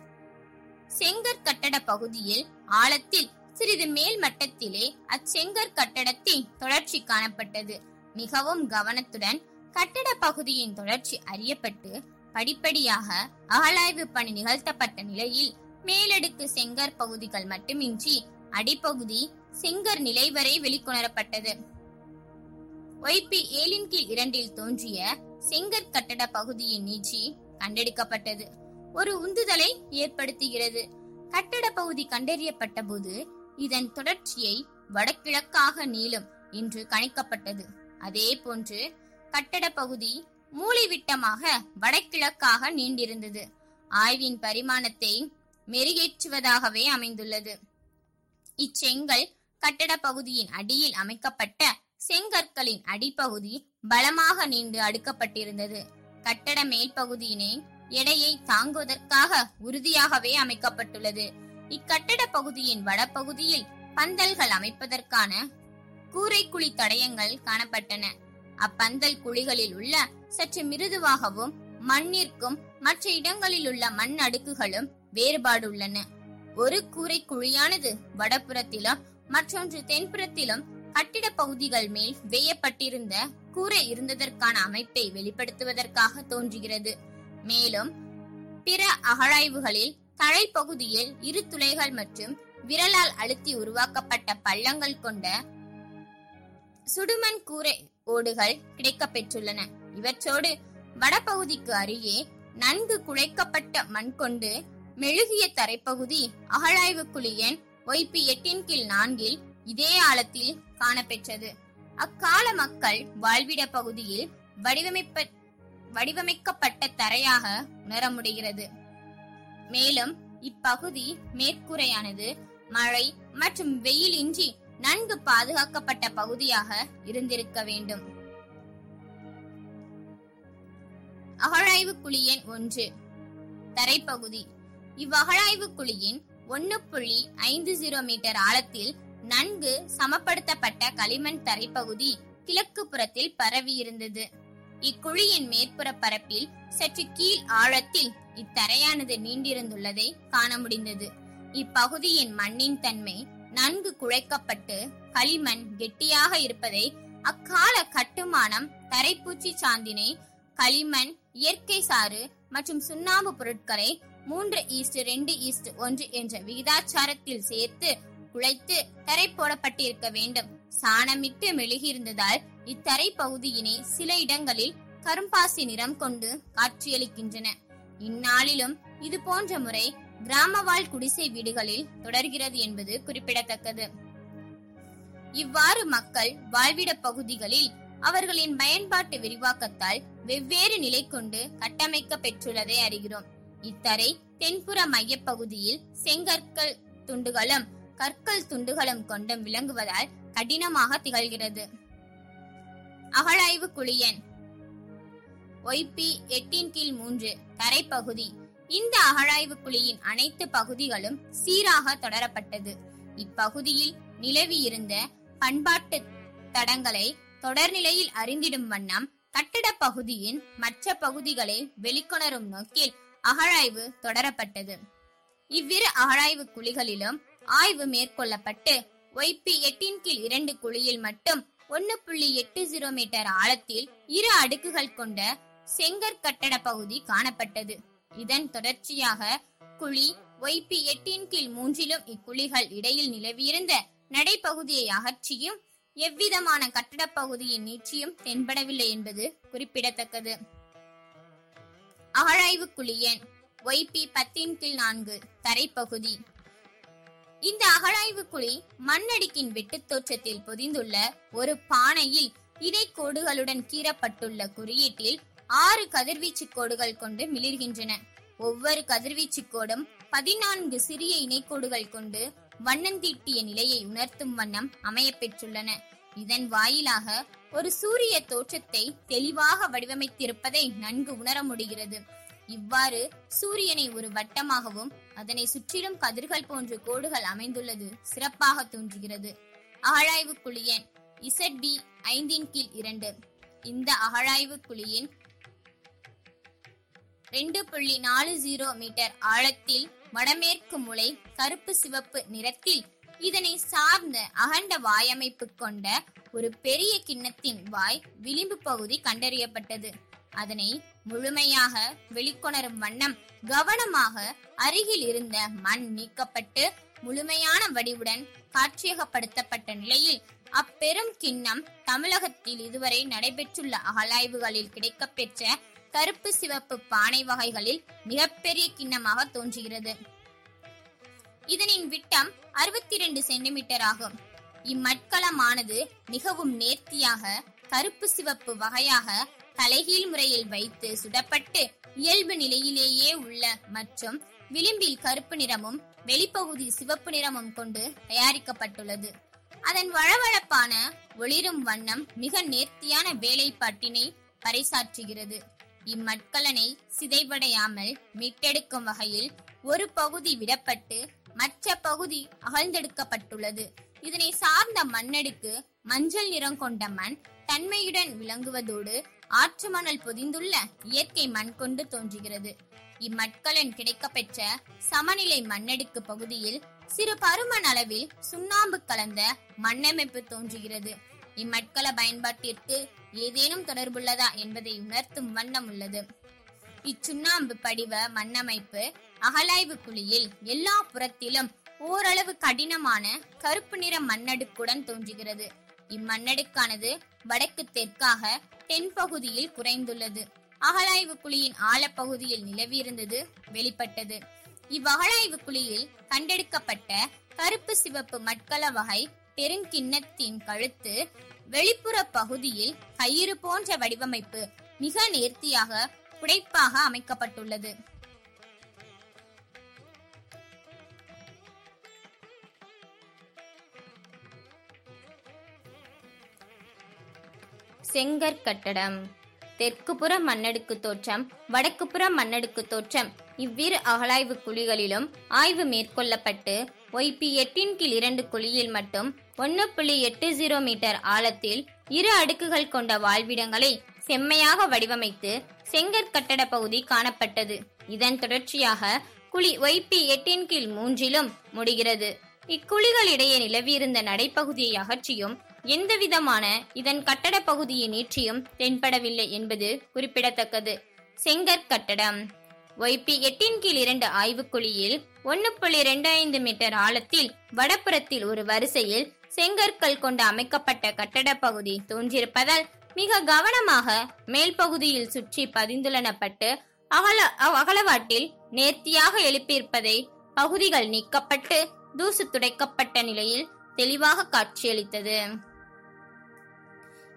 செங்கற் கட்டட பகுதியில் ஆழத்தில் சிறிது மேல் மட்டத்திலே அச்செங்கற் கட்டடத்தின் தொடர்ச்சி காணப்பட்டது. மிகவும் கவனத்துடன் கட்டட பகுதியின் தொடர்ச்சி அறியப்பட்டு படிப்படியாக அகழாய்வு பணி நிகழ்த்தப்பட்ட நிலையில் மேலடுக்கு செங்கற் பகுதிகள் மட்டுமின்றி அடிப்பகுதி செங்கர் நிலை வரை வெளிக்கொணரப்பட்டது. ஒய்பி ஏழின் கீழ் இரண்டில் தோன்றிய செங்கற் கட்டட பகுதியின் நீச்சி கண்டெடுக்கப்பட்டது. ஒரு உந்துதலை ஏற்படுத்துகிறது. கட்டட பகுதி கண்டறியப்பட்ட போது இதன் தொடர்ச்சியை வடகிழக்காக நீளும் என்று கணிக்கப்பட்டது. அதே போன்று கட்டட பகுதி மூளைவிட்டமாக வடகிழக்காக நீண்டிருந்தது. ஆய்வின் பரிமாணத்தை மெருகேற்றுவதாகவே அமைந்துள்ளது. இச்செங்கல் கட்டட பகுதியின் அடியில் அமைக்கப்பட்ட செங்கற்களின் அடிப்பகுதி பலமாக நீண்டு அடுக்கப்பட்டிருந்தது. கட்டட மேல்பகுதியினை எடையை தாங்குவதற்காக உறுதியாகவே அமைக்கப்பட்டுள்ளது. இக்கட்டட பகுதியின் வடபகுதியில் பந்தல்கள் அமைப்பதற்கான கூரைக்குழி தடயங்கள் காணப்பட்டன. அப்பந்தல் குழிகளில் உள்ள சற்று மிருதுவாகவும் மண்ணிற்கும் மற்ற இடங்களில் உள்ள மண் அடுக்குகளும் வேறுபாடுள்ளன. ஒரு கூரை குழியானது வடபுறத்திலும் மற்றொன்று தென்புறத்திலும் கட்டிட பகுதிகள் மேல் வேயப்பட்டிருந்த கூரை இருந்ததற்கான அமைப்பை வெளிப்படுத்துவதற்காக தோன்றுகிறது. மேலும் பிற அகழாய்வுகளில் தழைப்பகுதியில் இரு துளைகள் மற்றும் விரலால் அழுத்தி உருவாக்கப்பட்ட பள்ளங்கள் கொண்ட சுடுமண் கூரை ஓடுகள் கிடைக்க பெற்றுள்ளன. இவற்றோடு வடபகுதிக்கு அருகே நன்கு குழைக்கப்பட்ட மண் கொண்டு மெழுகிய தரைப்பகுதி அகழாய்வு குழி எண் ஒய்பி எட்டின் கீழ் நான்கில் இதே ஆழத்தில் காணப்பெற்றது. அக்கால மக்கள் வாழ்விட பகுதியில் வடிவமைப்ப வடிவமைக்கப்பட்ட தரையாக உணர முடிகிறது மேலும் இப்பகுதி மேற்கூரையானது மழை மற்றும் வெயிலின்றி நன்கு பாதுகாக்கப்பட்ட பகுதியாக இருந்திருக்க வேண்டும். அகழாய்வு குழி எண் ஒன்று தரைப்பகுதி. இவ்வகழாய்வு குழியின் ஒன்னு புள்ளி ஐந்து ஜீரோ மீட்டர் ஆழத்தில் நன்கு சமப்படுத்தப்பட்ட களிமண் தரைப்பகுதி கிழக்கு புறத்தில் பரவியிருந்தது. இக்குழியின் மேற்புற பரப்பில் சற்று கீழ் ஆழத்தில் இத்தரையானது நீண்டிருந்துள்ளதை காண முடிந்தது. இப்பகுதியின் மண்ணின் தன்மை நன்கு குழைக்கப்பட்டு களிமண் கெட்டியாக இருப்பதை அக்கால கட்டுமானம் தரைப்பூச்சி சாந்தினை களிமண் இயற்கை சாறு மற்றும் சுண்ணாம்பு பொருட்களை மூன்று ஈஸ்ட் ரெண்டு ஈஸ்ட் ஒன்று என்ற விகிதாச்சாரத்தில் சேர்த்து குழைத்து தரை போடப்பட்டிருக்க வேண்டும். சாணமிட்டு மெழுகியிருந்ததால் இத்தரை பகுதியினை சில இடங்களில் கரும்பாசி நிறம் கொண்டு காட்சியளிக்கின்றன. இந்நாளிலும் இது போன்ற முறை கிராமவாழ் குடிசை வீடுகளில் தொடர்கிறது என்பது குறிப்பிடத்தக்கது. இவ்வாறு மக்கள் வாழ்விட பகுதிகளில் அவர்களின் பயன்பாட்டு விரிவாக்கத்தால் வெவ்வேறு நிலை கொண்டு கட்டமைக்க பெற்றுள்ளதை அறிகிறோம். இத்தரை தென்புற மையப்பகுதியில் செங்கற்கள் துண்டுகளும் கற்கள் துண்டுகளும் கொண்டும் விளங்குவதால் கடினமாக திகழ்கிறது. அகழாய்வு குழியன். ஒய்பி எட்டின் கீழ் மூன்று தரைப்பகுதி. இந்த அகழாய்வு குழியின் அனைத்து பகுதிகளும் சீராக தொடரப்பட்டது. இப்பகுதியில் நிலவியிருந்த பண்பாட்டு தடங்களை தொடர்நிலையில் அறிந்திடும் வண்ணம் கட்டட பகுதியின் மற்ற பகுதிகளை வெளிக்கொணரும் நோக்கில் அகழாய்வு தொடரப்பட்டது. இவ்விரு அகழாய்வு குழிகளிலும் ஆய்வு மேற்கொள்ளப்பட்டு ஒய்பி எட்டின் கீழ் இரண்டு குழியில் மட்டும் ஒன்னு புள்ளி எட்டு ஜீரோ மீட்டர் ஆழத்தில் இரு அடுக்குகள் கொண்ட செங்கற் கட்டட பகுதி காணப்பட்டது. இதன் தொடர்ச்சியாக குழி ஒய்பி எட்டின் கீழ் மூன்றிலும் இக்குழிகள் இடையில் நிலவியிருந்த நடைப்பகுதியை அகற்றியும் எவ்விதமான கட்டட பகுதியின் நீட்சியும் தென்படவில்லை என்பது குறிப்பிடத்தக்கது. அகழாய்வு குழியன் ஒய்பி பத்தின் கீழ் நான்கு தரைப்பகுதி. இந்த அகழாய்வு குழி மண்ணடிக்கின் வெட்டு தோற்றத்தில் பொதிந்துள்ள ஒரு பானையில் இடை கோடுகளுடன் கீறப்பட்டுள்ள குறியீட்டில் ஆறு கதிர்வீச்சு கோடுகள் கொண்டு மிளிர்கின்றன. ஒவ்வொரு கதிர்வீச்சு கோடும் பதினான்கு சிறிய இணைக்கோடுகள் கொண்டு வண்ணந்தீட்டிய நிலையை உணர்த்தும் வண்ணம் அமையப்பெற்றுள்ளன இதன் வாயிலாக ஒரு சூரிய தோற்றத்தை தெளிவாக வடிவமைத்திருப்பதை நன்கு உணர முடிகிறது. இவ்வாறு சூரியனை ஒரு வட்டமாகவும் அதனை சுற்றிலும் கதிர்கள் போன்ற கோடுகள் அமைந்துள்ளது. சிறப்பாக தோன்றுகிறது. அகழாய்வு குழியன் இசட் பி ஐந்தின் கீழ் இரண்டு. இந்த அகழாய்வு குழியின் ரெண்டு புள்ளி நாலு ஜீரோ மீட்டர் ஆழத்தில் வடமேற்கு முளை கருப்பு சிவப்பு நிறத்தில் இதனை சார்ந்த அகண்ட வாயமைப்பு கொண்ட ஒரு பெரிய கிண்ணத்தின் வாய் விளிம்பு பகுதி கண்டறியப்பட்டது. அதனை முழுமையாக வெளிக்கொணரும் வண்ணம் கவனமாக அருகில் இருந்த மண் நீக்கப்பட்டு முழுமையான வடிவுடன் காட்சியகப்படுத்தப்பட்ட நிலையில் அப்பெரும் கிண்ணம் தமிழகத்தில் இதுவரை நடைபெற்றுள்ள அகலாய்வுகளில் கிடைக்கப்பெற்ற கருப்பு சிவப்பு பானை வகைகளில் மிகப்பெரிய கிண்ணமாக தோன்றுகிறது. இதனின் விட்டம் அறுபத்தி ரெண்டு சென்டிமீட்டர் ஆகும். இம்மட்களமானது மிகவும் நேர்த்தியாக கருப்பு சிவப்பு வகையாக தலைகீழ் முறையில் வைத்து சுடப்பட்டு இயல்பு நிலையிலேயே உள்ள மற்றும் விளிம்பில் கருப்பு நிறமும் வெளிப்பகுதி சிவப்பு நிறமும் கொண்டு தயாரிக்கப்பட்டுள்ளது. அதன் வழவழப்பான ஒளிரும் வண்ணம் மிக நேர்த்தியான வேலைப்பாட்டினை பறைசாற்றுகிறது. இம்மட்கலனை சிதைவடையாமல் மீட்டெடுக்கும் வகையில் ஒரு பகுதி விடப்பட்டு மற்ற பகுதி அகழ்ந்தெடுக்கப்பட்டுள்ளது. இதனை சார்ந்த மண்ணடுக்கு மஞ்சள் நிறம் கொண்ட மண் தன்மையுடன் விளங்குவதோடு ஆற்று மணல் பொதிந்துள்ள இயற்கை மண் கொண்டு தோன்றுகிறது. இம்மட்களின் கிடைக்கப்பெற்ற சமநிலை மண்ணடுக்கு பகுதியில் சிறு பருமன் அளவில் சுண்ணாம்பு கலந்த மண்ணமைப்பு தோன்றுகிறது. இம்மட்கள பயன்பாட்டிற்கு ஏதேனும் தொடர்புள்ளதா என்பதை உணர்த்தும் வண்ணம் உள்ளது. இச்சுண்ணாம்பு படிவ மண்ணமைப்பு அகலாய்வு குழியில் எல்லா புறத்திலும் ஓரளவு கடினமான கருப்பு நிற மண்ணடுக்குடன் தோன்றுகிறது. இம்மண்ணடுக்கானது வடக்கு தெற்காக தென்பகுதியில் குறைந்துள்ளது. அகழாய்வு குழியின் ஆழப்பகுதியில் நிலவியிருந்தது வெளிப்பட்டது. இவ்வகழாய்வு குழியில் கண்டெடுக்கப்பட்ட கருப்பு சிவப்பு மட்கல வகை பெருங்கிண்ணத்தின் கழுத்து வெளிப்புற பகுதியில் கயிறு போன்ற வடிவமைப்பு மிக நேர்த்தியாக புடைப்பாக அமைக்கப்பட்டுள்ளது. செங்கற் கட்டடம். தெற்கு புற மண்ணடுக்கு தோற்றம் வடக்கு புற மண்ணடுக்கு தோற்றம். இவ்விரு அகழாய்வு குழிகளிலும் ஆய்வு மேற்கொள்ளப்பட்டு ஒய்பி எட்டின் கீழ் இரண்டு குழியில் மட்டும் ஒன்னு புள்ளி எட்டு ஜீரோ மீட்டர் ஆழத்தில் இரு அடுக்குகள் கொண்ட வாழ்விடங்களை செம்மையாக வடிவமைத்து செங்கற் கட்டட பகுதி காணப்பட்டது. இதன் தொடர்ச்சியாக குழி ஒய்பி எட்டின் கீழ் மூன்றிலும் முடிகிறது. இக்குழிகளிடையே நிலவியிருந்த நடைப்பகுதியை அகற்றியும் எந்தவிதமான இதன் கட்டட பகுதியின் நீற்றியும் தென்படவில்லை என்பது குறிப்பிடத்தக்கது. செங்கற் கட்டடம். ஒய்பி எட்டின் கீழ் இரண்டு ஆய்வுக்குழியில் ஒன்னு புள்ளி ரெண்டு ஐந்து மீட்டர் ஆழத்தில் வடபுறத்தில் ஒரு வரிசையில் செங்கற்கள் கொண்டு அமைக்கப்பட்ட கட்டட பகுதி தோன்றியிருப்பதால் மிக கவனமாக மேல் பகுதியில் சுற்றி பதிந்துள்ளனப்பட்டு அகல அகலவாட்டில் நேர்த்தியாக எழுப்பியிருப்பதை பகுதிகள் நீக்கப்பட்டு தூசு துடைக்கப்பட்ட நிலையில் தெளிவாக காட்சியளித்தது.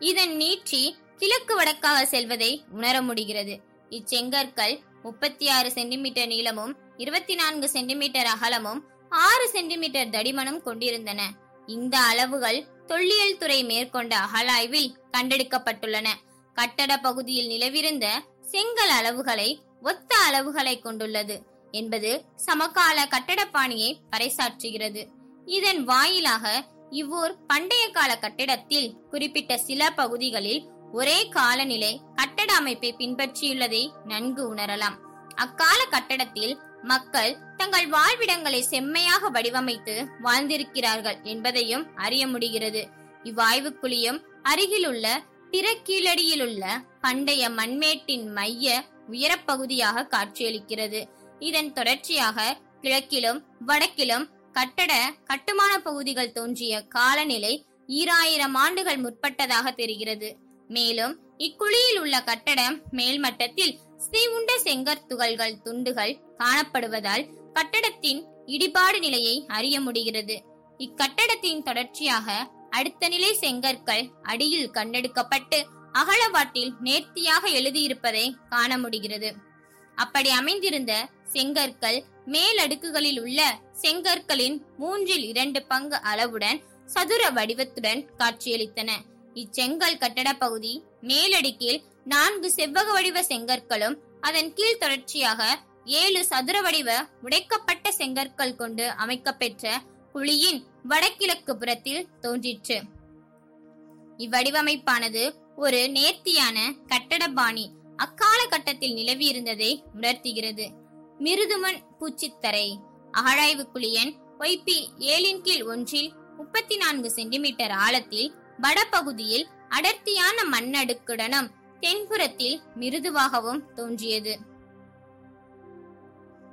இதன் நீட்சி கிழக்கு வடக்காக செல்வதை உணர முடிகிறது. இச்செங்கற்கள் முப்பத்தி ஆறு சென்டிமீட்டர் நீளமும் இருபத்தி நான்கு சென்டிமீட்டர் அகலமும் ஆறு சென்டிமீட்டர் தடிமனும் கொண்டிருந்தன. இந்த அளவுகள் தொல்லியல் துறை மேற்கொண்ட அகலாய்வில் கண்டெடுக்கப்பட்டுள்ளன. கட்டட பகுதியில் நிலவிருந்த செங்கல் அளவுகளை ஒத்த அளவுகளை கொண்டுள்ளது என்பது சமகால கட்டட பாணியை பறைசாற்றுகிறது. இதன் வாயிலாக இவ்வூர் பண்டைய கால கட்டிடத்தில் குறிப்பிட்ட சில பகுதிகளில் ஒரே காலநிலை கட்டட அமைப்பை பின்பற்றியுள்ளதை நன்கு உணரலாம். அக்கால கட்டடத்தில் மக்கள் தங்கள் வாழ்விடங்களை செம்மையாக வடிவமைத்து வாழ்ந்திருக்கிறார்கள் என்பதையும் அறிய முடிகிறது. இவ்வாய்வுக்குழியும் அருகிலுள்ள பிற கீழடியிலுள்ள பண்டைய மண்மேட்டின் மைய உயரப்பகுதியாக காட்சியளிக்கிறது. இதன் தொடர்ச்சியாக கிழக்கிலும் வடக்கிலும் கட்டட கட்டுமான பகுதிகள் தோன்றிய காலநிலை ஈராயிரம் ஆண்டுகள் முற்பட்டதாக தெரிகிறது. மேலும் இக்குழியில் உள்ள கட்டடம் மேல்மட்டத்தில் சிதைவுண்ட செங்கற்துகள்கள் துண்டுகள் காணப்படுவதால் கட்டடத்தின் இடிபாடு நிலையை அறிய முடிகிறது. இக்கட்டடத்தின் தொடர்ச்சியாக அடுத்த நிலை செங்கற்கள் அடியில் கண்டெடுக்கப்பட்டு அகலவாட்டில் நேர்த்தியாக எழுதியிருப்பதை காண முடிகிறது. அப்படி அமைந்திருந்த செங்கற்கள் மேலடுக்குகளில் உள்ள செங்கற்களின் மூன்றில் இரண்டு பங்கு அளவுடன் சதுர வடிவத்துடன் காட்சியளித்தன. இச்செங்கல் கட்டட பகுதி மேலடுக்கில் நான்கு செவ்வக வடிவ செங்கற்களும் அதன் கீழ் தொடர்ச்சியாக ஏழு சதுர வடிவ உடைக்கப்பட்ட செங்கற்கள் கொண்டு அமைக்கப்பெற்ற குழியின் வடகிழக்கு புறத்தில் தோன்றிற்று. இவ்வடிவமைப்பானது ஒரு நேர்த்தியான கட்டட பாணி. அக்கால கட்டத்தில் நிலவியிருந்ததை உணர்த்துகிறது. மிருதுமன் பூச்சித்தரை. அகழாய்வு குழியன் ஒய்பி ஏழின் கீழ் ஒன்றில் முப்பத்தி நான்கு சென்டிமீட்டர் ஆழத்தில் வடபகுதியில் அடர்த்தியான மண்ணடுக்குடனும் தென்புறத்தில் மிருதுவாகவும் தோன்றியது.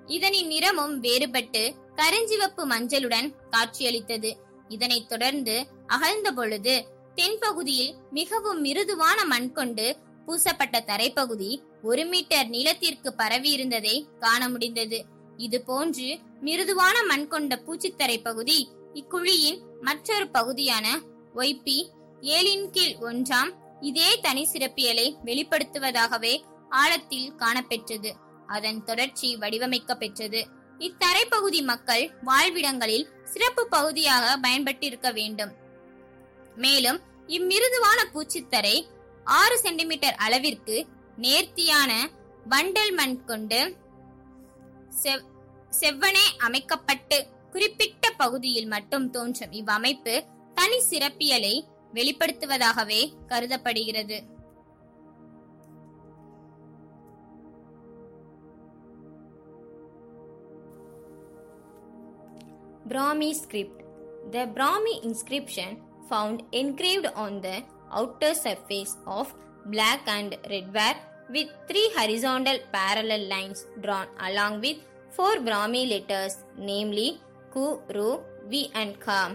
இதனின் நிறமும் வேறுபட்டு கருஞ்சிவப்பு மஞ்சளுடன் காட்சியளித்தது. இதனைத் தொடர்ந்து அகழ்ந்த பொழுது தென்பகுதியில் மிகவும் மிருதுவான மண் கொண்டு பூசப்பட்ட தரைப்பகுதி ஒரு மீட்டர் நீளத்திற்கு பரவி இருந்ததை காண முடிந்தது. இது போன்று மிருதுவான மண் கொண்ட பூச்சித்தரை பகுதி இக்குழியின் மற்றொரு பகுதியான ஒய்பி ஏழின் கீழ் ஒன்றாம் இதே தனி சிறப்பியலை வெளிப்படுத்துவதாகவே ஆழத்தில் காணப்பெற்றது. அதன் தொடர்ச்சி வடிவமைக்க பெற்றது இத்தரைப்பகுதி மக்கள் வாழ்விடங்களில் சிறப்பு பகுதியாக பயன்பட்டிருக்க வேண்டும். மேலும் இம்மிருதுவான பூச்சித்தரை ஆறு சென்டிமீட்டர் அளவிற்கு நேர்த்தியான வண்டல் மண் கொண்டு செவ்வனே அமைக்கப்பட்டு குறிப்பிட்ட பகுதியில் மட்டும் தோன்றும் இவ்வமைப்பு தனி சிறப்பியலை வெளிப்படுத்துவதாகவே கருதப்படுகிறது Brahmi script. The Brahmi inscription found engraved on the outer surface of black and red ware with three horizontal parallel lines drawn along with four Brahmi letters, namely Ku, Ru, V, and Ka.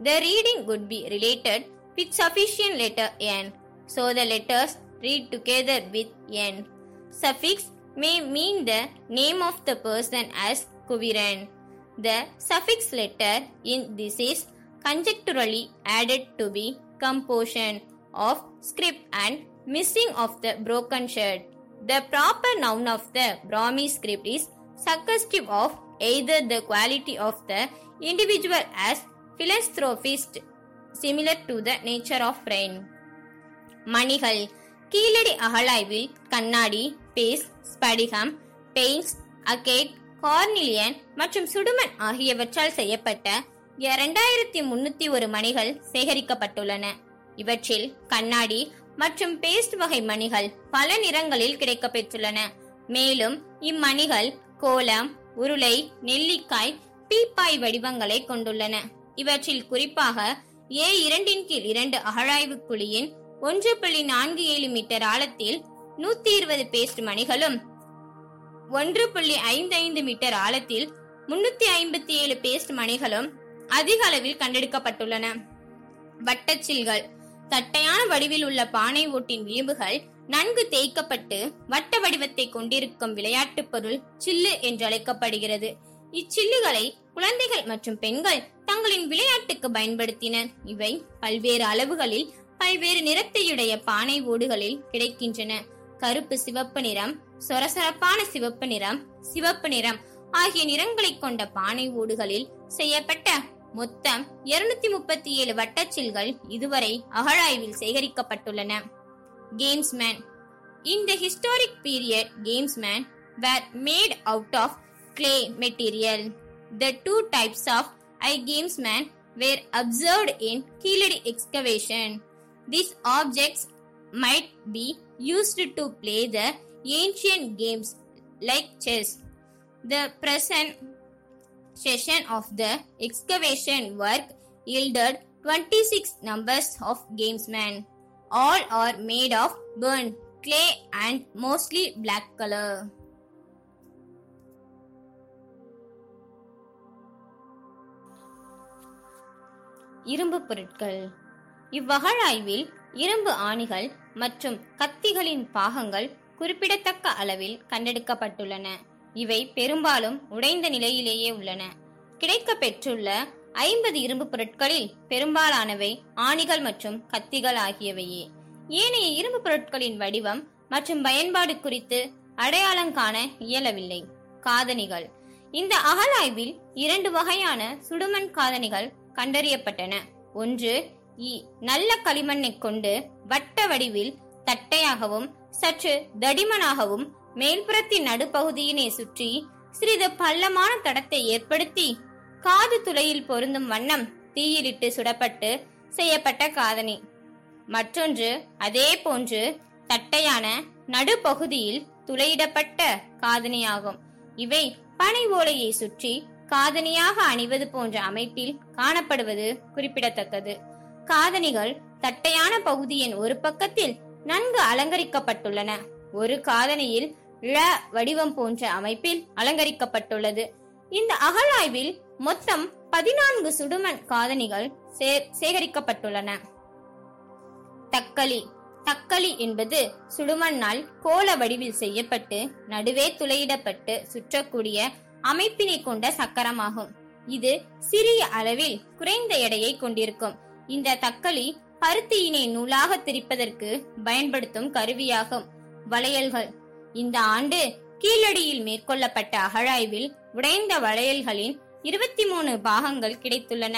The reading would be related with sufficient letter N, so the letters read together with N. Suffix may mean the name of the person as Kuviran. The suffix letter in this is conjecturally added to be composition of script and missing of the broken shirt. The proper noun of the Brahmi script is suggestive of either the quality of the individual as philanthropist similar to the nature of rain. மணிகள் கீழடி அகழாய்வில் கண்ணாடி base ஸ்படிகம் paints agate carnelian மற்றும் சுடுமண் ஆகியவற்றால் செய்யப்பட்ட இரண்டாயிரத்தி முன்னூத்தி ஒரு மணிகள் சேகரிக்கப்பட்டுள்ளன இவற்றில் கண்ணாடி மற்றும் பேஸ்ட் வகை மணிகள் பல நிறங்களில் கிடைக்கப்பெற்றுள்ளன. மேலும் இம்மணிகள் கோலம் உருளை நெல்லிக்காய் பீப்பாய் வடிவங்களை கொண்டுள்ளன. இவற்றில் குறிப்பாக ஏ இரண்டின் கீழ் இரண்டு அகழாய்வு குழியின் ஒன்று புள்ளி நான்கு ஏழு மீட்டர் ஆழத்தில் நூத்தி இருபது பேஸ்ட் மணிகளும் ஒன்று புள்ளி ஐந்து ஐந்து மீட்டர் ஆழத்தில் முன்னூத்தி ஐம்பத்தி ஏழு பேஸ்ட் மணிகளும் அதிக அளவில் கண்டெடுக்கப்பட்டுள்ளன. வட்டச்சில்கள். தட்டையான வடிவில் உள்ள பானை ஓட்டின் விளிம்புகள் நன்கு தேய்க்கப்பட்டு வட்ட வடிவத்தை கொண்டிருக்கும் விளையாட்டு பொருள் சில்லு என்று அழைக்கப்படுகிறது. இச்சில்லுகளை குழந்தைகள் மற்றும் பெண்கள் தங்களின் விளையாட்டுக்கு பயன்படுத்தினர். இவை பல்வேறு அளவுகளில் பல்வேறு நிறத்தையுடைய பானை ஓடுகளில் கிடைக்கின்றன. கருப்பு சிவப்பு நிறம் சொரசொரப்பான சிவப்பு நிறம் சிவப்பு நிறம் ஆகிய நிறங்களை கொண்ட பானை ஓடுகளில் செய்யப்பட்ட மொத்தம் இருநூத்தி முப்பத்தி ஏழு வட்டச்சில்கள் இதுவரை அகழாய்வில் சேகரிக்கப்பட்டுள்ளன கேம்ஸ்மேன் இந்த historic period gamesmen were made out of clay material the two types of I gamesmen were observed in Keezhadi excavation this objects might be used to play the ancient games like chess. The present session of the excavation work yielded 26 numbers of gamesmen. All are made of burnt clay and mostly black color. இரும்பு பொருட்கள் இவ்வகழாய்வில் இரும்பு ஆணிகள் மற்றும் கத்திகளின் பாகங்கள் குறிப்பிடத்தக்க அளவில் கண்டெடுக்கப்பட்டுள்ளன இவை பெரும்பாலும் உடைந்த நிலையிலேயே உள்ளன. கிடைக்க பெற்றுள்ள ஐம்பது இரும்பு பொருட்களில் பெரும்பாலானவை ஆணிகள் மற்றும் கத்திகள் ஆகியவையே. ஏனைய இரும்பு பொருட்களின் வடிவம் மற்றும் பயன்பாடு குறித்து அடையாளம் காண இயலவில்லை. காதணிகள். இந்த அகழாய்வில் இரண்டு வகையான சுடுமண் காதணிகள் கண்டறியப்பட்டன. ஒன்று இ நல்ல களிமண்ணை கொண்டு வட்ட வடிவில் தட்டையாகவும் சற்று தடிமனாகவும் மேல்புறத்தின் நடுப்பகுதியினை சுற்றி சிறிது பள்ளமான தடத்தை ஏற்படுத்தி காது துளையில் பொருந்தும் வண்ணம் தீயிலிட்டு சுடப்பட்டு செய்யப்பட்ட காதணி. மற்றொன்று அதே போன்று தட்டையான நடுப்பகுதியில் துளையிடப்பட்ட காதணியாகும். இவை பனை ஓலையை சுற்றி காதணியாக அணிவது போன்ற அமைப்பில் காணப்படுவது குறிப்பிடத்தக்கது. காதணிகள் தட்டையான பகுதியின் ஒரு பக்கத்தில் நன்கு அலங்கரிக்கப்பட்டுள்ளன. ஒரு காதணியில் ழ வடிவம் போன்ற அமைப்பில் அலங்கரிக்கப்பட்டுள்ளது. இந்த அகழாய்வில் மொத்தம் பதினான்கு சுடுமண் காதணிகள் சே- சேகரிக்கப்பட்டுள்ளன. தக்களி. தக்களி என்பது சுடுமண்ணால் கோல வடிவில் செய்யப்பட்டு நடுவே துளையிடப்பட்டு சுற்றக்கூடிய அமைப்பினை கொண்ட சக்கரமாகும். இது சிறிய அளவில் குறைந்த எடையை கொண்டிருக்கும். இந்த தக்களி பருத்தியினை நூலாக திரிப்பதற்கு பயன்படுத்தும் கருவியாகும். வளையல்கள். இந்த ஆண்டு கீழடியில் மேற்கொள்ளப்பட்ட அகழாய்வில் உடைந்த வளையல்களின் இருபத்தி மூணு பாகங்கள் கிடைத்துள்ளன.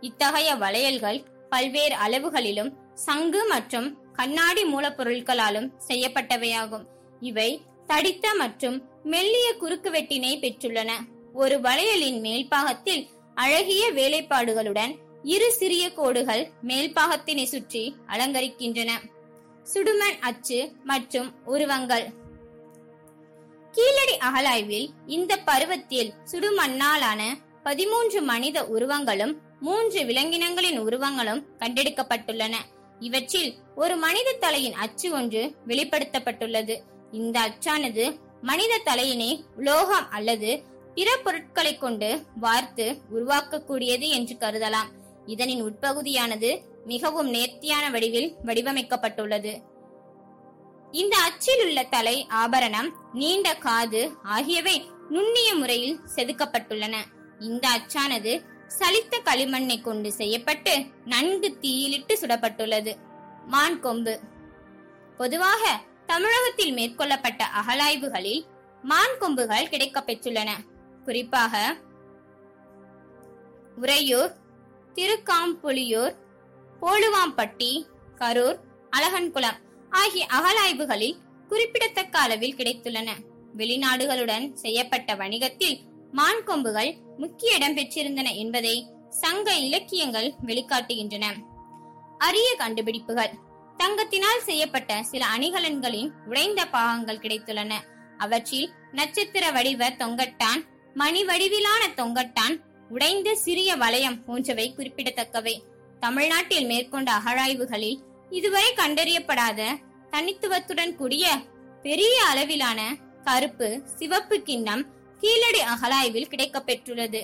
இத்தகைய வளையல்கள் பல்வேறு அளவுகளிலும் சங்கு மற்றும் கண்ணாடி மூலப்பொருட்களாலும் செய்யப்பட்டவையாகும். இவை தடித்த மற்றும் மெல்லிய குறுக்குவெட்டினை பெற்றுள்ளன. ஒரு வளையலின் மேல்பாகத்தில் அழகிய வேலைப்பாடுகளுடன் இரு சிறிய கோடுகள் மேல்பாகத்தினை சுற்றி அலங்கரிக்கின்றன. சுடுமண் அச்சு மற்றும் உருவங்கள். கீழடி அகலாய்வில் இந்த பருவத்தில் சுடுமண்ணாலான பதிமூன்று மனித உருவங்களும் மூன்று விலங்கினங்களின் உருவங்களும் கண்டெடுக்கப்பட்டுள்ளன. இவற்றில் ஒரு மனித தலையின் அச்சு ஒன்று வெளிப்படுத்தப்பட்டுள்ளது. இந்த அச்சானது மனித தலையினை உலோகம் அல்லது பிற பொருட்களை கொண்டு வார்த்து உருவாக்கக்கூடியது என்று கருதலாம். இதனின் உட்பகுதியானது மிகவும் நேர்த்தியான வடிவில் வடிவமைக்கப்பட்டுள்ளது. இந்த அச்சில் உள்ள தலை ஆபரணம் நீண்ட காது ஆகியவை நுண்ணிய முறையில் செதுக்கப்பட்டுள்ளன. இந்த அச்சானது சலித்த களிமண்ணை கொண்டு செய்யப்பட்டு நன்கு தீயிலிட்டு சுடப்பட்டுள்ளது. மான் கொம்பு. பொதுவாக தமிழகத்தில் மேற்கொள்ளப்பட்ட அகழாய்வுகளில் மான் கொம்புகள் கிடைக்கப்பெற்றுள்ளன குறிப்பாக உறையூர் திருக்காம்புலியூர் போலுவாம்பட்டி கரூர் அழகன்குளம் ஆகிய அகலாய்வுகளில் குறிப்பிடத்தக்க அளவில் கிடைத்துள்ளன. வெளிநாடுகளுடன் செய்யப்பட்ட வணிகத்தில் மான் கொம்புகள் முக்கிய இடம் பெற்றிருந்தன என்பதை சங்க இலக்கியங்கள் வெளிக்காட்டுகின்றன. அரிய கண்டுபிடிப்புகள். தங்கத்தினால் செய்யப்பட்ட சில அணிகலன்களின் உடைந்த பாகங்கள் கிடைத்துள்ளன. அவற்றில் நட்சத்திர வடிவ தொங்கட்டான் மணி வடிவிலான தொங்கட்டான் உடைந்த சிறிய வளையம் போன்றவை குறிப்பிடத்தக்கவை. தமிழ்நாட்டில் மேற்கொண்ட அகழாய்வுகளில் இதுவரை கண்டறியப்படாத தனித்துவத்துடன் கூடிய பெரிய அளவிலான கருப்பு சிவப்பு கிண்ணம் கீழடி அகழாய்வில் கிடைக்கப்பெற்றுள்ளது.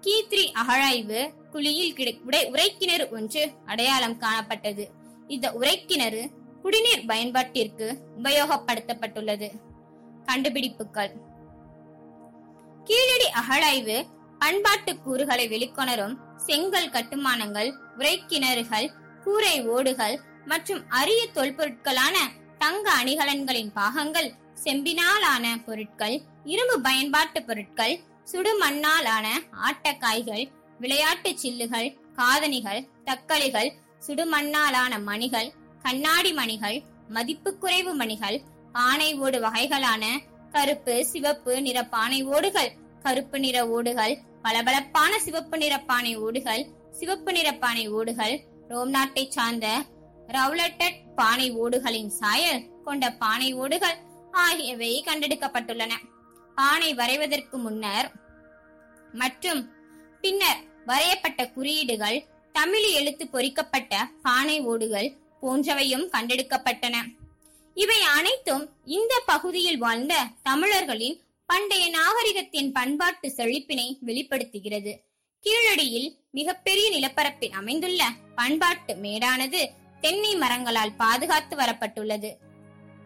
கீத்ரி அகழாய்வு குழியில் கிடை உடை உரைக்கிணறு ஒன்று அடையாளம் காணப்பட்டது. இந்த உரைக்கிணறு குடிநீர் பயன்பாட்டிற்கு உபயோகப்படுத்தப்பட்டுள்ளது. கண்டுபிடிப்புகள். கீழடி அகழாய்வு பண்பாட்டு கூறுகளை வெளிக்கொணரும் செங்கல் கட்டுமானங்கள் உரைக்கிணறுகள் கூரை ஓடுகள் மற்றும் அரிய தொல்பொருட்களான தங்க அணிகலன்களின் பாகங்கள் செம்பினாலான பொருட்கள் இரும்பு பயன்பாட்டு பொருட்கள் சுடுமண்ணாலான ஆட்டக்காய்கள் விளையாட்டு சில்லுகள் காதணிகள் தக்களிகள் சுடுமண்ணாலான மணிகள் கண்ணாடி மணிகள் மதிப்பு குறைவு மணிகள் பானை ஓடு வகைகளான கருப்பு சிவப்பு நிற பானை ஓடுகள் கருப்பு நிற ஓடுகள் பளபளப்பான சிவப்பு நிற பானை ஓடுகள் சிவப்பு நிற பானை ஓடுகள் ரோம் நாட்டை சார்ந்த ரவுலட்டட் பானை ஓடுகளின் சாயல் கொண்ட பானை ஓடுகள் ஆகியவை கண்டெடுக்கப்பட்டுள்ளன. பானை வரைவதற்கு முன்னர் மற்றும் பின்னர் வரையப்பட்ட குறியீடுகள் தமிழ் எழுத்து பொறிக்கப்பட்ட பானை ஓடுகள் போன்றவையும் கண்டெடுக்கப்பட்டன. இவை அனைத்தும் இந்த பகுதியில் வாழ்ந்த தமிழர்களின் பண்டைய நாகரிகத்தின் பண்பாட்டு செழிப்பினை வெளிப்படுத்துகிறது. கீழடியில் மிகப்பெரிய நிலப்பரப்பில் அமைந்துள்ள பண்பாட்டு மேடானது தென்னை மரங்களால் பாதுகாத்து வரப்பட்டுள்ளது.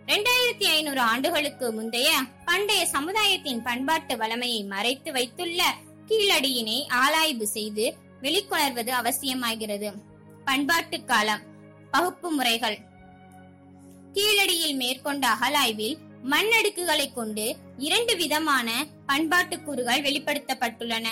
இரண்டாயிரத்தி ஐநூறு ஆண்டுகளுக்கு முந்தைய பண்டைய சமுதாயத்தின் பண்பாட்டு வளமையை மறைத்து வைத்துள்ள கீழடியினை ஆராய்வு செய்து வெளிக்கொணர்வது அவசியமாகிறது. பண்பாட்டு காலம் பகுப்பு முறைகள். கீழடியில் மேற்கொண்ட அகலாய்வில் மண்ணடுக்குகளை கொண்டு இரண்டு விதமான பண்பாட்டு கூறுகள் வெளிப்படுத்தப்பட்டுள்ளன.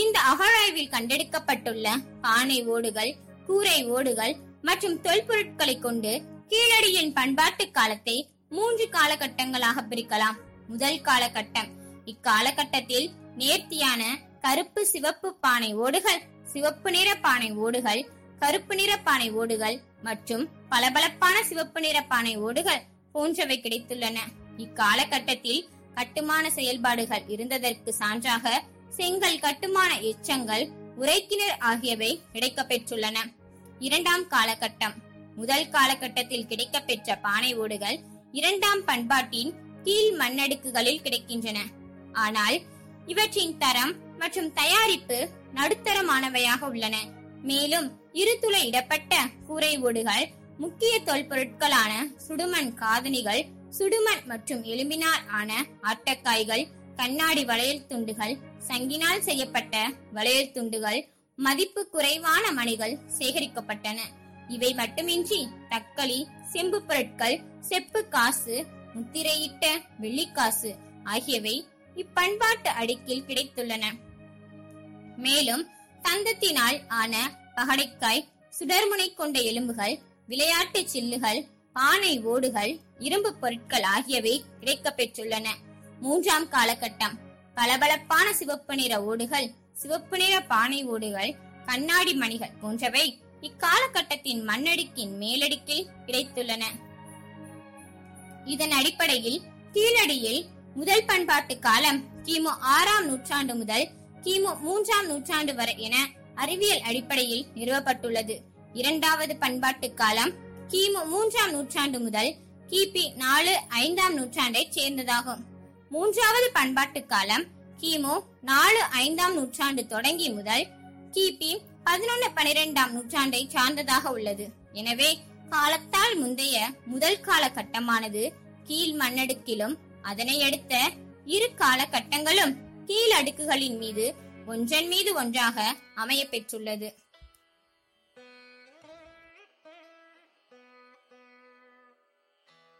இந்த அகழாய்வில் கண்டெடுக்கப்பட்டுள்ள பானை ஓடுகள் கூரை ஓடுகள் மற்றும் தொல்பொருட்களை கொண்டு கீழடியின் பண்பாட்டு காலத்தை மூன்று காலகட்டங்களாக பிரிக்கலாம். முதல் காலகட்டம். இக்காலகட்டத்தில் நேர்த்தியான கருப்பு சிவப்பு பானை ஓடுகள் சிவப்பு நிற பானை ஓடுகள் கருப்பு நிற பானை ஓடுகள் மற்றும் பளபளப்பான சிவப்பு நிற பானை ஓடுகள் போன்றவை கிடைத்துள்ளன. இக்காலகட்டத்தில் கட்டுமான செயல்பாடுகள் இருந்ததற்கு சான்றாக செங்கல் கட்டுமான எச்சங்கள் உரைக்கிணர் ஆகியவை கிடைக்கப்பெற்றுள்ளன. இரண்டாம் காலகட்டம். முதல் காலகட்டத்தில் கிடைக்கப்பெற்ற பானை ஓடுகள் இரண்டாம் பண்பாட்டின் கீழ் மண்ணடுக்குகளில் கிடைக்கின்றன. ஆனால் இவற்றின் தரம் மற்றும் தயாரிப்பு நடுத்தரமானவையாக உள்ளன. மேலும் இருதுளை இடப்பட்ட கூரை ஓடுகள் முக்கிய தொல்பொருட்களான சுடுமண் காதணிகள் சுடுமண் மற்றும் எலும்பினால் ஆன ஆட்டக்காய்கள் கண்ணாடி வளையல் துண்டுகள் சங்கினால் செய்யப்பட்ட வளையல் துண்டுகள் மதிப்பு குறைவான மணிகள் சேகரிக்கப்பட்டன. இவை மட்டுமின்றி தக்களி செம்பு பொருட்கள் செப்பு காசு முத்திரையிட்ட வெள்ளிக்காசு ஆகியவை இப்பண்பாட்டு அடுக்கில் கிடைத்துள்ளன. மேலும் தந்தத்தினால் ஆன பகடைக்காய் சுடர்முனை கொண்ட எலும்புகள் விளையாட்டு சில்லுகள் பானை ஓடுகள் இரும்பு பொருட்கள் ஆகியவை கிடைக்கப்பெற்றுள்ளன. மூன்றாம் காலகட்டம். பளபளப்பான சிவப்பு நிற ஓடுகள் சிவப்பு நிற பானை ஓடுகள் கண்ணாடி மணிகள் போன்றவை இக்காலகட்டத்தின் மண்ணடுக்கின் மேலடுக்கில் கிடைத்துள்ளன. இதன் அடிப்படையில் கீழடியில் முதல் பண்பாட்டு காலம் கிமு ஆறாம் நூற்றாண்டு முதல் கிமு மூன்றாம் நூற்றாண்டு வரை என அறிவியல் அடிப்படையில் நிறுவப்பட்டுள்ளது. இரண்டாவது பண்பாட்டு காலம் கிமு மூன்றாம் நூற்றாண்டு முதல் கிபி நாலு ஐந்தாம் நூற்றாண்டை சேர்ந்ததாகும். மூன்றாவது பண்பாட்டு காலம் கிமு நாலு ஐந்தாம் நூற்றாண்டு தொடங்கி முதல் கிபி பதினொன்னு பனிரெண்டாம் நூற்றாண்டை சார்ந்ததாக உள்ளது. எனவே காலத்தால் முந்தைய முதல் காலகட்டமானது கீழ் மண்ணடுக்கிலும் அதனை அடுத்த இரு காலகட்டங்களும் கீழ் அடுக்குகளின் மீது ஒன்றன் மீது ஒன்றாக அமைய பெற்றுள்ளது.